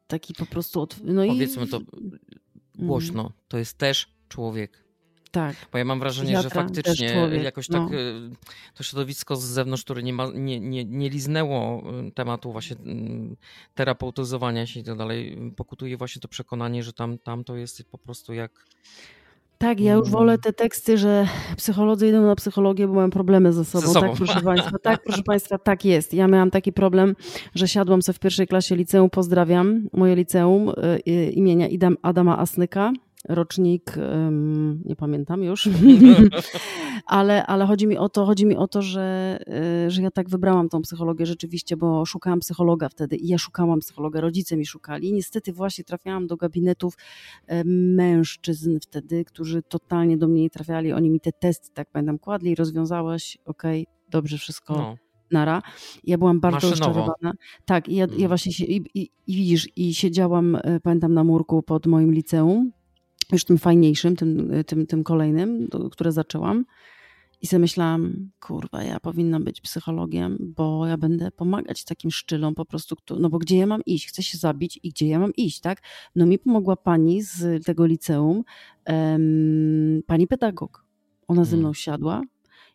taki po prostu. Od... No Powiedzmy i... to głośno, mm. to jest też człowiek. Tak. Bo ja mam wrażenie, że faktycznie jakoś tak no. Y, to środowisko z zewnątrz, które nie, ma, nie, nie, nie liznęło y, tematu właśnie mm, terapeutyzowania się i tak dalej, pokutuje właśnie to przekonanie, że tam, tam to jest po prostu jak... Tak, ja już wolę te teksty, że psycholodzy idą na psychologię, bo mają problemy ze sobą. Ze sobą. Tak, proszę Państwa, tak, proszę Państwa, tak jest. Ja miałam taki problem, że siadłam sobie w pierwszej klasie liceum, pozdrawiam, moje liceum y, imienia Adama Asnyka rocznik, nie pamiętam już, ale, ale chodzi mi o to, chodzi mi o to, że, e, że ja tak wybrałam tą psychologię rzeczywiście, bo szukałam psychologa wtedy i ja szukałam psychologa, rodzice mi szukali. I niestety właśnie trafiałam do gabinetów e, mężczyzn wtedy, którzy totalnie do mnie nie trafiali. Oni mi te testy, tak pamiętam, kładli, rozwiązałaś, okej, okay, dobrze wszystko. No nara. Ja byłam bardzo rozczarowana. Tak, i ja, ja mm. właśnie się, i, i, i, widzisz, i siedziałam, e, pamiętam, na murku pod moim liceum już tym fajniejszym, tym, tym, tym kolejnym, które zaczęłam. I sobie myślałam, kurwa, ja powinna być psychologiem, bo ja będę pomagać takim szczylom po prostu, no bo gdzie ja mam iść? Chcę się zabić i gdzie ja mam iść, tak? No mi pomogła pani z tego liceum, um, pani pedagog. Ona ze mną hmm. siadła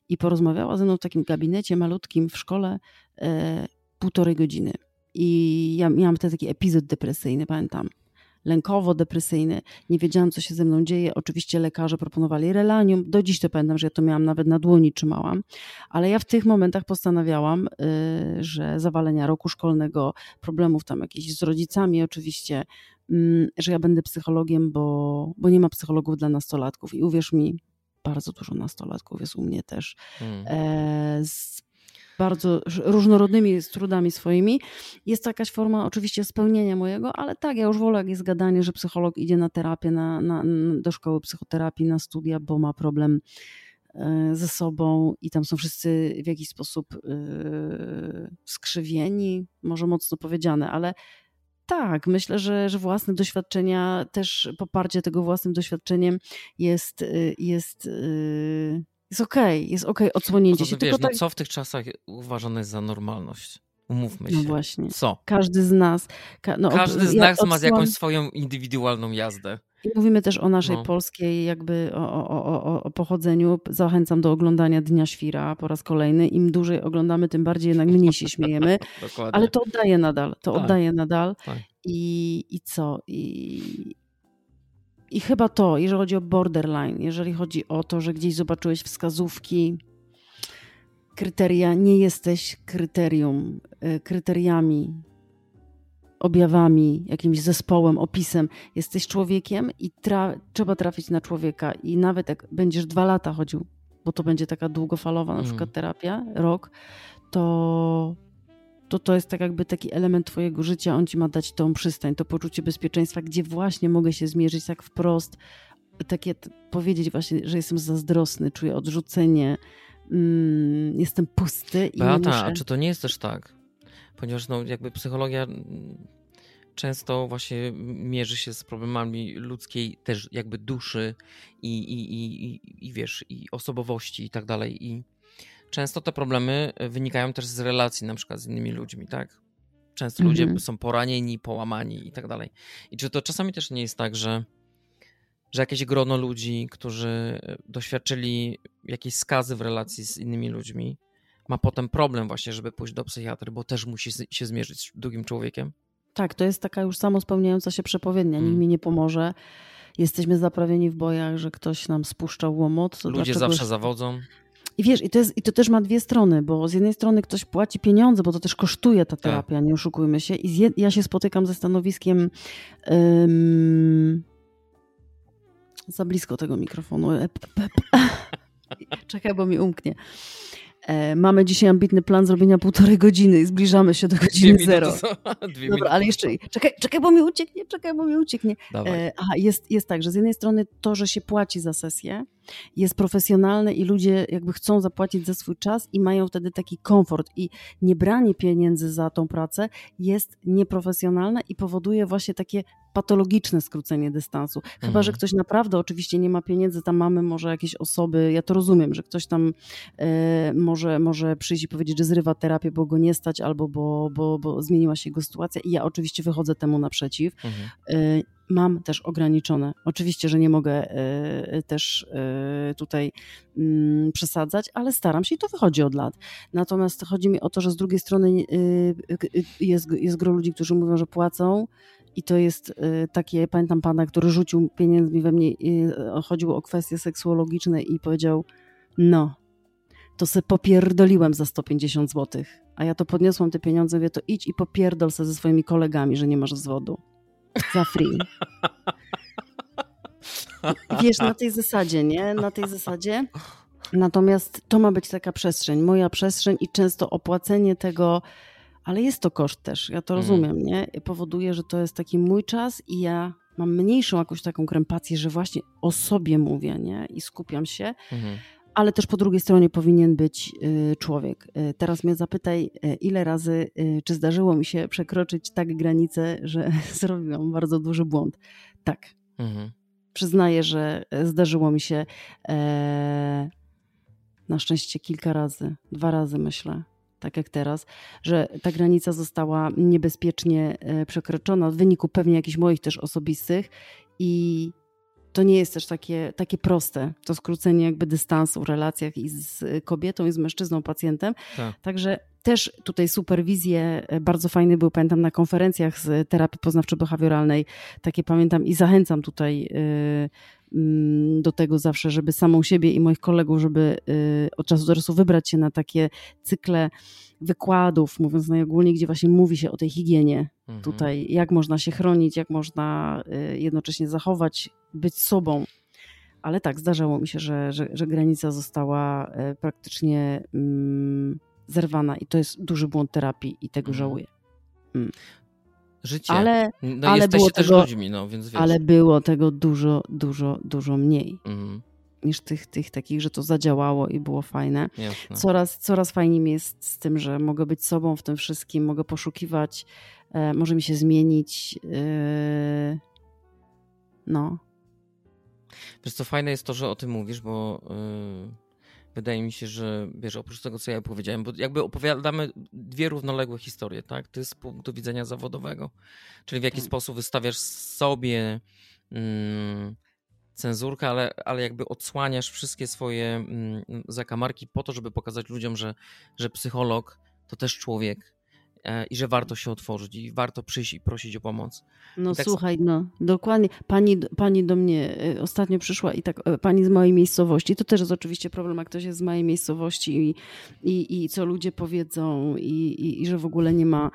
i porozmawiała ze mną w takim gabinecie malutkim w szkole e, półtorej godziny. I ja miałam wtedy taki epizod depresyjny, pamiętam lękowo-depresyjny. Nie wiedziałam, co się ze mną dzieje. Oczywiście lekarze proponowali relanium. Do dziś to pamiętam, że ja to miałam nawet na dłoni trzymałam. Ale ja w tych momentach postanawiałam, y, że zawalenia roku szkolnego, problemów tam jakichś z rodzicami oczywiście, mm, że ja będę psychologiem, bo, bo nie ma psychologów dla nastolatków. I uwierz mi, bardzo dużo nastolatków jest u mnie też. Hmm. E, z bardzo różnorodnymi trudami swoimi. Jest to jakaś forma oczywiście spełnienia mojego, ale tak, ja już wolę, jak jest gadanie, że psycholog idzie na terapię, na, na, do szkoły psychoterapii, na studia, bo ma problem e, ze sobą i tam są wszyscy w jakiś sposób yy, skrzywieni, może mocno powiedziane, ale tak, myślę, że, że własne doświadczenia, też poparcie tego własnym doświadczeniem jest, y, jest jest okej, okay, jest okej okay, odsłonięcie się. Wiesz, no tak... no co w tych czasach uważane jest za normalność? Umówmy no się. No właśnie. Co? Każdy z nas. Ka no, Każdy z nas ma jakąś swoją indywidualną jazdę. I mówimy też o naszej no. polskiej jakby o, o, o, o, pochodzeniu. Zachęcam do oglądania Dnia Świra po raz kolejny. Im dłużej oglądamy, tym bardziej jednak mniej się śmiejemy. Ale to oddaje nadal. To tak. oddaje nadal. Tak. I, I co? I, i chyba to, jeżeli chodzi o borderline, jeżeli chodzi o to, że gdzieś zobaczyłeś wskazówki, kryteria, nie jesteś kryterium, e, kryteriami, objawami, jakimś zespołem, opisem. Jesteś człowiekiem i tra trzeba trafić na człowieka. I nawet jak będziesz dwa lata chodził, bo to będzie taka długofalowa na mm. przykład terapia, rok, to to to jest tak jakby taki element twojego życia, on ci ma dać tą przystań, to poczucie bezpieczeństwa, gdzie właśnie mogę się zmierzyć tak wprost, takie powiedzieć właśnie, że jestem zazdrosny, czuję odrzucenie, mm, jestem pusty. I Beata, muszę... a czy to nie jest też tak? Ponieważ no, jakby psychologia często właśnie mierzy się z problemami ludzkiej też jakby duszy i, i, i, i, i wiesz, i osobowości i tak dalej. I często te problemy e, wynikają też z relacji na przykład z innymi ludźmi, tak? Często ludzie mhm. są poranieni, połamani i tak dalej. I czy to czasami też nie jest tak, że, że jakieś grono ludzi, którzy e, doświadczyli jakiejś skazy w relacji z innymi ludźmi, ma potem problem właśnie, żeby pójść do psychiatry, bo też musi się zmierzyć z drugim człowiekiem? Tak, to jest taka już samo spełniająca się przepowiednia. Nikt mm. mi nie pomoże. Jesteśmy zaprawieni w bojach, że ktoś nam spuszczał łomot. Ludzie zawsze zawodzą. I wiesz, i to, jest, i to też ma dwie strony, bo z jednej strony ktoś płaci pieniądze, bo to też kosztuje ta terapia, tak. nie oszukujmy się. I jed, ja się spotykam ze stanowiskiem um, za blisko tego mikrofonu. E, Czekaj, bo mi umknie. E, mamy dzisiaj ambitny plan zrobienia półtorej godziny i zbliżamy się do godziny zero. Dwie Dobra, ale jeszcze czekaj, czekaj, bo mi ucieknie, czekaj, bo mi ucieknie. E, aha, jest, jest tak, że z jednej strony to, że się płaci za sesję, jest profesjonalne i ludzie jakby chcą zapłacić za swój czas i mają wtedy taki komfort i niebranie pieniędzy za tą pracę jest nieprofesjonalne i powoduje właśnie takie patologiczne skrócenie dystansu. Chyba, mhm. że ktoś naprawdę oczywiście nie ma pieniędzy, tam mamy może jakieś osoby, ja to rozumiem, że ktoś tam e, może, może przyjść i powiedzieć, że zrywa terapię, bo go nie stać albo bo, bo, bo zmieniła się jego sytuacja i ja oczywiście wychodzę temu naprzeciw. Mhm. E, mam też ograniczone. Oczywiście, że nie mogę e, też e, tutaj mm, przesadzać, ale staram się i to wychodzi od lat. Natomiast chodzi mi o to, że z drugiej strony jest, jest gro ludzi, którzy mówią, że płacą i to jest takie, pamiętam pana, który rzucił pieniędzmi we mnie, chodziło o kwestie seksuologiczne i powiedział, no, to se popierdoliłem za 150 zł. A ja to podniosłam te pieniądze, wie to idź i popierdol se ze swoimi kolegami, że nie masz zwodu za free. Wiesz, na tej zasadzie, nie? Na tej zasadzie. Natomiast to ma być taka przestrzeń, moja przestrzeń i często opłacenie tego, ale jest to koszt też, ja to mm. rozumiem, nie? Powoduje, że to jest taki mój czas i ja mam mniejszą jakąś taką krępację, że właśnie o sobie mówię, nie? I skupiam się. Mhm ale też po drugiej stronie powinien być y, człowiek. Y, teraz mnie zapytaj, y, ile razy, czy zdarzyło mi się przekroczyć tak granicę, że zrobiłam bardzo duży błąd. Tak. Mhm. Przyznaję, że zdarzyło mi się e, na szczęście kilka razy, dwa razy myślę, tak jak teraz, że ta granica została niebezpiecznie e, przekroczona w wyniku pewnie jakichś moich też osobistych i to nie jest też takie, takie proste, to skrócenie jakby dystansu w relacjach i z kobietą, i z mężczyzną, pacjentem. Tak. Także też tutaj superwizje e, bardzo fajne były, pamiętam na konferencjach z terapii poznawczo-behawioralnej, takie pamiętam i zachęcam tutaj e, do tego zawsze, żeby samą siebie i moich kolegów, żeby e, od czasu do czasu wybrać się na takie cykle wykładów, mówiąc najogólniej, gdzie właśnie mówi się o tej higienie mhm. tutaj, jak można się chronić, jak można jednocześnie zachować, być sobą. Ale tak, zdarzało mi się, że, że, że granica została praktycznie mm, zerwana i to jest duży błąd terapii i tego mm. żałuję. Mm. Życie. Ale, no, ale było też tego, ludźmi, no, więc wiesz. Ale było tego dużo, dużo, dużo mniej. Mm. Niż tych, tych takich, że to zadziałało i było fajne. Coraz, coraz fajniej mi jest z tym, że mogę być sobą w tym wszystkim, mogę poszukiwać, e, może mi się zmienić. E, no. Wiesz co, fajne jest to, że o tym mówisz, bo yy wydaje mi się, że wiesz, oprócz tego, co ja powiedziałem, bo jakby opowiadamy dwie równoległe historie, tak? Ty z punktu widzenia zawodowego, czyli w jaki hmm. sposób wystawiasz sobie mm, cenzurkę, ale, ale jakby odsłaniasz wszystkie swoje mm, zakamarki po to, żeby pokazać ludziom, że, że psycholog to też człoek, E, i że warto się otworzyć i warto przyjść i prosić o pomoc. No tak... słuchaj, no dokładnie. Pani, pani do mnie e, ostatnio przyszła i tak e, pani z mojej miejscowości. To też jest oczywiście problem, jak ktoś jest z mojej miejscowości i, i, i co ludzie powiedzą i, i, i że w ogóle nie ma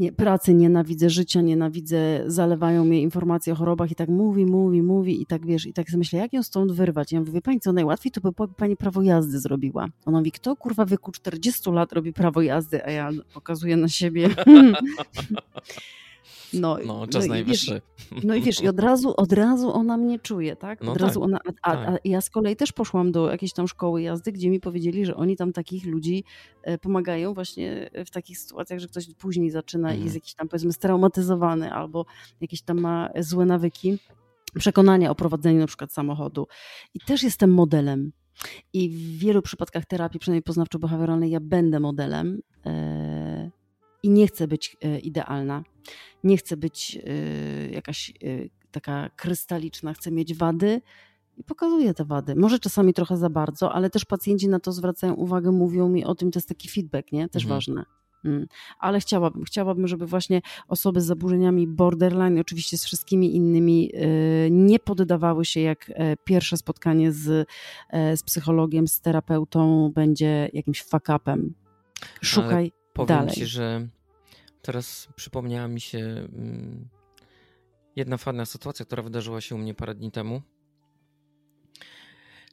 nie, pracy nienawidzę, życia nienawidzę, zalewają mnie informacje o chorobach i tak mówi, mówi, mówi i tak wiesz, i tak myślę, jak ją stąd wyrwać? Ja mówię, wie pani co, najłatwiej to by pani prawo jazdy zrobiła. Ona mówi, kto kurwa w wieku 40 lat robi prawo jazdy, a ja pokazuję na siebie. No, no czas no najwyższy. Wiesz, no i wiesz, i od razu, od razu ona mnie czuje, tak? Od no razu tak, ona, a, tak. a, ja z kolei też poszłam do jakiejś tam szkoły jazdy, gdzie mi powiedzieli, że oni tam takich ludzi e, pomagają właśnie w takich sytuacjach, że ktoś później zaczyna mhm. i jest jakiś tam powiedzmy straumatyzowany albo jakieś tam ma złe nawyki, przekonania o prowadzeniu na przykład samochodu. I też jestem modelem. I w wielu przypadkach terapii, przynajmniej poznawczo-behawioralnej, ja będę modelem. E, i nie chcę być e, idealna, nie chcę być e, jakaś e, taka krystaliczna, chcę mieć wady i pokazuję te wady. Może czasami trochę za bardzo, ale też pacjenci na to zwracają uwagę, mówią mi o tym, to jest taki feedback, nie? Też mhm. ważne. Mm. Ale chciałabym, chciałabym, żeby właśnie osoby z zaburzeniami borderline, oczywiście z wszystkimi innymi, nie poddawały się, jak pierwsze spotkanie z, z psychologiem, z terapeutą będzie jakimś fuck-upem. Szukaj powiem dalej. ci, że teraz przypomniała mi się mm, jedna fajna sytuacja, która wydarzyła się u mnie parę dni temu.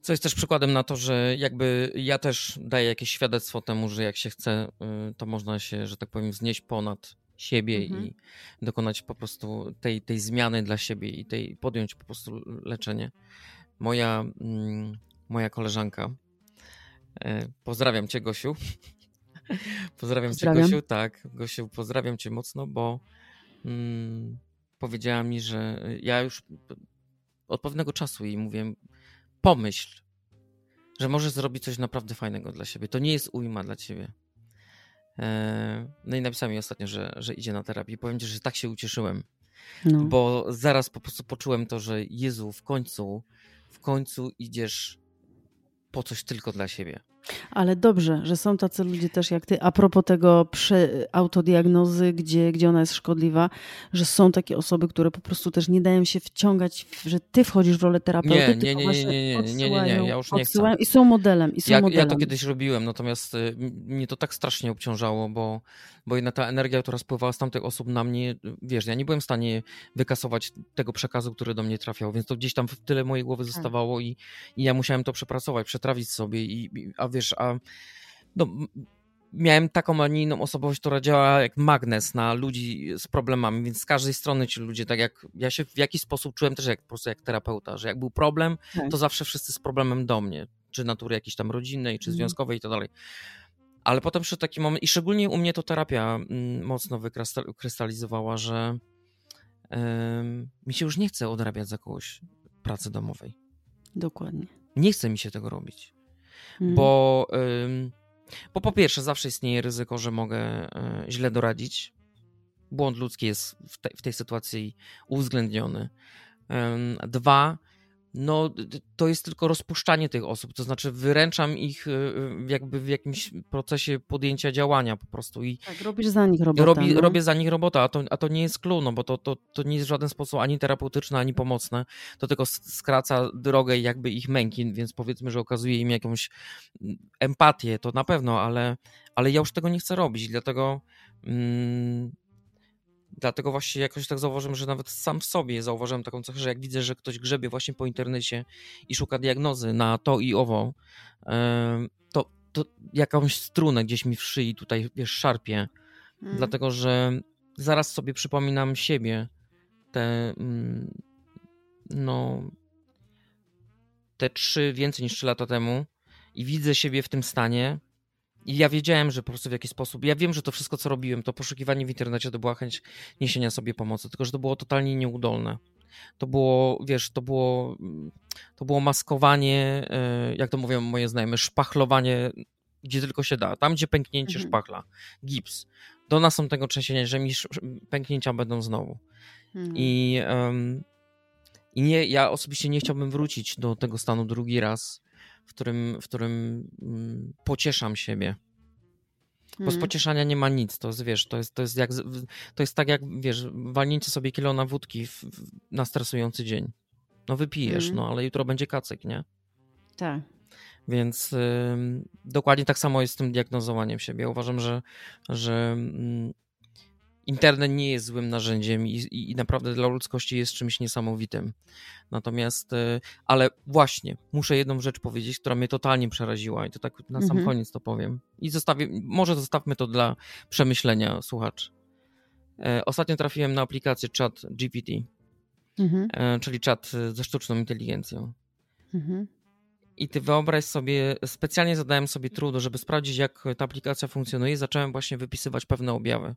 Co jest też przykładem na to, że jakby ja też daję jakieś świadectwo temu, że jak się chce, y, to można się, że tak powiem, wznieść ponad siebie mhm. i dokonać po prostu tej, tej zmiany dla siebie i tej, podjąć po prostu leczenie. Moja, mm, moja koleżanka, e, pozdrawiam cię Gosiu, pozdrawiam, pozdrawiam cię Gosiu, tak, Gosiu, pozdrawiam cię mocno, bo mm, powiedziała mi, że ja już od pewnego czasu jej mówię, pomyśl, że możesz zrobić coś naprawdę fajnego dla siebie. To nie jest ujma dla ciebie. E, no i napisała mi ostatnio, że, że idzie na terapię. Powiem ci, że tak się ucieszyłem. No. Bo zaraz po prostu poczułem to, że Jezu, w końcu, w końcu idziesz po coś tylko dla siebie. Ale dobrze, że są tacy ludzie też jak ty. A propos tego autodiagnozy, gdzie, gdzie ona jest szkodliwa, że są takie osoby, które po prostu też nie dają się wciągać, że ty wchodzisz w rolę terapeuty. Nie, nie, nie, nie, nie, nie, nie, nie, ja już nie chcę. I są modelem, i są ja, modelem. Ja to kiedyś robiłem, natomiast y, mnie to tak strasznie obciążało, bo, bo jednak ta energia, która spływała z tamtych osób na mnie, wiesz, ja nie byłem w stanie wykasować tego przekazu, który do mnie trafiał, więc to gdzieś tam w tyle mojej głowy tak. zostawało i, i ja musiałem to przepracować, przetrawić sobie i, a wiesz, a no, miałem taką, a nie inną osobowość, która działa jak magnes na ludzi z problemami, więc z każdej strony ci ludzie, tak jak ja się w jakiś sposób czułem też jak, po prostu jak terapeuta, że jak był problem, tak. to zawsze wszyscy z problemem do mnie, czy natury jakiejś tam rodzinnej, czy mhm. związkowej i tak dalej. Ale potem przyszedł taki moment, i szczególnie u mnie to terapia mm, mocno wykrystalizowała, że mi się już nie chce odrabiać za kogoś pracy domowej. Dokładnie. Nie chce mi się tego robić. Mhm. Bo, bo po pierwsze, zawsze istnieje ryzyko, że mogę e, źle doradzić. Błąd ludzki jest w, te, w tej sytuacji uwzględniony. Dwa, no to jest tylko rozpuszczanie tych osób, to znaczy wyręczam ich y, y, jakby w jakimś procesie podjęcia działania po prostu. I tak, robisz za nich robotę. Robi, no? Robię za nich robotę, a to, a to nie jest clue, no bo to, to, to nie jest w żaden sposób ani terapeutyczne, ani pomocne, to tylko skraca drogę jakby ich męki, więc powiedzmy, że okazuje im jakąś mm, empatię, to na pewno, ale, ale ja już tego nie chcę robić, dlatego... Mm, Dlatego właśnie jakoś tak zauważyłem, że nawet sam w sobie zauważyłem taką cechę, że jak widzę, że ktoś grzebie właśnie po internecie i szuka diagnozy na to i owo, to, to jakąś strunę gdzieś mi w szyi tutaj, wiesz, szarpie. Hmm. Dlatego, że zaraz sobie przypominam siebie, te mm, no te trzy, więcej niż trzy lata temu i widzę siebie w tym stanie i ja wiedziałem, że po prostu w jakiś sposób, ja wiem, że to wszystko, co robiłem, to poszukiwanie w internecie to była chęć niesienia sobie pomocy, tylko że to było totalnie nieudolne. To było, wiesz, to było, to było maskowanie, e, jak to mówią moje znajome, szpachlowanie, gdzie tylko się da. Tam, gdzie pęknięcie mhm. szpachla, gips. Do następnego trzęsienia, że mi pęknięcia będą znowu. Mhm. I, um, I nie, ja osobiście nie chciałbym wrócić do tego stanu drugi raz w którym, w którym mm, pocieszam siebie. Bo z mhm. pocieszania nie ma nic. To jest, wiesz, to jest, to jest, jak, to jest tak jak, wiesz, walnięcie sobie kilo na wódki w, w, na stresujący dzień. No wypijesz, mm. no ale jutro będzie kacyk, nie? Tak. Więc y, dokładnie tak samo jest z tym diagnozowaniem siebie. Uważam, że, że y, internet nie jest złym narzędziem i, i, naprawdę dla ludzkości jest czymś niesamowitym. Natomiast, e, ale właśnie, muszę jedną rzecz powiedzieć, która mnie totalnie przeraziła i to tak na sam mhm. koniec to powiem. I zostawię, może zostawmy to dla przemyślenia słuchaczy. E, ostatnio trafiłem na aplikację chat GPT, mhm. E, czyli czat ze sztuczną inteligencją. Mhm. I ty wyobraź sobie, specjalnie zadałem sobie trudo, żeby sprawdzić, jak ta aplikacja funkcjonuje. Zacząłem właśnie wypisywać pewne objawy.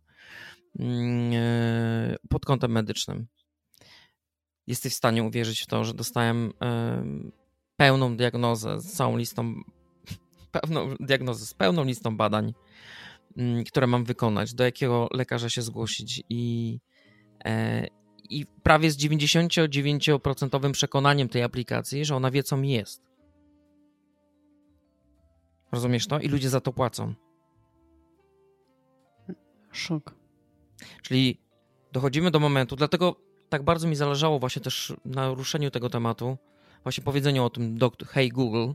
Mm, e, pod kątem medycznym. Jesteś w stanie uwierzyć w to, że dostałem pełną diagnozę z całą listą, pełną diagnozę z pełną listą badań, mm, które mam wykonać, do jakiego lekarza się zgłosić i, e, i prawie z 99% przekonaniem tej aplikacji, że ona wie, co mi jest. Rozumiesz to? I ludzie za to płacą. Szok. Czyli dochodzimy do momentu, dlatego tak bardzo mi zależało właśnie też na ruszeniu tego tematu, właśnie powiedzeniu o tym hey Google,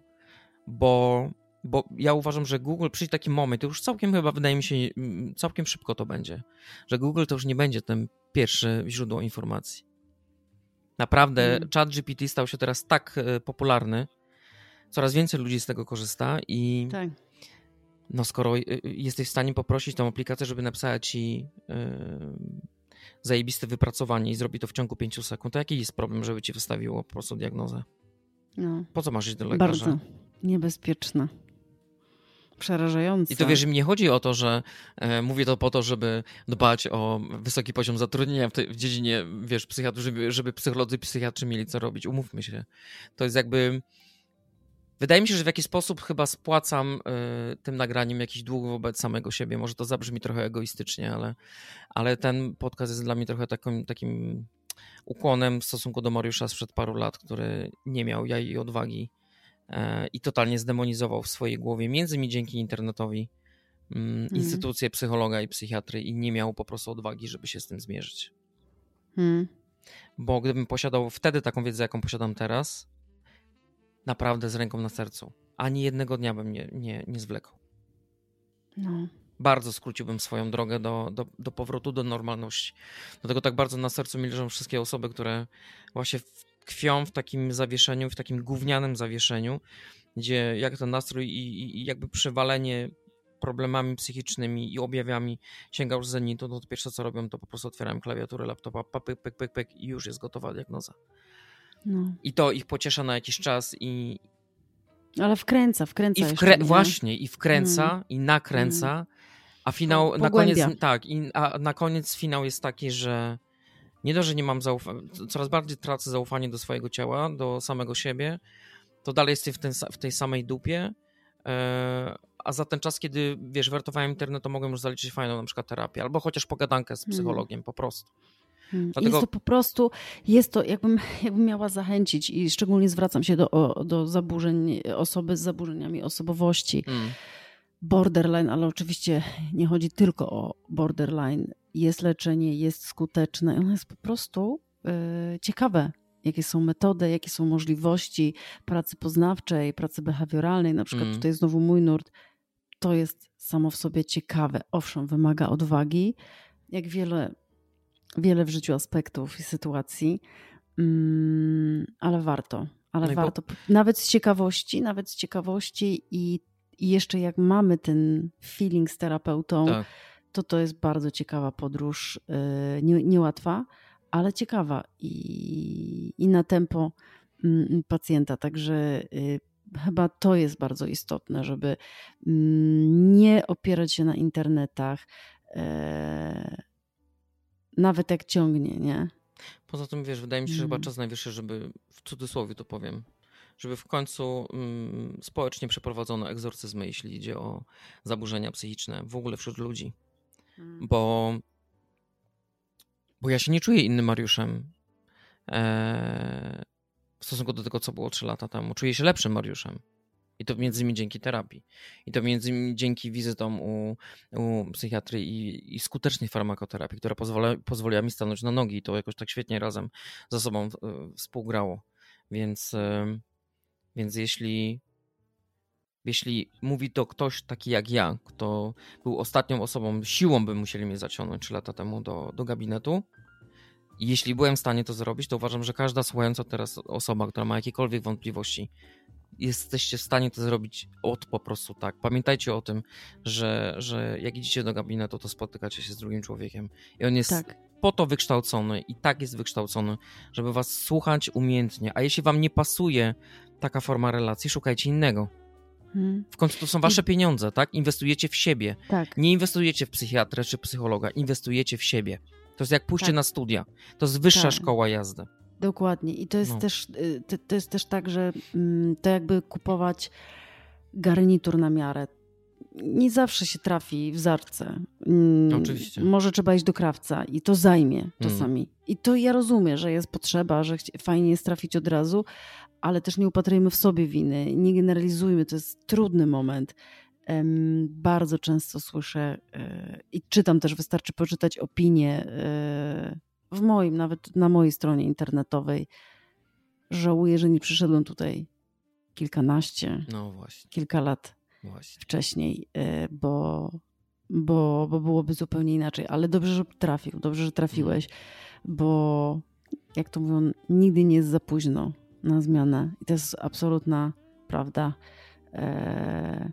bo, bo ja uważam, że Google przyjdzie taki moment, już całkiem chyba wydaje mi się, mm, całkiem szybko to będzie, że Google to już nie będzie tym pierwszy źródło informacji. Naprawdę mm. chat GPT stał się teraz tak e, popularny, coraz więcej ludzi z tego korzysta i tak. no skoro e, jesteś w stanie poprosić tą aplikację, żeby napisała ci yy, zajebiste wypracowanie i zrobi to w ciągu 5 sekund, to jaki jest problem, żeby ci wystawiło po prostu diagnozę? No. Po co masz iść do lekarza? Bardzo niebezpieczne. Przerażające. I to wiesz, mi nie chodzi o to, że e, mówię to po to, żeby dbać o wysoki poziom zatrudnienia w, tej, w dziedzinie, wiesz, psychiatry, żeby, żeby psycholodzy, psychiatrzy mieli co robić. Umówmy się. To jest jakby. Wydaje mi się, że w jakiś sposób chyba spłacam y, tym nagraniem jakiś dług wobec samego siebie. Może to zabrzmi trochę egoistycznie, ale, ale ten podcast jest dla mnie trochę takim, takim ukłonem w stosunku do Mariusza sprzed paru lat, który nie miał jaj i odwagi E, i totalnie zdemonizował w swojej głowie, między innymi dzięki internetowi, mm. instytucję psychologa i psychiatry i nie miał po prostu odwagi, żeby się z tym zmierzyć. Mm. Bo gdybym posiadał wtedy taką wiedzę, jaką posiadam teraz, naprawdę z ręką na sercu, ani jednego dnia bym nie, nie, nie zwlekał. No. Bardzo skróciłbym swoją drogę do, do, do powrotu do normalności. Dlatego tak bardzo na sercu mi leżą wszystkie osoby, które właśnie tkwią w takim zawieszeniu, w takim gównianym zawieszeniu, gdzie jak ten nastrój i, i jakby przewalenie problemami psychicznymi i objawiami sięga już zenitu, no to pierwsze co robią, to po prostu otwieram klawiaturę laptopa, pyk, pyk, pyk, pyk i już jest gotowa diagnoza. No. I to ich pociesza na jakiś czas i... Ale wkręca, wkręca i wkrę... Właśnie, i wkręca, mm. i nakręca, mm. a finał, na koniec, tak, i, a na koniec finał jest taki, że nie dość, że nie mam zaufania, coraz bardziej tracę zaufanie do swojego ciała, do samego siebie, to dalej jestem w, ten, w tej samej dupie, e, a za ten czas, kiedy, wiesz, wertowałem internet, to mogłem już zaliczyć fajną na przykład terapię, albo chociaż pogadankę z hmm. psychologiem, po prostu. Hmm. Dlatego... Jest to po prostu, jest to, jakbym, jakbym miała zachęcić i szczególnie zwracam się do, do zaburzeń, osoby z zaburzeniami osobowości, hmm. borderline, ale oczywiście nie chodzi tylko o borderline, jest leczenie, jest skuteczne. Ono jest po prostu yy, ciekawe, jakie są metody, jakie są możliwości pracy poznawczej, pracy behawioralnej. Na przykład mm. tutaj znowu mój nurt. To jest samo w sobie ciekawe. Owszem, wymaga odwagi, jak wiele, wiele w życiu aspektów i sytuacji, mm, ale warto. Ale no warto. Po... Nawet z ciekawości, nawet z ciekawości i, i jeszcze jak mamy ten feeling z terapeutą, tak to to jest bardzo ciekawa podróż, y, nie, niełatwa, ale ciekawa i, i na tempo mm, pacjenta. Także y, chyba to jest bardzo istotne, żeby mm, nie opierać się na internetach, e, nawet jak ciągnie, nie? Poza tym, wiesz, wydaje mi się, że chyba mm. czas najwyższy, żeby, w cudzysłowie to powiem, żeby w końcu społecznie przeprowadzono egzorcyzmy, jeśli idzie o zaburzenia psychiczne w ogóle wśród ludzi. Mm. bo, bo ja się nie czuję innym Mariuszem e, w stosunku do tego, co było 3 lata temu. Czuję się lepszym Mariuszem. I to między innymi dzięki terapii. I to między innymi dzięki wizytom u, u psychiatry i, i skutecznej farmakoterapii, która pozwala, pozwoliła mi stanąć na nogi i to jakoś tak świetnie razem ze sobą współgrało. Więc, e, więc jeśli jeśli mówi to ktoś taki jak ja, kto był ostatnią osobą, siłą by musieli mnie zaciągnąć 3 lata temu do, do gabinetu. Jeśli byłem w stanie to zrobić, to uważam, że każda słuchająca teraz osoba, która ma jakiekolwiek wątpliwości, jesteście w stanie to zrobić od po prostu tak. Pamiętajcie o tym, że, że jak idziecie do gabinetu, to spotykacie się z drugim człowiekiem i on jest tak. po to wykształcony i tak jest wykształcony, żeby was słuchać umiejętnie. A jeśli wam nie pasuje taka forma relacji, szukajcie innego. Mhm. W końcu to są wasze pieniądze, tak? Inwestujecie w siebie. Tak. Nie inwestujecie w psychiatrę czy psychologa, inwestujecie w siebie. To jest jak pójście tak. na studia. To jest wyższa tak. szkoła jazdy. Dokładnie. I to jest, no. też, y, to jest też tak, że mm, to jakby kupować garnitur na miarę. Nie zawsze się trafi w zarce. Mm, Oczywiście. Może trzeba iść do krawca i to zajmie czasami. Mm. I to ja rozumiem, że jest potrzeba, że fajnie jest trafić od razu, ale też nie upatrujmy w sobie winy, nie generalizujmy, to jest trudny moment. Bardzo często słyszę e, i czytam też, wystarczy poczytać opinie e, w moim, nawet na mojej stronie internetowej. Żałuję, że nie przyszedłem tutaj kilkanaście, no właśnie. kilka lat właśnie. wcześniej, e, bo, bo, bo byłoby zupełnie inaczej. Ale dobrze, że trafił, dobrze, że trafiłeś, bo jak to mówią, nigdy nie jest za późno na zmianę. I to jest absolutna prawda. Eee,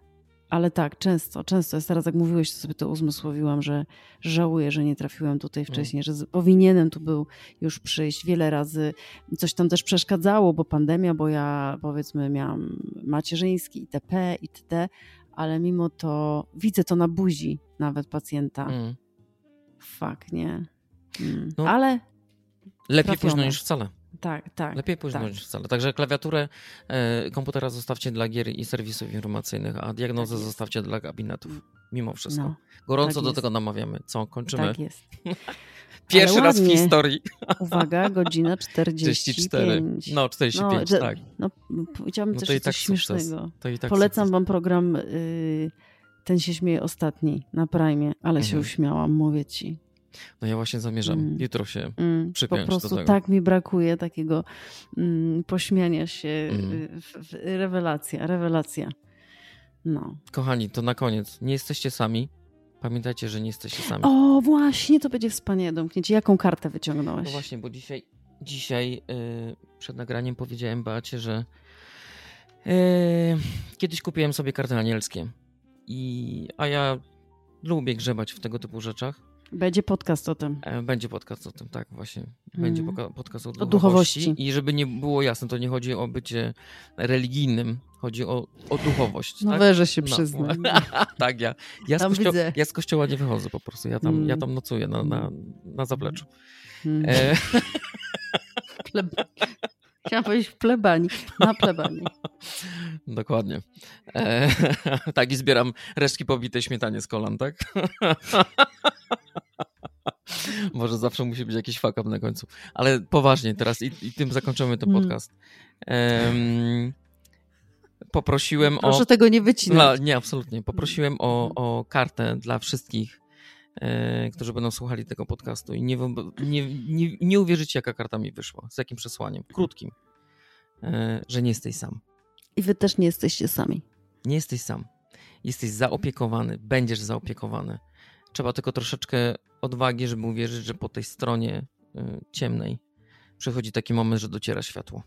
ale tak, często, często. Jest teraz jak mówiłeś, to sobie to uzmysłowiłam, że żałuję, że nie trafiłem tutaj mm. wcześniej, że powinienem tu był już przyjść wiele razy. Coś tam też przeszkadzało, bo pandemia, bo ja powiedzmy miałam macierzyński itp., itd., ale mimo to widzę to na buzi nawet pacjenta. Mm. Fak, nie. Mm. No, ale lepiej trafione. późno niż wcale tak, tak. Lepiej późno tak. niż wcale. Także klawiaturę e, komputera zostawcie dla gier i serwisów informacyjnych, a diagnozę tak zostawcie dla gabinetów. Mimo wszystko. No, Gorąco tak do jest. tego namawiamy. Co, kończymy? Tak jest. Pierwszy raz w historii. Uwaga, godzina 44. No, 45, no, tak. No, powiedziałabym no też coś tak śmiesznego. Tak Polecam sukces. wam program y, Ten się śmieje ostatni na Prime, ale mhm. się uśmiałam, mówię ci. No ja właśnie zamierzam mm. jutro się mm. przypiąć Po prostu tak mi brakuje takiego mm, pośmiania się. Mm. W, rewelacja, rewelacja. No. Kochani, to na koniec. Nie jesteście sami. Pamiętajcie, że nie jesteście sami. O, właśnie, to będzie wspaniałe domknięcie. Jaką kartę wyciągnąłeś? No właśnie, bo dzisiaj, dzisiaj yy, przed nagraniem powiedziałem Beacie, że yy, kiedyś kupiłem sobie karty anielskie. I, a ja lubię grzebać w tego typu rzeczach. Będzie podcast o tym. E, będzie podcast o tym, tak, właśnie. Będzie mm. podcast o duchowości. o duchowości. I żeby nie było jasne, to nie chodzi o bycie religijnym, chodzi o, o duchowość. No tak? weże się. No. tak, ja, ja, z kościo- ja z kościoła nie wychodzę po prostu. Ja tam, mm. ja tam nocuję na, na, na zapleczu. Mm. E... Chciałam powiedzieć w plebanii, na plebanii. Dokładnie. E, tak, i zbieram resztki pobitej śmietanie z kolan, tak? Może zawsze musi być jakiś fuck na końcu. Ale poważnie teraz i, i tym zakończymy ten mm. podcast. Um, poprosiłem Proszę o... Proszę tego nie wycinać. No, nie, absolutnie. Poprosiłem o, o kartę dla wszystkich, którzy będą słuchali tego podcastu i nie, nie, nie, nie uwierzycie, jaka karta mi wyszła. Z jakim przesłaniem. Krótkim. E, że nie jesteś sam. I wy też nie jesteście sami. Nie jesteś sam. Jesteś zaopiekowany, będziesz zaopiekowany. Trzeba tylko troszeczkę odwagi, żeby uwierzyć, że po tej stronie y, ciemnej przychodzi taki moment, że dociera światło.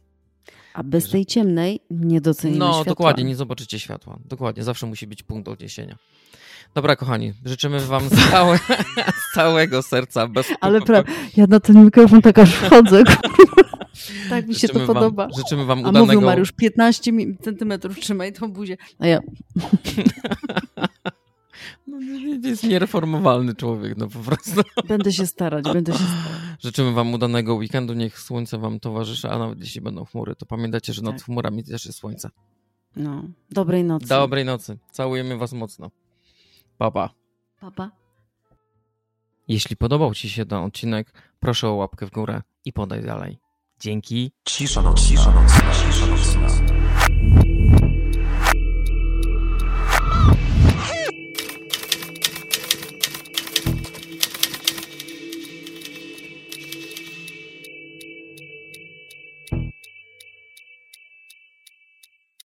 A bez tej ciemnej nie docenimy no, światła. No, dokładnie, nie zobaczycie światła. Dokładnie, zawsze musi być punkt odniesienia. Dobra, kochani, życzymy wam z, całe, z całego serca bez Ale pra... ja na ten mikrofon tak aż wchodzę. tak mi się życzymy to podoba. życzymy wam A udanego... mówił Mariusz, 15 centymetrów trzymaj tą buzię. A ja... No, jest niereformowalny człowiek, no po prostu. Będę się starać, będę się starać. Życzymy wam udanego weekendu, niech słońce wam towarzyszy, a nawet jeśli będą chmury, to pamiętajcie, że nad tak. chmurami też jest słońce. No, dobrej nocy. Dobrej nocy. Całujemy was mocno. Papa. Papa. Jeśli podobał ci się ten odcinek, proszę o łapkę w górę i podaj dalej. Dzięki. Cisza nocna. Cisza nocna. Cisza nocna.